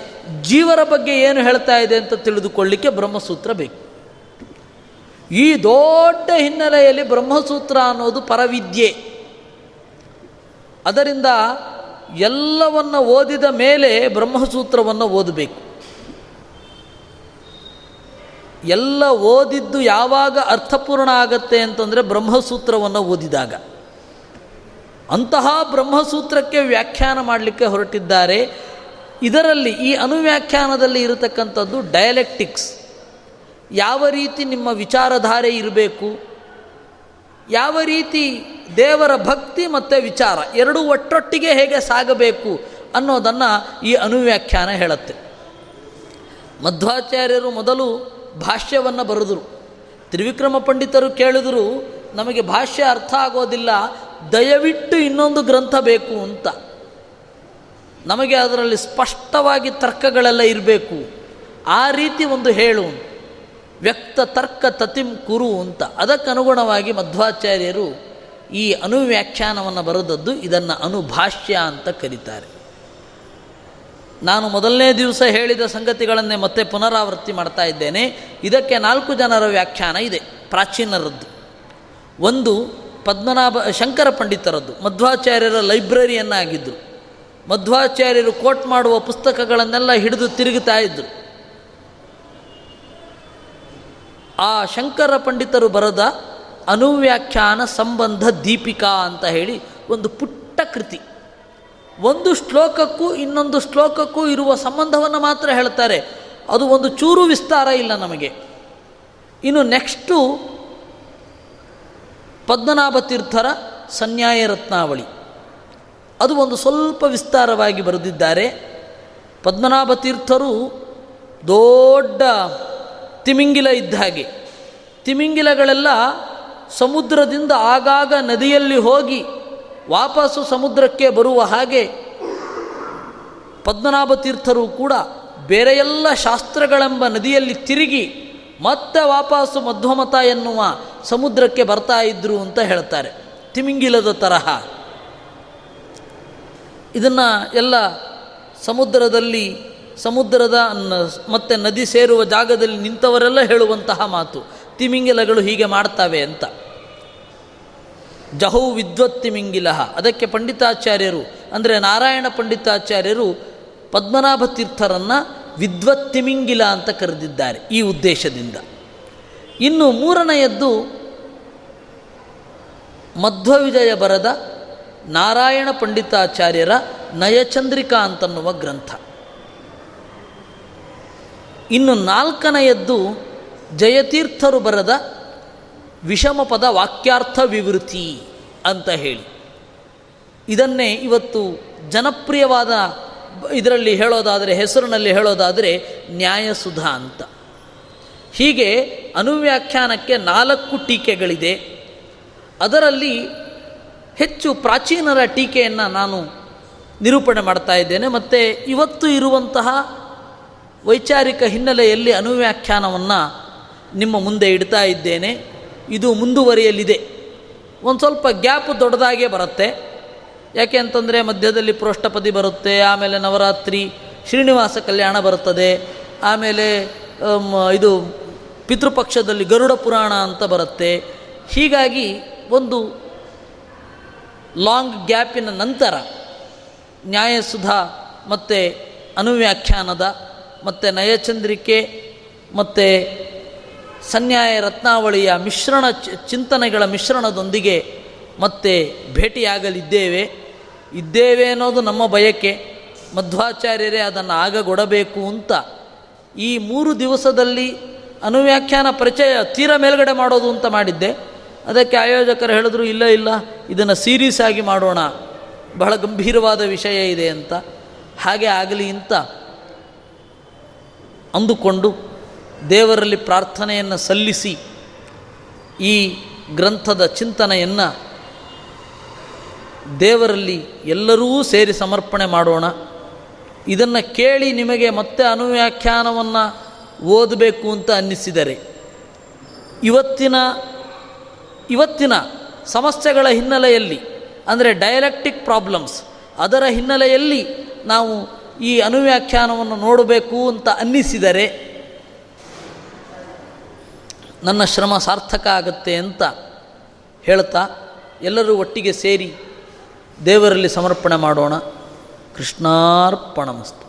ಜೀವರ ಬಗ್ಗೆ ಏನು ಹೇಳ್ತಾ ಇದೆ ಅಂತ ತಿಳಿದುಕೊಳ್ಳಿಕ್ಕೆ ಬ್ರಹ್ಮಸೂತ್ರ ಬೇಕು. ಈ ದೊಡ್ಡ ಹಿನ್ನೆಲೆಯಲ್ಲಿ ಬ್ರಹ್ಮಸೂತ್ರ ಅನ್ನೋದು ಪರವಿದ್ಯೆ. ಅದರಿಂದ ಎಲ್ಲವನ್ನು ಓದಿದ ಮೇಲೆ ಬ್ರಹ್ಮಸೂತ್ರವನ್ನು ಓದಬೇಕು. ಎಲ್ಲ ಓದಿದ್ದು ಯಾವಾಗ ಅರ್ಥಪೂರ್ಣ ಆಗತ್ತೆ ಅಂತಂದರೆ ಬ್ರಹ್ಮಸೂತ್ರವನ್ನು ಓದಿದಾಗ. ಅಂತಹ ಬ್ರಹ್ಮಸೂತ್ರಕ್ಕೆ ವ್ಯಾಖ್ಯಾನ ಮಾಡಲಿಕ್ಕೆ ಹೊರಟಿದ್ದಾರೆ. ಇದರಲ್ಲಿ ಈ ಅನುವ್ಯಾಖ್ಯಾನದಲ್ಲಿ ಇರತಕ್ಕಂಥದ್ದು ಡಯಲೆಕ್ಟಿಕ್ಸ್ ಯಾವ ರೀತಿ ನಿಮ್ಮ ವಿಚಾರಧಾರೆ ಇರಬೇಕು ಯಾವ ರೀತಿ ದೇವರ ಭಕ್ತಿ ಮತ್ತು ವಿಚಾರ ಎರಡೂ ಒಟ್ಟೊಟ್ಟಿಗೆ ಹೇಗೆ ಸಾಗಬೇಕು ಅನ್ನೋದನ್ನು ಈ ಅನುವ್ಯಾಖ್ಯಾನ ಹೇಳುತ್ತೆ. ಮಧ್ವಾಚಾರ್ಯರು ಮೊದಲು ಭಾಷ್ಯವನ್ನು ಬರೆದರು. ತ್ರಿವಿಕ್ರಮ ಪಂಡಿತರು ಕೇಳಿದರು, ನಮಗೆ ಭಾಷ್ಯ ಅರ್ಥ ಆಗೋದಿಲ್ಲ, ದಯವಿಟ್ಟು ಇನ್ನೊಂದು ಗ್ರಂಥ ಬೇಕು ಅಂತ. ನಮಗೆ ಅದರಲ್ಲಿ ಸ್ಪಷ್ಟವಾಗಿ ತರ್ಕಗಳೆಲ್ಲ ಇರಬೇಕು. ಆ ರೀತಿ ಒಂದು ಹೇಳು ವ್ಯಕ್ತ ತರ್ಕ ತತಿಂ ಕುರು ಅಂತ. ಅದಕ್ಕನುಗುಣವಾಗಿ ಮಧ್ವಾಚಾರ್ಯರು ಈ ಅನುವ್ಯಾಖ್ಯಾನವನ್ನು ಬರೆದದ್ದು ಇದನ್ನು ಅನುಭಾಷ್ಯ ಅಂತ ಕರೀತಾರೆ. ನಾನು ಮೊದಲನೇ ದಿವಸ ಹೇಳಿದ ಸಂಗತಿಗಳನ್ನೇ ಮತ್ತೆ ಪುನರಾವೃತ್ತಿ ಮಾಡ್ತಾ ಇದ್ದೇನೆ. ಇದಕ್ಕೆ ನಾಲ್ಕು ಜನರ ವ್ಯಾಖ್ಯಾನ ಇದೆ, ಪ್ರಾಚೀನರದ್ದು. ಒಂದು ಪದ್ಮನಾಭ, ಶಂಕರ ಪಂಡಿತರದ್ದು, ಮಧ್ವಾಚಾರ್ಯರ ಲೈಬ್ರರಿಯನ್ನಾಗಿದ್ದರು ಮಧ್ವಾಚಾರ್ಯರು ಕೋಟ್ ಮಾಡುವ ಪುಸ್ತಕಗಳನ್ನೆಲ್ಲ ಹಿಡಿದು ತಿರುಗುತ್ತಾ ಇದ್ದರು ಆ ಶಂಕರ ಪಂಡಿತರು ಬರೆದ ಅನುವ್ಯಾಖ್ಯಾನ ಸಂಬಂಧ ದೀಪಿಕಾ ಅಂತ ಹೇಳಿ ಒಂದು ಪುಟ್ಟ ಕೃತಿ. ಒಂದು ಶ್ಲೋಕಕ್ಕೂ ಇನ್ನೊಂದು ಶ್ಲೋಕಕ್ಕೂ ಇರುವ ಸಂಬಂಧವನ್ನು ಮಾತ್ರ ಹೇಳ್ತಾರೆ. ಅದು ಒಂದು ಚೂರು ವಿಸ್ತಾರ ಇಲ್ಲ ನಮಗೆ. ಇನ್ನು ನೆಕ್ಸ್ಟು ಪದ್ಮನಾಭ ತೀರ್ಥರ ಸನ್ಯಾಯ ರತ್ನಾವಳಿ. ಅದು ಒಂದು ಸ್ವಲ್ಪ ವಿಸ್ತಾರವಾಗಿ ಬರೆದಿದ್ದಾರೆ. ಪದ್ಮನಾಭ ತೀರ್ಥರು ದೊಡ್ಡ ತಿಮಿಂಗಿಲ ಇದ್ದ ಹಾಗೆ. ತಿಮಿಂಗಿಲಗಳೆಲ್ಲ ಸಮುದ್ರದಿಂದ ಆಗಾಗ ನದಿಯಲ್ಲಿ ಹೋಗಿ ವಾಪಸ್ಸು ಸಮುದ್ರಕ್ಕೆ ಬರುವ ಹಾಗೆ ಪದ್ಮನಾಭ ತೀರ್ಥರು ಕೂಡ ಬೇರೆ ಎಲ್ಲ ಶಾಸ್ತ್ರಗಳೆಂಬ ನದಿಯಲ್ಲಿ ತಿರುಗಿ ಮತ್ತೆ ವಾಪಸ್ಸು ಮಧ್ವಮತ ಎನ್ನುವ ಸಮುದ್ರಕ್ಕೆ ಬರ್ತಾ ಇದ್ರು ಅಂತ ಹೇಳ್ತಾರೆ. ತಿಮಿಂಗಿಲದ ತರಹ. ಇದನ್ನು ಎಲ್ಲ ಸಮುದ್ರದಲ್ಲಿ ಸಮುದ್ರದ ಮತ್ತು ನದಿ ಸೇರುವ ಜಾಗದಲ್ಲಿ ನಿಂತವರೆಲ್ಲ ಹೇಳುವಂತಹ ಮಾತು, ತಿಮಿಂಗಿಲಗಳು ಹೀಗೆ ಮಾಡ್ತವೆ ಅಂತ. ಜಹೌ ವಿದ್ವತ್ ತಿಮಿಂಗಿಲ. ಅದಕ್ಕೆ ಪಂಡಿತಾಚಾರ್ಯರು, ಅಂದರೆ ನಾರಾಯಣ ಪಂಡಿತಾಚಾರ್ಯರು ಪದ್ಮನಾಭ ತೀರ್ಥರನ್ನು ವಿದ್ವತ್ ತಿಮಿಂಗಿಲ ಅಂತ ಕರೆದಿದ್ದಾರೆ ಈ ಉದ್ದೇಶದಿಂದ. ಇನ್ನು ಮೂರನೆಯದ್ದು ಮಧ್ವವಿಜಯ ಬರದ ನಾರಾಯಣ ಪಂಡಿತಾಚಾರ್ಯರ ನಯಚಂದ್ರಿಕಾ ಅಂತನ್ನುವ ಗ್ರಂಥ. ಇನ್ನು ನಾಲ್ಕನೆಯದ್ದು ಜಯತೀರ್ಥರು ಬರದ ವಿಷಮಪದ ವಾಕ್ಯಾರ್ಥ ವಿವೃತಿ ಅಂತ ಹೇಳಿ. ಇದನ್ನೇ ಇವತ್ತು ಜನಪ್ರಿಯವಾದ ಇದರಲ್ಲಿ ಹೇಳೋದಾದರೆ, ಹೆಸರಿನಲ್ಲಿ ಹೇಳೋದಾದರೆ ನ್ಯಾಯಸುಧಾ ಅಂತ. ಹೀಗೆ ಅನುವ್ಯಾಖ್ಯಾನಕ್ಕೆ ನಾಲ್ಕು ಟೀಕೆಗಳಿದೆ. ಅದರಲ್ಲಿ ಹೆಚ್ಚು ಪ್ರಾಚೀನರ ಟೀಕೆಯನ್ನು ನಾನು ನಿರೂಪಣೆ ಮಾಡ್ತಾ ಇದ್ದೇನೆ. ಮತ್ತು ಇವತ್ತು ಇರುವಂತಹ ವೈಚಾರಿಕ ಹಿನ್ನೆಲೆಯಲ್ಲಿ ಅನುವ್ಯಾಖ್ಯಾನವನ್ನು ನಿಮ್ಮ ಮುಂದೆ ಇಡ್ತಾ ಇದ್ದೇನೆ. ಇದು ಮುಂದುವರಿಯಲಿದೆ. ಒಂದು ಸ್ವಲ್ಪ ಗ್ಯಾಪ್ ದೊಡ್ಡದಾಗೇ ಬರುತ್ತೆ. ಯಾಕೆ ಅಂತಂದರೆ ಮಧ್ಯದಲ್ಲಿ ಪ್ರೋಷ್ಠಪದಿ ಬರುತ್ತೆ, ಆಮೇಲೆ ನವರಾತ್ರಿ, ಶ್ರೀನಿವಾಸ ಕಲ್ಯಾಣ ಬರುತ್ತದೆ, ಆಮೇಲೆ ಇದು ಪಿತೃಪಕ್ಷದಲ್ಲಿ ಗರುಡ ಪುರಾಣ ಅಂತ ಬರುತ್ತೆ. ಹೀಗಾಗಿ ಒಂದು ಲಾಂಗ್ ಗ್ಯಾಪಿನ ನಂತರ ನ್ಯಾಯಸುಧ ಮತ್ತು ಅನುವ್ಯಾಖ್ಯಾನದ ಮತ್ತು ನಯಚಂದ್ರಿಕೆ, ಮತ್ತು ಸನ್ಯಾಯ ರತ್ನಾವಳಿಯ ಮಿಶ್ರಣ ಚಿಂತನೆಗಳ ಮಿಶ್ರಣದೊಂದಿಗೆ ಮತ್ತೆ ಭೇಟಿಯಾಗಲಿದ್ದೇವೆ. ಇದ್ದೇವೆ ಅನ್ನೋದು ನಮ್ಮ ಬಯಕೆ. ಮಧ್ವಾಚಾರ್ಯರೇ ಅದನ್ನು ಆಗಗೊಡಬೇಕು ಅಂತ. ಈ ಮೂರು ದಿವಸದಲ್ಲಿ ಅನುವ್ಯಾಖ್ಯಾನ ಪರಿಚಯ ತೀರ ಮೇಲ್ಗಡೆ ಮಾಡೋದು ಅಂತ ಮಾಡಿದ್ದೆ. ಅದಕ್ಕೆ ಆಯೋಜಕರು ಹೇಳಿದ್ರು, ಇಲ್ಲ ಇಲ್ಲ, ಇದನ್ನು ಸೀರಿಯಸ್ ಆಗಿ ಮಾಡೋಣ. ಬಹಳ ಗಂಭೀರವಾದ ವಿಷಯ ಇದೆ ಅಂತ. ಹಾಗೆ ಆಗಲಿ ಅಂತ. ಅಂದುಕೊಂಡು ದೇವರಲ್ಲಿ ಪ್ರಾರ್ಥನೆಯನ್ನು ಸಲ್ಲಿಸಿ ಈ ಗ್ರಂಥದ ಚಿಂತನೆಯನ್ನು ದೇವರಲ್ಲಿ ಎಲ್ಲರೂ ಸೇರಿ ಸಮರ್ಪಣೆ ಮಾಡೋಣ. ಇದನ್ನು ಕೇಳಿ ನಿಮಗೆ ಮತ್ತೆ ಅನುವ್ಯಾಖ್ಯಾನವನ್ನು ಓದಬೇಕು ಅಂತ ಅನ್ನಿಸಿದರೆ ಇವತ್ತಿನ ಇವತ್ತಿನ ಸಮಸ್ಯೆಗಳ ಹಿನ್ನೆಲೆಯಲ್ಲಿ, ಅಂದರೆ ಡಯಲೆಕ್ಟಿಕ್ ಪ್ರಾಬ್ಲಮ್ಸ್ ಅದರ ಹಿನ್ನೆಲೆಯಲ್ಲಿ ನಾವು ಈ ಅನುವ್ಯಾಖ್ಯಾನವನ್ನು ನೋಡಬೇಕು ಅಂತ ಅನ್ನಿಸಿದರೆ ನನ್ನ ಶ್ರಮ ಸಾರ್ಥಕ ಆಗುತ್ತೆ ಅಂತ ಹೇಳ್ತಾ ಎಲ್ಲರೂ ಒಟ್ಟಿಗೆ ಸೇರಿ ದೇವರಲ್ಲಿ ಸಮರ್ಪಣೆ ಮಾಡೋಣ. ಕೃಷ್ಣಾರ್ಪಣಮಸ್ತು.